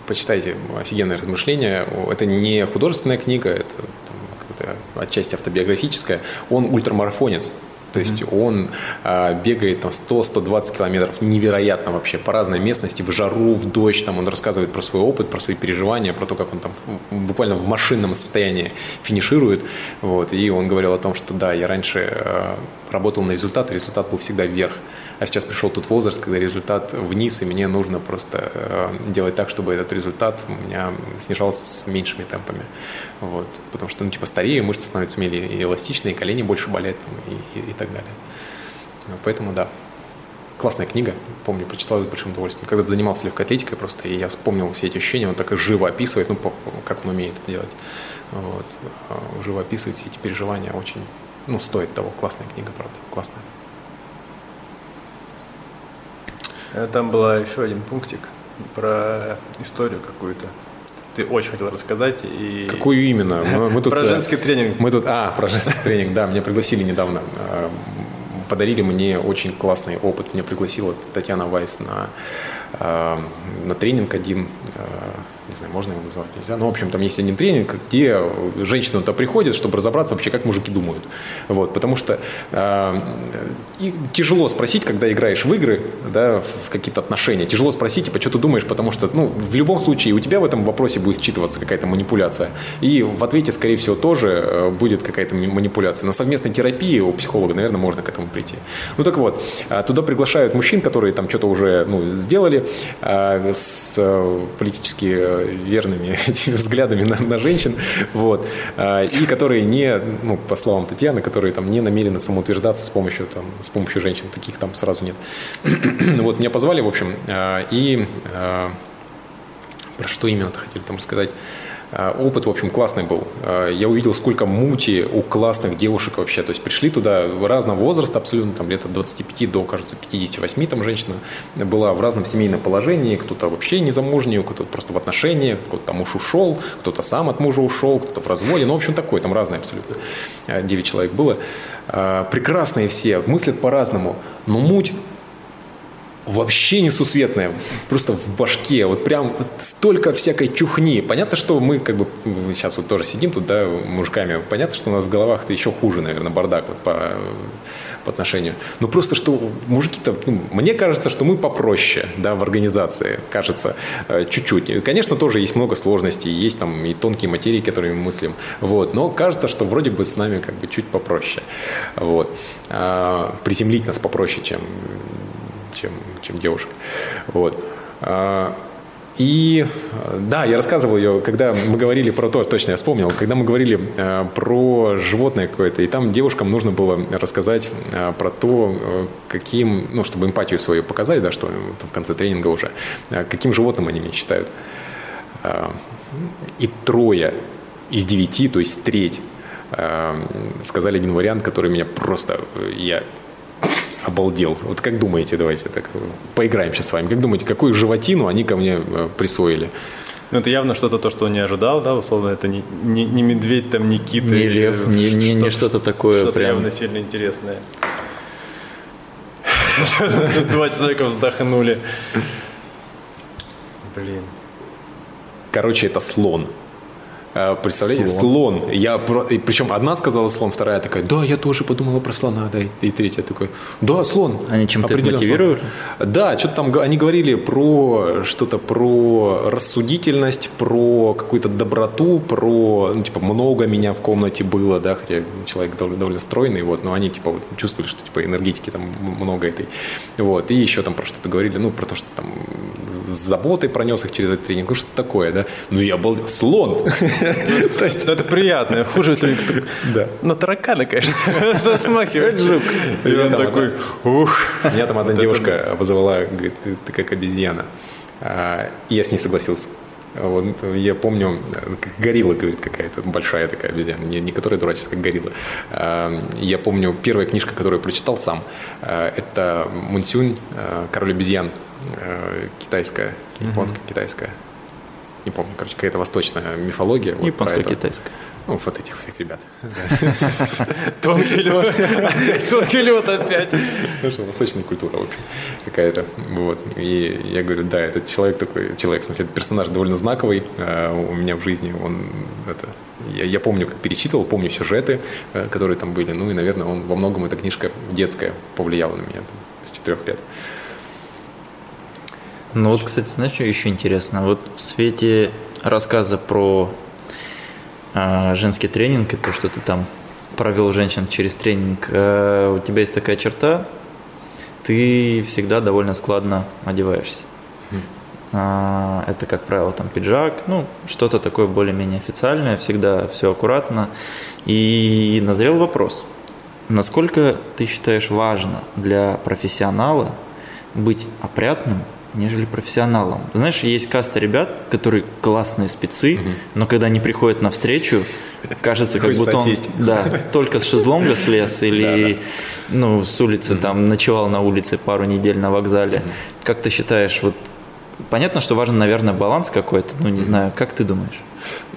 [SPEAKER 1] почитайте, офигенное размышление. Это не художественная книга, это отчасти автобиографическая. Он ультрамарафонец, то есть mm-hmm. он а, бегает там 100-120 километров, невероятно вообще, по разной местности, в жару, в дождь, там он рассказывает про свой опыт, про свои переживания, про то, как он там буквально в машинном состоянии финиширует, вот, и он говорил о том, что да, я раньше а, работал на результат, и результат был всегда вверх, а сейчас пришел тот возраст, когда результат вниз, и мне нужно просто э, делать так, чтобы этот результат у меня снижался с меньшими темпами. Вот. Потому что, ну, типа, старее, мышцы становятся менее эластичные, колени больше болят там, и, и, и так далее. Ну, поэтому, да, классная книга, помню, прочитал с большим удовольствием. Когда занимался легкой атлетикой просто, и я вспомнил все эти ощущения, он так и живо описывает, ну, как он умеет это делать. Вот. А, живо описывает все эти переживания, очень, ну, стоит того. Классная книга, правда, классная.
[SPEAKER 2] Э, там была еще один пунктик про историю какую-то. Ты очень хотел рассказать. И...
[SPEAKER 1] Какую именно?
[SPEAKER 2] Мы, мы тут, <laughs> про э, женский тренинг.
[SPEAKER 1] Мы тут, а, про женский тренинг, да, меня пригласили недавно. Э, подарили мне очень классный опыт. Меня пригласила Татьяна Вайс на на тренинг один не знаю, можно его называть, нельзя. Ну, в общем, там есть один тренинг, где женщина туда приходит, чтобы разобраться вообще, как мужики думают. Вот, потому что э, тяжело спросить, когда играешь в игры, да, в какие-то отношения, тяжело спросить, типа, что ты думаешь, потому что, ну, в любом случае у тебя в этом вопросе будет считываться какая-то манипуляция. И в ответе, скорее всего, тоже э, будет какая-то манипуляция. На совместной терапии у психолога, наверное, можно к этому прийти. Ну, так вот, э, туда приглашают мужчин, которые там что-то уже, ну, сделали, э, с политически верными <laughs> этими взглядами на, на женщин, вот, а, и которые не, ну, по словам Татьяны, которые там не намерены самоутверждаться с помощью, там, с помощью женщин, таких там сразу нет. <clears throat> вот, меня позвали, в общем, а, и а, про что именно-то хотели там рассказать? А, опыт, в общем, классный был. А, я увидел, сколько мути у классных девушек вообще. То есть пришли туда разного возраста, абсолютно, там лет от 25 до, кажется, 58 там женщина была в разном семейном положении. Кто-то вообще не замужний, кто-то просто в отношениях, кто-то там муж ушел, кто-то сам от мужа ушел, кто-то в разводе. Ну, в общем, такое, там разное абсолютно. 9 а, человек было. Прекрасные все, мыслят по-разному. Но муть вообще несусветная, просто в башке, вот прям вот столько всякой чухни. Понятно, что мы как бы сейчас вот тоже сидим тут, да, мужиками, понятно, что у нас в головах-то еще хуже, наверное, бардак вот по, по отношению. Но просто что мужики-то, ну, мне кажется, что мы попроще, да, в организации, кажется, э, чуть-чуть. Конечно, тоже есть много сложностей, есть там и тонкие материи, которыми мы мыслим, вот, но кажется, что вроде бы с нами как бы чуть попроще, вот. А, приземлить нас попроще, чем чем, чем девушек. Вот. А, и да, я рассказывал ее, когда мы говорили про то, точно я вспомнил, когда мы говорили э, про животное какое-то, и там девушкам нужно было рассказать э, про то, э, каким, ну, чтобы эмпатию свою показать, да, что в конце тренинга уже, каким животным они меня считают. И трое из девяти, то есть треть, сказали один вариант, который меня просто, я обалдел. Вот как думаете, давайте так поиграем сейчас с вами. Как думаете, какую животину они ко мне э, присвоили?
[SPEAKER 2] Ну, это явно что-то то, что он не ожидал, да, условно, это не, не, не медведь, там, не кит.
[SPEAKER 3] Не лев, не, не, не что-то такое
[SPEAKER 2] что-то прям. явно сильно интересное. <laughs> Два человека вздохнули.
[SPEAKER 1] Блин. Короче, это слон. Э, представляете, слон. слон. Я, причем одна сказала слон, вторая такая, да, я тоже подумала про слона, да, и третья такой, да, слон.
[SPEAKER 3] Они чем-то мотивировали?
[SPEAKER 1] Слон. Да, что-то там они говорили про что-то про рассудительность, про какую-то доброту, про, ну, типа, много меня в комнате было, да, хотя человек довольно, довольно стройный, вот, но они, типа, вот, чувствовали, что, типа, энергетики там много этой, вот, и еще там про что-то говорили, ну, про то, что там с заботой пронес их через этот тренинг, ну, что такое, да, ну, я был слон. <laughs>
[SPEAKER 2] То есть это приятно. Хуже, если на таракана, конечно, <laughs> смахивает.
[SPEAKER 1] жук. И он такой, ух. Меня там одна девушка обозвала, говорит, ты как обезьяна. А, и я с ней согласился. Вот, я помню, как горилла, говорит, какая-то большая такая обезьяна, не, не которая дурачится, как горилла. А, я помню, первая книжка, которую я прочитал сам, а, это Мунсюнь, «Король обезьян», китайская, японская, китайская не помню, короче, какая-то восточная мифология.
[SPEAKER 3] Японско-китайская.
[SPEAKER 1] Ну, вот этих всех ребят.
[SPEAKER 2] Тонкий лед. Тонкий лед опять.
[SPEAKER 1] Ну что, восточная культура, в общем, какая-то. Вот. И я говорю, да, этот человек такой, человек, в смысле, этот персонаж довольно знаковый э, у меня в жизни. Он это я, я помню, как перечитывал, помню сюжеты, э, которые там были. Ну и, наверное, он во многом эта книжка детская повлияла на меня с четырех лет.
[SPEAKER 3] Ну вот, кстати, знаешь, что еще интересно? Вот в свете рассказа про э, женский тренинг и то, что ты там провел женщин через тренинг, э, у тебя есть такая черта, ты всегда довольно складно одеваешься. Mm. Э, это, как правило, там пиджак, ну, что-то такое более-менее официальное, всегда все аккуратно. И назрел вопрос, насколько ты считаешь важно для профессионала быть опрятным – нежели профессионалам. Знаешь, есть каста ребят, которые классные спецы, угу. но когда они приходят на встречу, кажется, как будто он да, только с шезлонга слез <laughs> или ну, с улицы там ночевал на улице пару недель на вокзале. Как ты считаешь, вот понятно, что важен, наверное, баланс какой-то, ну не знаю, как ты думаешь?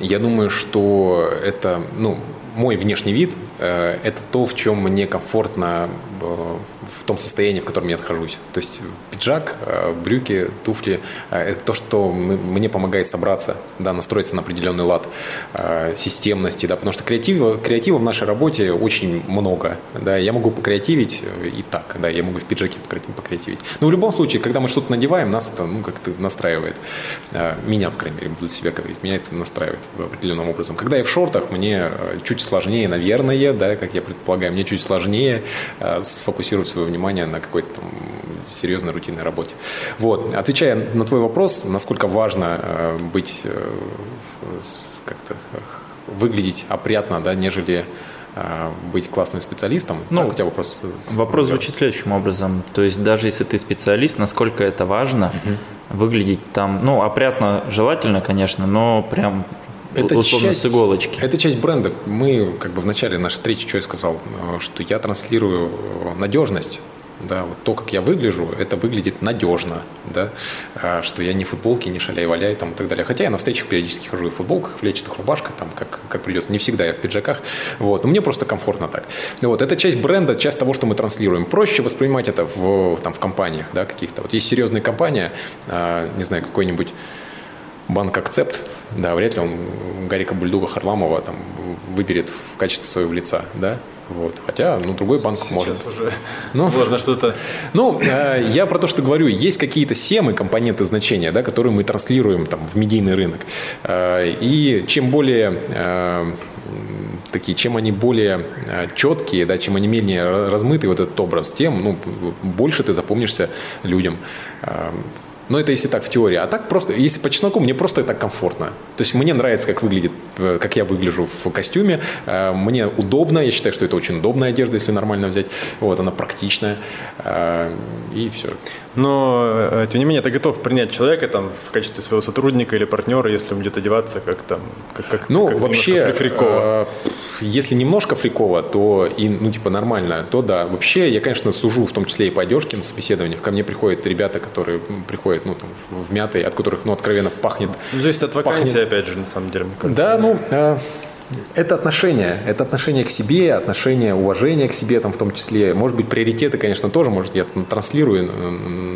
[SPEAKER 1] Я думаю, что это, ну, мой внешний вид э, – это то, в чем мне комфортно э, в том состоянии, в котором я нахожусь. То есть пиджак, э, брюки, туфли э, – это то, что мне помогает собраться, да, настроиться на определенный лад э, системности, да, потому что креатива, креатива в нашей работе очень много, да, я могу покреативить и так, да, я могу в пиджаке покреативить. Но в любом случае, когда мы что-то надеваем, нас это, ну, как-то настраивает. Меня, по крайней мере, буду себя говорить, меня это настраивает определенным образом. Когда я в шортах, мне чуть сложнее, наверное, да, как я предполагаю, мне чуть сложнее сфокусировать свое внимание на какой-то там серьезной рутинной работе. Вот. Отвечая на твой вопрос, насколько важно э, быть э, как-то выглядеть опрятно, да, нежели э, быть классным специалистом?
[SPEAKER 3] Ну, как у тебя вопрос? Вопрос звучит следующим образом. То есть даже если ты специалист, насколько это важно угу. выглядеть там, ну, опрятно желательно, конечно, но прям это условно часть, с иголочки.
[SPEAKER 1] Это часть бренда. Мы, как бы в начале нашей встречи, что я сказал, что я транслирую надежность да, вот то, как я выгляжу, это выглядит надежно, да, а, что я не в футболке, не шаляй-валяй там и так далее. Хотя я на встречах периодически хожу и в футболках, в летчатых рубашках, там, как, как придется. Не всегда я в пиджаках, вот, но мне просто комфортно так. Вот, это часть бренда, часть того, что мы транслируем. Проще воспринимать это в, там, в компаниях, да, каких-то. Вот есть серьезная компания, а, не знаю, какой-нибудь банк Акцепт, да, вряд ли он Гарика Бульдуга Харламова там выберет в качестве своего лица, да, вот. Хотя, ну, другой банк
[SPEAKER 2] Сейчас
[SPEAKER 1] может.
[SPEAKER 2] уже <laughs> ну, сложно что-то... <laughs>
[SPEAKER 1] Ну, э, я про то, что говорю. Есть какие-то семы, компоненты значения, да, которые мы транслируем там, в медийный рынок. Э, и чем более э, такие, чем они более четкие, да, чем они менее размытый вот этот образ, тем ну, больше ты запомнишься людям. Но это если так в теории. А так просто, если по чесноку, мне просто так комфортно. То есть мне нравится, как выглядит, э, как я выгляжу в костюме. Э, мне удобно, я считаю, что это очень удобная одежда, если нормально взять. Вот, она практичная. Э, и все.
[SPEAKER 2] Но, тем не менее, ты готов принять человека там в качестве своего сотрудника или партнера, если он будет одеваться как там, как, как
[SPEAKER 1] Ну,
[SPEAKER 2] как
[SPEAKER 1] вообще, фриково. Если немножко фриково, то и, ну, типа, нормально, то да. Вообще, я, конечно, сужу, в том числе и по одежке на собеседованиях. Ко мне приходят ребята, которые приходят ну, там, в мятой, от которых, ну, откровенно пахнет.
[SPEAKER 2] Ну, зависит от вакансии, пахнет... опять же, на самом деле, мне
[SPEAKER 1] кажется. Да, ну, э, это отношение, это отношение к себе, отношение, уважение к себе, там, в том числе. Может быть, приоритеты, конечно, тоже, может, я там, транслирую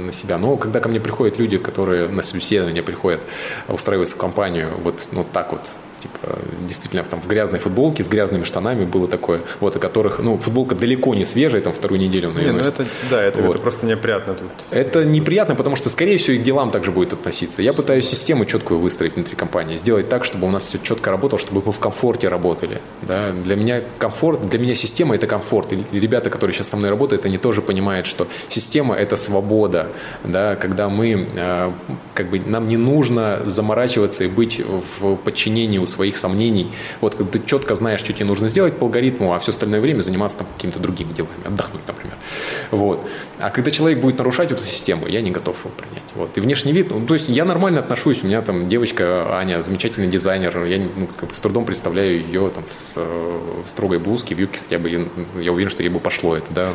[SPEAKER 1] на себя, но когда ко мне приходят люди, которые на собеседование приходят устраиваться в компанию, вот ну, так вот, типа, действительно, там, в грязной футболке с грязными штанами было такое, вот, о которых, ну, футболка далеко не свежая, там, вторую неделю
[SPEAKER 2] он ее не, ну это, да, это, вот. это просто неприятно тут.
[SPEAKER 1] Это неприятно, потому что, скорее всего, и к делам также будет относиться. Я пытаюсь систему четкую выстроить внутри компании, сделать так, чтобы у нас все четко работало, чтобы мы в комфорте работали, да. Для меня комфорт, для меня система – это комфорт, и ребята, которые сейчас со мной работают, они тоже понимают, что система – это свобода, да, когда мы, а, как бы, нам не нужно заморачиваться и быть в подчинении у своих сомнений. Вот когда ты четко знаешь, что тебе нужно сделать по алгоритму, а все остальное время заниматься там какими-то другими делами, отдохнуть, например. Вот. А когда человек будет нарушать эту систему, я не готов его принять. Вот. И внешний вид, ну, то есть я нормально отношусь, у меня там девочка Аня, замечательный дизайнер, я ну, как бы с трудом представляю ее там с, в строгой блузке, в юбке хотя бы, я уверен, что ей бы пошло это, да.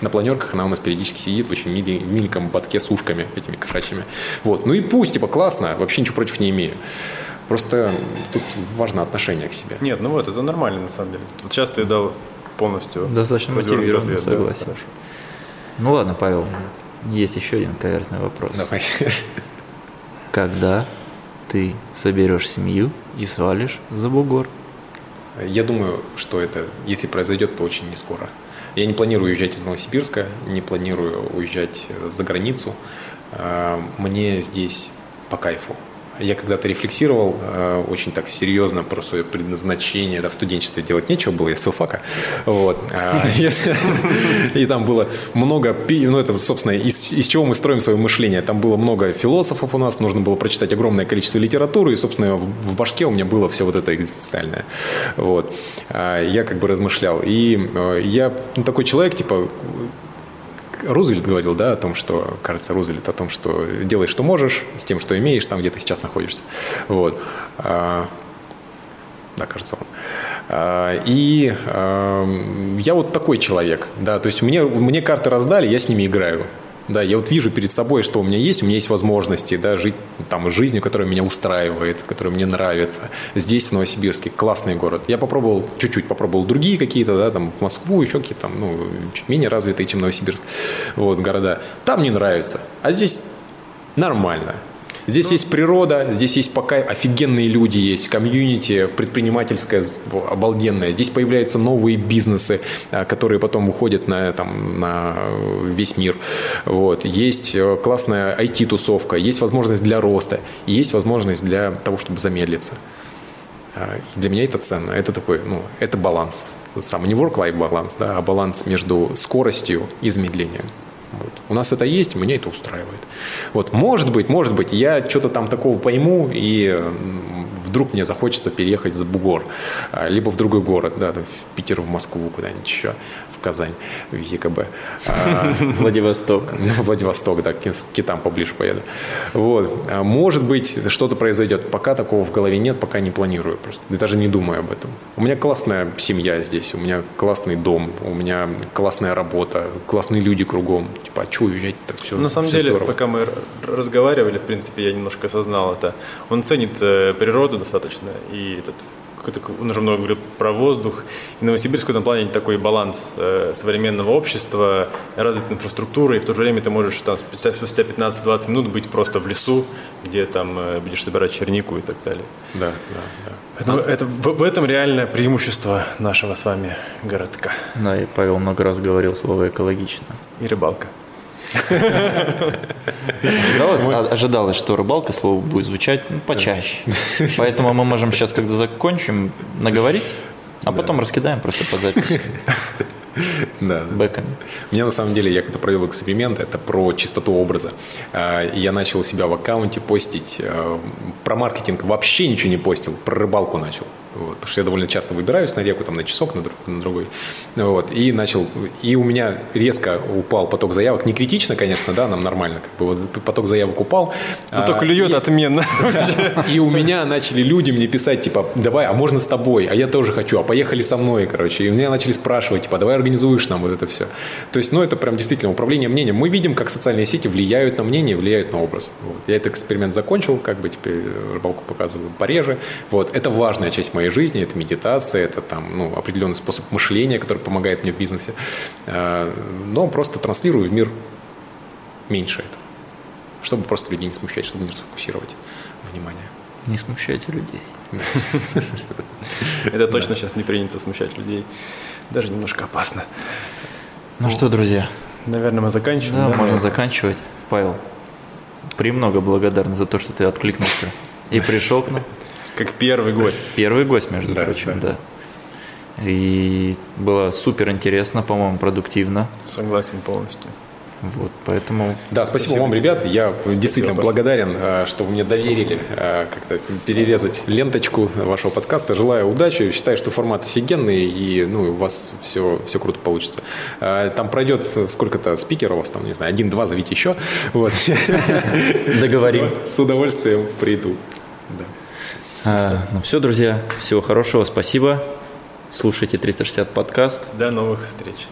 [SPEAKER 1] На планерках она у нас периодически сидит в очень мили, миленьком ботке с ушками этими кошачьими. Вот. Ну и пусть, типа, классно, вообще ничего против не имею. Просто тут важно отношение к себе.
[SPEAKER 2] Нет, ну вот, это нормально на самом деле. Вот сейчас ты дал полностью
[SPEAKER 3] Достаточно мотивированно, ответ, согласен. Да, ну ладно, Павел, есть еще один каверзный вопрос.
[SPEAKER 1] Давай. <laughs>
[SPEAKER 3] Когда ты соберешь семью и свалишь за бугор?
[SPEAKER 1] Я думаю, что это, если произойдет, то очень не скоро. Я не планирую уезжать из Новосибирска, не планирую уезжать за границу. А, мне здесь по кайфу. Я когда-то рефлексировал э, очень так серьезно про свое предназначение. Да, в студенчестве делать нечего было, я с филфака. Вот. А, <laughs> и там было много, ну это, собственно, из, чего мы строим свое мышление. Там было много философов у нас, нужно было прочитать огромное количество литературы, и, собственно, в, башке у меня было все вот это экзистенциальное. Вот. А, я как бы размышлял. И э, я такой человек, типа, Рузвельт говорил, да, о том, что, кажется, Рузвельт о том, что делай, что можешь, с тем, что имеешь, там, где ты сейчас находишься. Вот. А, да, кажется, он. А, и а, я вот такой человек, да, то есть мне, мне карты раздали, я с ними играю. Да, я вот вижу перед собой, что у меня есть, у меня есть возможности, да, жить там жизнью, которая меня устраивает, которая мне нравится. Здесь, в Новосибирске, классный город. Я попробовал, чуть-чуть попробовал другие какие-то, да, там, Москву, еще какие-то там, ну, чуть менее развитые, чем Новосибирск, вот, города. Там не нравится. А здесь нормально. Здесь есть природа, здесь есть пока офигенные люди есть, комьюнити предпринимательское обалденное. Здесь появляются новые бизнесы, а, которые потом выходят на, там, на весь мир. Вот. Есть э, классная IT-тусовка, есть возможность для роста, есть возможность для того, чтобы замедлиться. А, для меня это ценно. Это такой, ну, это баланс. Тот самый не work-life баланс, да, а баланс между скоростью и замедлением. Вот. У нас это есть, меня это устраивает. Вот. Может быть, может быть, я что-то там такого пойму, и вдруг мне захочется переехать за бугор, а, либо в другой город, да, в Питер, в Москву, куда-нибудь еще, в Казань, в ЕКБ.
[SPEAKER 3] А, <laughs> Владивосток. <laughs>
[SPEAKER 1] Ну, Владивосток, да, к китам поближе поеду. Вот. А, может быть, что-то произойдет. Пока такого в голове нет, пока не планирую. Просто даже не думаю об этом. У меня классная семья здесь, у меня классный дом, у меня классная работа, классные люди кругом. Типа, а что уезжать-то? Все,
[SPEAKER 2] На самом
[SPEAKER 1] все
[SPEAKER 2] деле,
[SPEAKER 1] здорово.
[SPEAKER 2] пока мы разговаривали, в принципе, я немножко осознал это. Он ценит э, природу достаточно, и этот какой-то, он уже много говорил про воздух. И Новосибирск в этом плане такой баланс э, современного общества, развитой инфраструктуры, и в то же время ты можешь там спустя, спустя 15-20 минут быть просто в лесу, где там э, будешь собирать чернику и так далее.
[SPEAKER 1] Да, да, да.
[SPEAKER 2] Поэтому это, в, в этом реальное преимущество нашего с вами городка.
[SPEAKER 3] Да, и Павел много раз говорил слово экологично.
[SPEAKER 2] И рыбалка.
[SPEAKER 3] Ожидалось, а- ожидалось, что рыбалка слово будет звучать ну, почаще. Поэтому мы можем сейчас, когда закончим, наговорить, а потом раскидаем просто по записи
[SPEAKER 1] Да,
[SPEAKER 3] бэками.
[SPEAKER 1] У меня на самом деле, я когда провел эксперимент, это про чистоту образа. А, Я начал у себя в аккаунте постить э, про маркетинг вообще ничего не постил, про рыбалку начал. Вот, потому что я довольно часто выбираюсь на реку, там на часок, на, друг- на другой. Вот, и начал, и у меня резко упал поток заявок. Не критично, конечно, да, нам нормально, как бы вот поток заявок упал.
[SPEAKER 2] Зато
[SPEAKER 1] А,
[SPEAKER 2] клюет отменно. <laughs>
[SPEAKER 1] и у меня начали люди мне писать, типа, давай, а можно с тобой? А я тоже хочу, а поехали со мной, короче. И меня начали спрашивать, типа, давай организуешь нам вот это все. То есть, ну, это прям действительно управление мнением. Мы видим, как социальные сети влияют на мнение, влияют на образ. Вот. Я этот эксперимент закончил, как бы теперь рыбалку показываю пореже. Вот. Это важная часть моей жизни, это медитация, это там, ну, определенный способ мышления, который помогает мне в бизнесе. Э, Но просто транслирую в мир меньше этого. Чтобы просто людей не смущать, чтобы не расфокусировать внимание.
[SPEAKER 3] Не смущайте людей. <laughs>
[SPEAKER 2] Это точно сейчас не принято смущать людей. Даже немножко опасно.
[SPEAKER 3] Ну что, друзья,
[SPEAKER 2] Наверное, мы заканчиваем.
[SPEAKER 3] да, можно заканчивать. Павел, премного благодарен за то, что ты откликнулся и пришел к нам.
[SPEAKER 2] Как первый гость.
[SPEAKER 3] Первый гость, между
[SPEAKER 1] Да,
[SPEAKER 3] прочим,
[SPEAKER 1] да.
[SPEAKER 3] да. И было супер интересно, по-моему, продуктивно.
[SPEAKER 2] Согласен полностью.
[SPEAKER 3] Вот, поэтому
[SPEAKER 1] Да, спасибо, вам, ребят. Я действительно
[SPEAKER 2] Спасибо.
[SPEAKER 1] благодарен, э, что вы мне доверили э, как-то перерезать ленточку вашего подкаста. Желаю удачи. Считаю, что формат офигенный, и ну, у вас все, все круто получится. Э, Там пройдет сколько-то спикеров у вас, там, не знаю, один-два, зовите еще. Вот.
[SPEAKER 3] договорим.
[SPEAKER 1] С удовольствием приду.
[SPEAKER 3] А, ну все, друзья, всего хорошего, спасибо. Слушайте 360 подкаст.
[SPEAKER 2] До новых встреч.